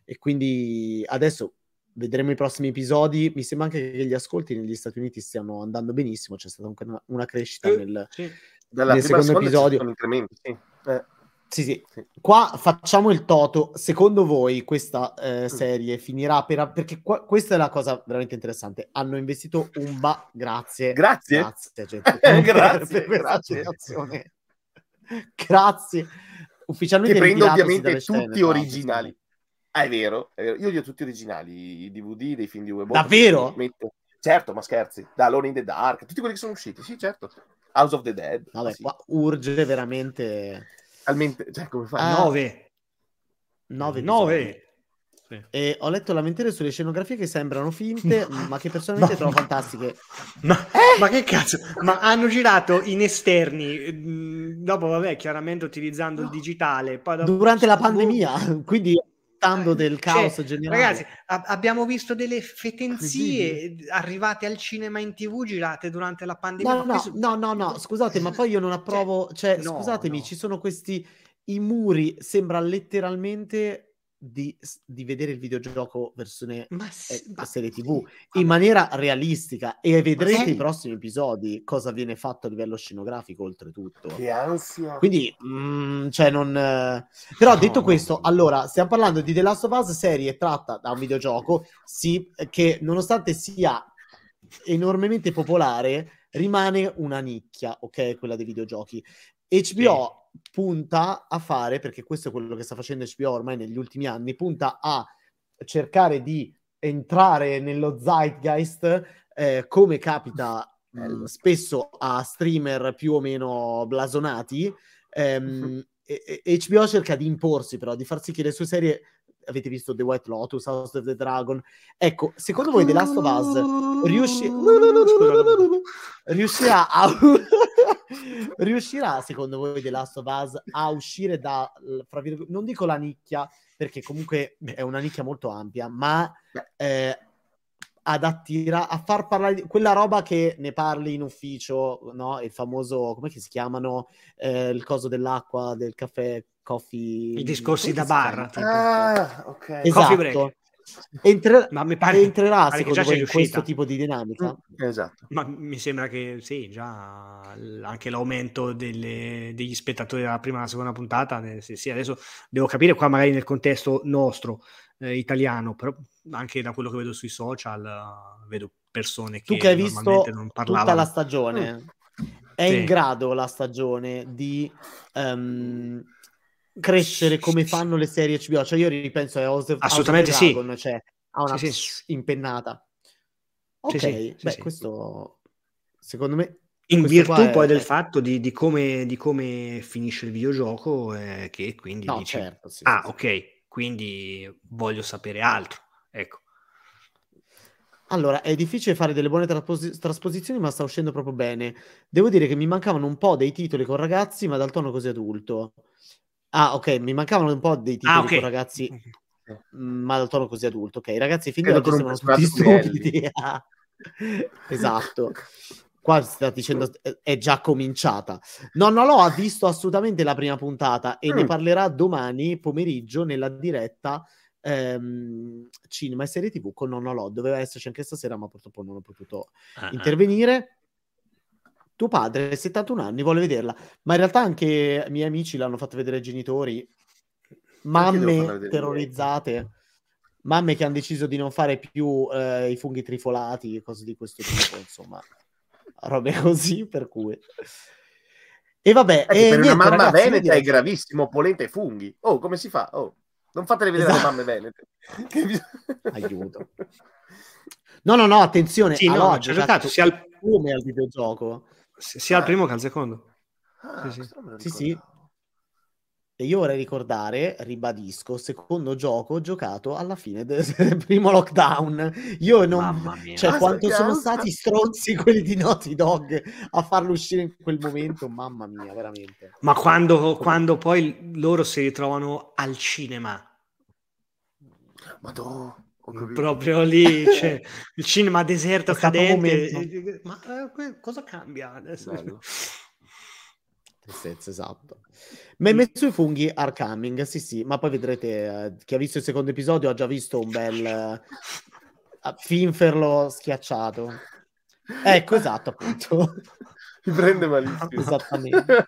E quindi adesso vedremo i prossimi episodi. Mi sembra anche che gli ascolti negli Stati Uniti stiano andando benissimo. C'è stata anche una, una crescita eh, nel, sì. nel secondo episodio. Sì. Eh. Sì, sì, Qua facciamo il toto. Secondo voi questa eh, mm. serie finirà per... Perché qua, questa è la cosa veramente interessante. Hanno investito un ba... Grazie. Grazie. Grazie, gente. (laughs) grazie, per grazie. (laughs) grazie. Ufficialmente che prendo ovviamente tutti scene, originali. Ah, è vero, è vero, Io li ho tutti originali, i DVD dei film di Web. Davvero? Metto... Certo, ma scherzi. Da Alone in the Dark, tutti quelli che sono usciti. Sì, certo. House of the Dead. Vabbè, sì. qua urge veramente Almente, cioè, come? Ah, 9. 9. 9. Sì. E ho letto lamentele sulle scenografie che sembrano finte, no. ma che personalmente no, trovo no. fantastiche. Ma, eh? ma, che cazzo? Ma hanno girato in esterni, mm, dopo, vabbè, chiaramente utilizzando il digitale. Poi dopo... Durante la pandemia, quindi stando del cioè, caos cioè, generale. Ragazzi, a- abbiamo visto delle fetenzie arrivate al cinema in tv girate durante la pandemia. No, no, questo... no, no, no, scusate, ma poi io non approvo, cioè, cioè no, scusatemi, no. ci sono questi i muri, sembra letteralmente di, di, vedere il videogioco versione ma sì, eh, ma serie tv in maniera realistica e vedrete sì. i prossimi episodi cosa viene fatto a livello scenografico oltretutto che ansia quindi mh, mm, cioè non però no, detto questo no. allora stiamo parlando di The Last of Us serie tratta da un videogioco sì, che nonostante sia enormemente popolare rimane una nicchia ok quella dei videogiochi HBO punta a fare, perché questo è quello che sta facendo HBO ormai negli ultimi anni, punta a cercare di entrare nello zeitgeist eh, come capita eh, spesso a streamer più o meno blasonati. Ehm, HBO cerca di imporsi però, di far sì che le sue serie avete visto The White Lotus, House of the Dragon. Ecco, secondo voi The Last of Us riusci... riuscirà a... (laughs) riuscirà, secondo voi, The Last of Us a uscire da, fra virgolette, non dico la nicchia, perché comunque è una nicchia molto ampia, ma eh, ad attirare, a far parlare di quella roba che ne parli in ufficio, no? Il famoso, come si chiamano? Eh, il coso dell'acqua, del caffè, coffee... I discorsi da bar. Ah, ok. Esatto. Entre... Ma mi pare, entrerà pare secondo voi in questo tipo di dinamica? Mm, esatto. Ma mi sembra che sì, già anche l'aumento delle, degli spettatori della prima e della seconda puntata, sì, sì, adesso devo capire qua magari nel contesto nostro eh, italiano, però anche da quello che vedo sui social vedo persone che, tu che hai visto tutta la stagione, mm. è sì. in grado la stagione di... Um, crescere come fanno le serie HBO. Cioè, io ripenso a House of, Assolutamente House of Dragon, sì. cioè ha una sì, sì. impennata. Ok, sì, beh, questo secondo me. In virtù è... poi del fatto di, di, come, di, come, finisce il videogioco, eh, che quindi no, dice, certo, ah, ok, quindi voglio sapere altro. Ecco. Allora, è difficile fare delle buone traspos- trasposizioni, ma sta uscendo proprio bene. Devo dire che mi mancavano un po' dei titoli con ragazzi, ma dal tono così adulto. Ah, ok, mi mancavano un po' dei titoli ah, okay. ragazzi, mm, ma dal tono così adulto. Ok, ragazzi, fin di oggi sembrano tutti stupidi. (laughs) esatto. Qua si sta dicendo è già cominciata. No, non l'ho visto assolutamente la prima puntata e mm. ne parlerà domani pomeriggio nella diretta ehm, cinema e serie tv con Nonno Lod. Doveva esserci anche stasera, ma purtroppo non ho potuto uh-huh. intervenire. Tuo padre, 71 anni, vuole vederla, ma in realtà anche i miei amici l'hanno fatto vedere ai genitori. Mamme terrorizzate, mamme che hanno deciso di non fare più eh, i funghi trifolati, cose di questo tipo, insomma, robe (laughs) così, per cui... E vabbè, ecco, e per niente, una mamma ragazzi, veneta è gravissimo, polenta e funghi. Oh, come si fa? Oh. Non fatele vedere esatto. le mamme venete. (laughs) Aiuto. No, no, no, attenzione. Sì, no, c'è giocato sia al come al videogioco. Sia ah. al primo che al secondo. Ah, sì, sì. sì, sì. E io vorrei ricordare, ribadisco, secondo gioco giocato alla fine del, (laughs) del primo lockdown. Io non... Cioè, ah, quanto sono stati stronzi quelli di Naughty Dog a farlo uscire in quel momento, mamma mia, veramente. Ma quando, quando poi loro si ritrovano al cinema. Madonna. Proprio lì, cioè, il cinema deserto cadente. Ma eh, cosa cambia adesso? (laughs) Tristezza, esatto. Messo i funghi are coming, sì sì, ma poi vedrete, eh, chi ha visto il secondo episodio ha già visto un bel eh, finferlo schiacciato. Ecco, esatto, appunto. Mi prende malissimo. Esattamente. (laughs)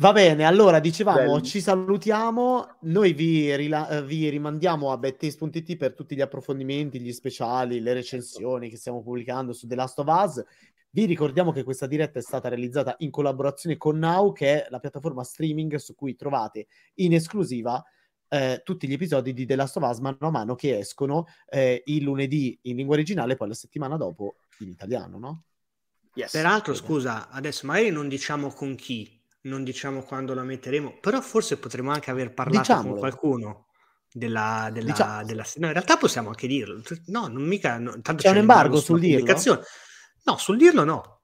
Va bene, allora dicevamo, Bello. ci salutiamo, noi vi, rila- vi rimandiamo a bettace.it per tutti gli approfondimenti, gli speciali, le recensioni che stiamo pubblicando su The Last of Us. Vi ricordiamo che questa diretta è stata realizzata in collaborazione con Now, che è la piattaforma streaming su cui trovate in esclusiva eh, tutti gli episodi di The Last of Us mano a mano che escono eh, il lunedì in lingua originale e poi la settimana dopo in italiano, no? Yes. Peraltro, scusa, adesso magari non diciamo con chi, non diciamo quando la metteremo, però forse potremmo anche aver parlato Diciamolo. con qualcuno della, della, diciamo. della, No, in realtà possiamo anche dirlo. No, non mica... No, tanto c'è, c'è un embargo sul dirlo? No, sul dirlo no.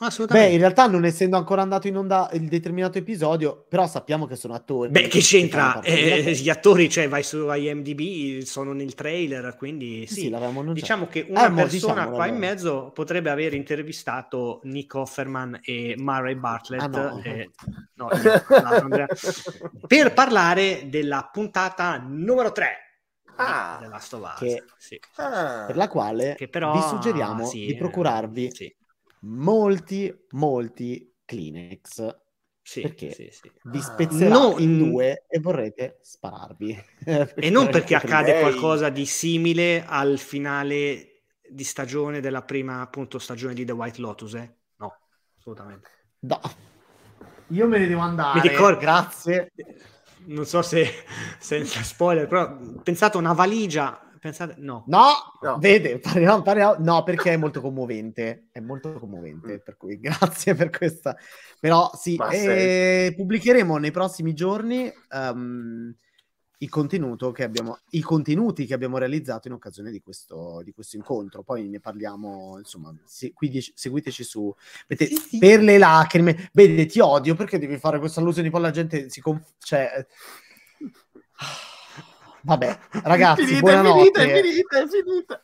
Assolutamente. Beh, in realtà non essendo ancora andato in onda il determinato episodio, però sappiamo che sono attori. Beh, che c'entra? Eh, gli attori, cioè, vai su IMDb, sono nel trailer, quindi sì. sì diciamo che una eh, persona qua in mezzo potrebbe aver intervistato Nick Offerman e Murray Bartlett. Ah, no. Eh, no, (laughs) per parlare della puntata numero 3 ah, della Stovaz, che, sì. ah, per la quale però, vi suggeriamo sì, di procurarvi sì. Molti, molti Kleenex. Sì, perché sì, sì. vi spezzerà no, in due e vorrete spararvi. (laughs) e non perché accade lei. qualcosa di simile al finale di stagione della prima appunto stagione di The White Lotus, eh? No, assolutamente. No. Io me ne devo andare. Mi ricordo, grazie non so se (laughs) senza spoiler, però pensate una valigia. Pensate, no. No, no. vede, parliamo, parliamo, no, perché è molto commovente. È molto commovente, mm. per cui (laughs) grazie per questa. Però sì, eh, pubblicheremo nei prossimi giorni um, il contenuto che abbiamo, i contenuti che abbiamo realizzato in occasione di questo, di questo incontro. Poi ne parliamo, insomma, se, quindi seguiteci su vedete, sì, sì. per le lacrime. Vede, ti odio perché devi fare questa allusione, poi la gente si conf... cioè (laughs) Vabbè, (laughs) ragazzi, finita, buonanotte. È finita, è finita, è finita.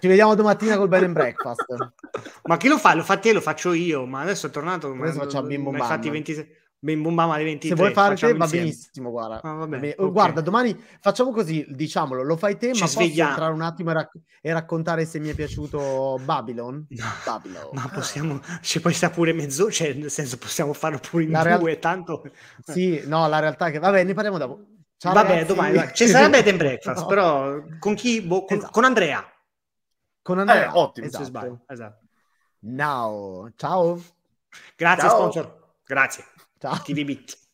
Ci vediamo domattina col bed and breakfast. (laughs) ma chi lo fa? Lo fa te, lo faccio io. Ma adesso è tornato. Adesso facciamo bim bum bam. 26 Ben Bombama alle 23. Se vuoi fare te va benissimo, guarda. Ah, vabbè, okay. Guarda, domani facciamo così, diciamolo, lo fai te, Ci ma svegliamo. posso entrare un attimo e, rac- e, raccontare se mi è piaciuto Babylon? (laughs) No, Babylon. ma possiamo, ci poi sta pure mezzo, cioè nel senso possiamo farlo pure in la due, real... tanto... Sì, no, la realtà è che, vabbè, ne parliamo dopo. Ciao, vabbè, ragazzi. domani, ci sarà bed and breakfast, (laughs) no. però con chi? Boh, con, esatto. con, Andrea. Con Andrea, eh, ottimo. Esatto. esatto. Now, ciao. Grazie, ciao. sponsor. Grazie. Ciao. TV Bit.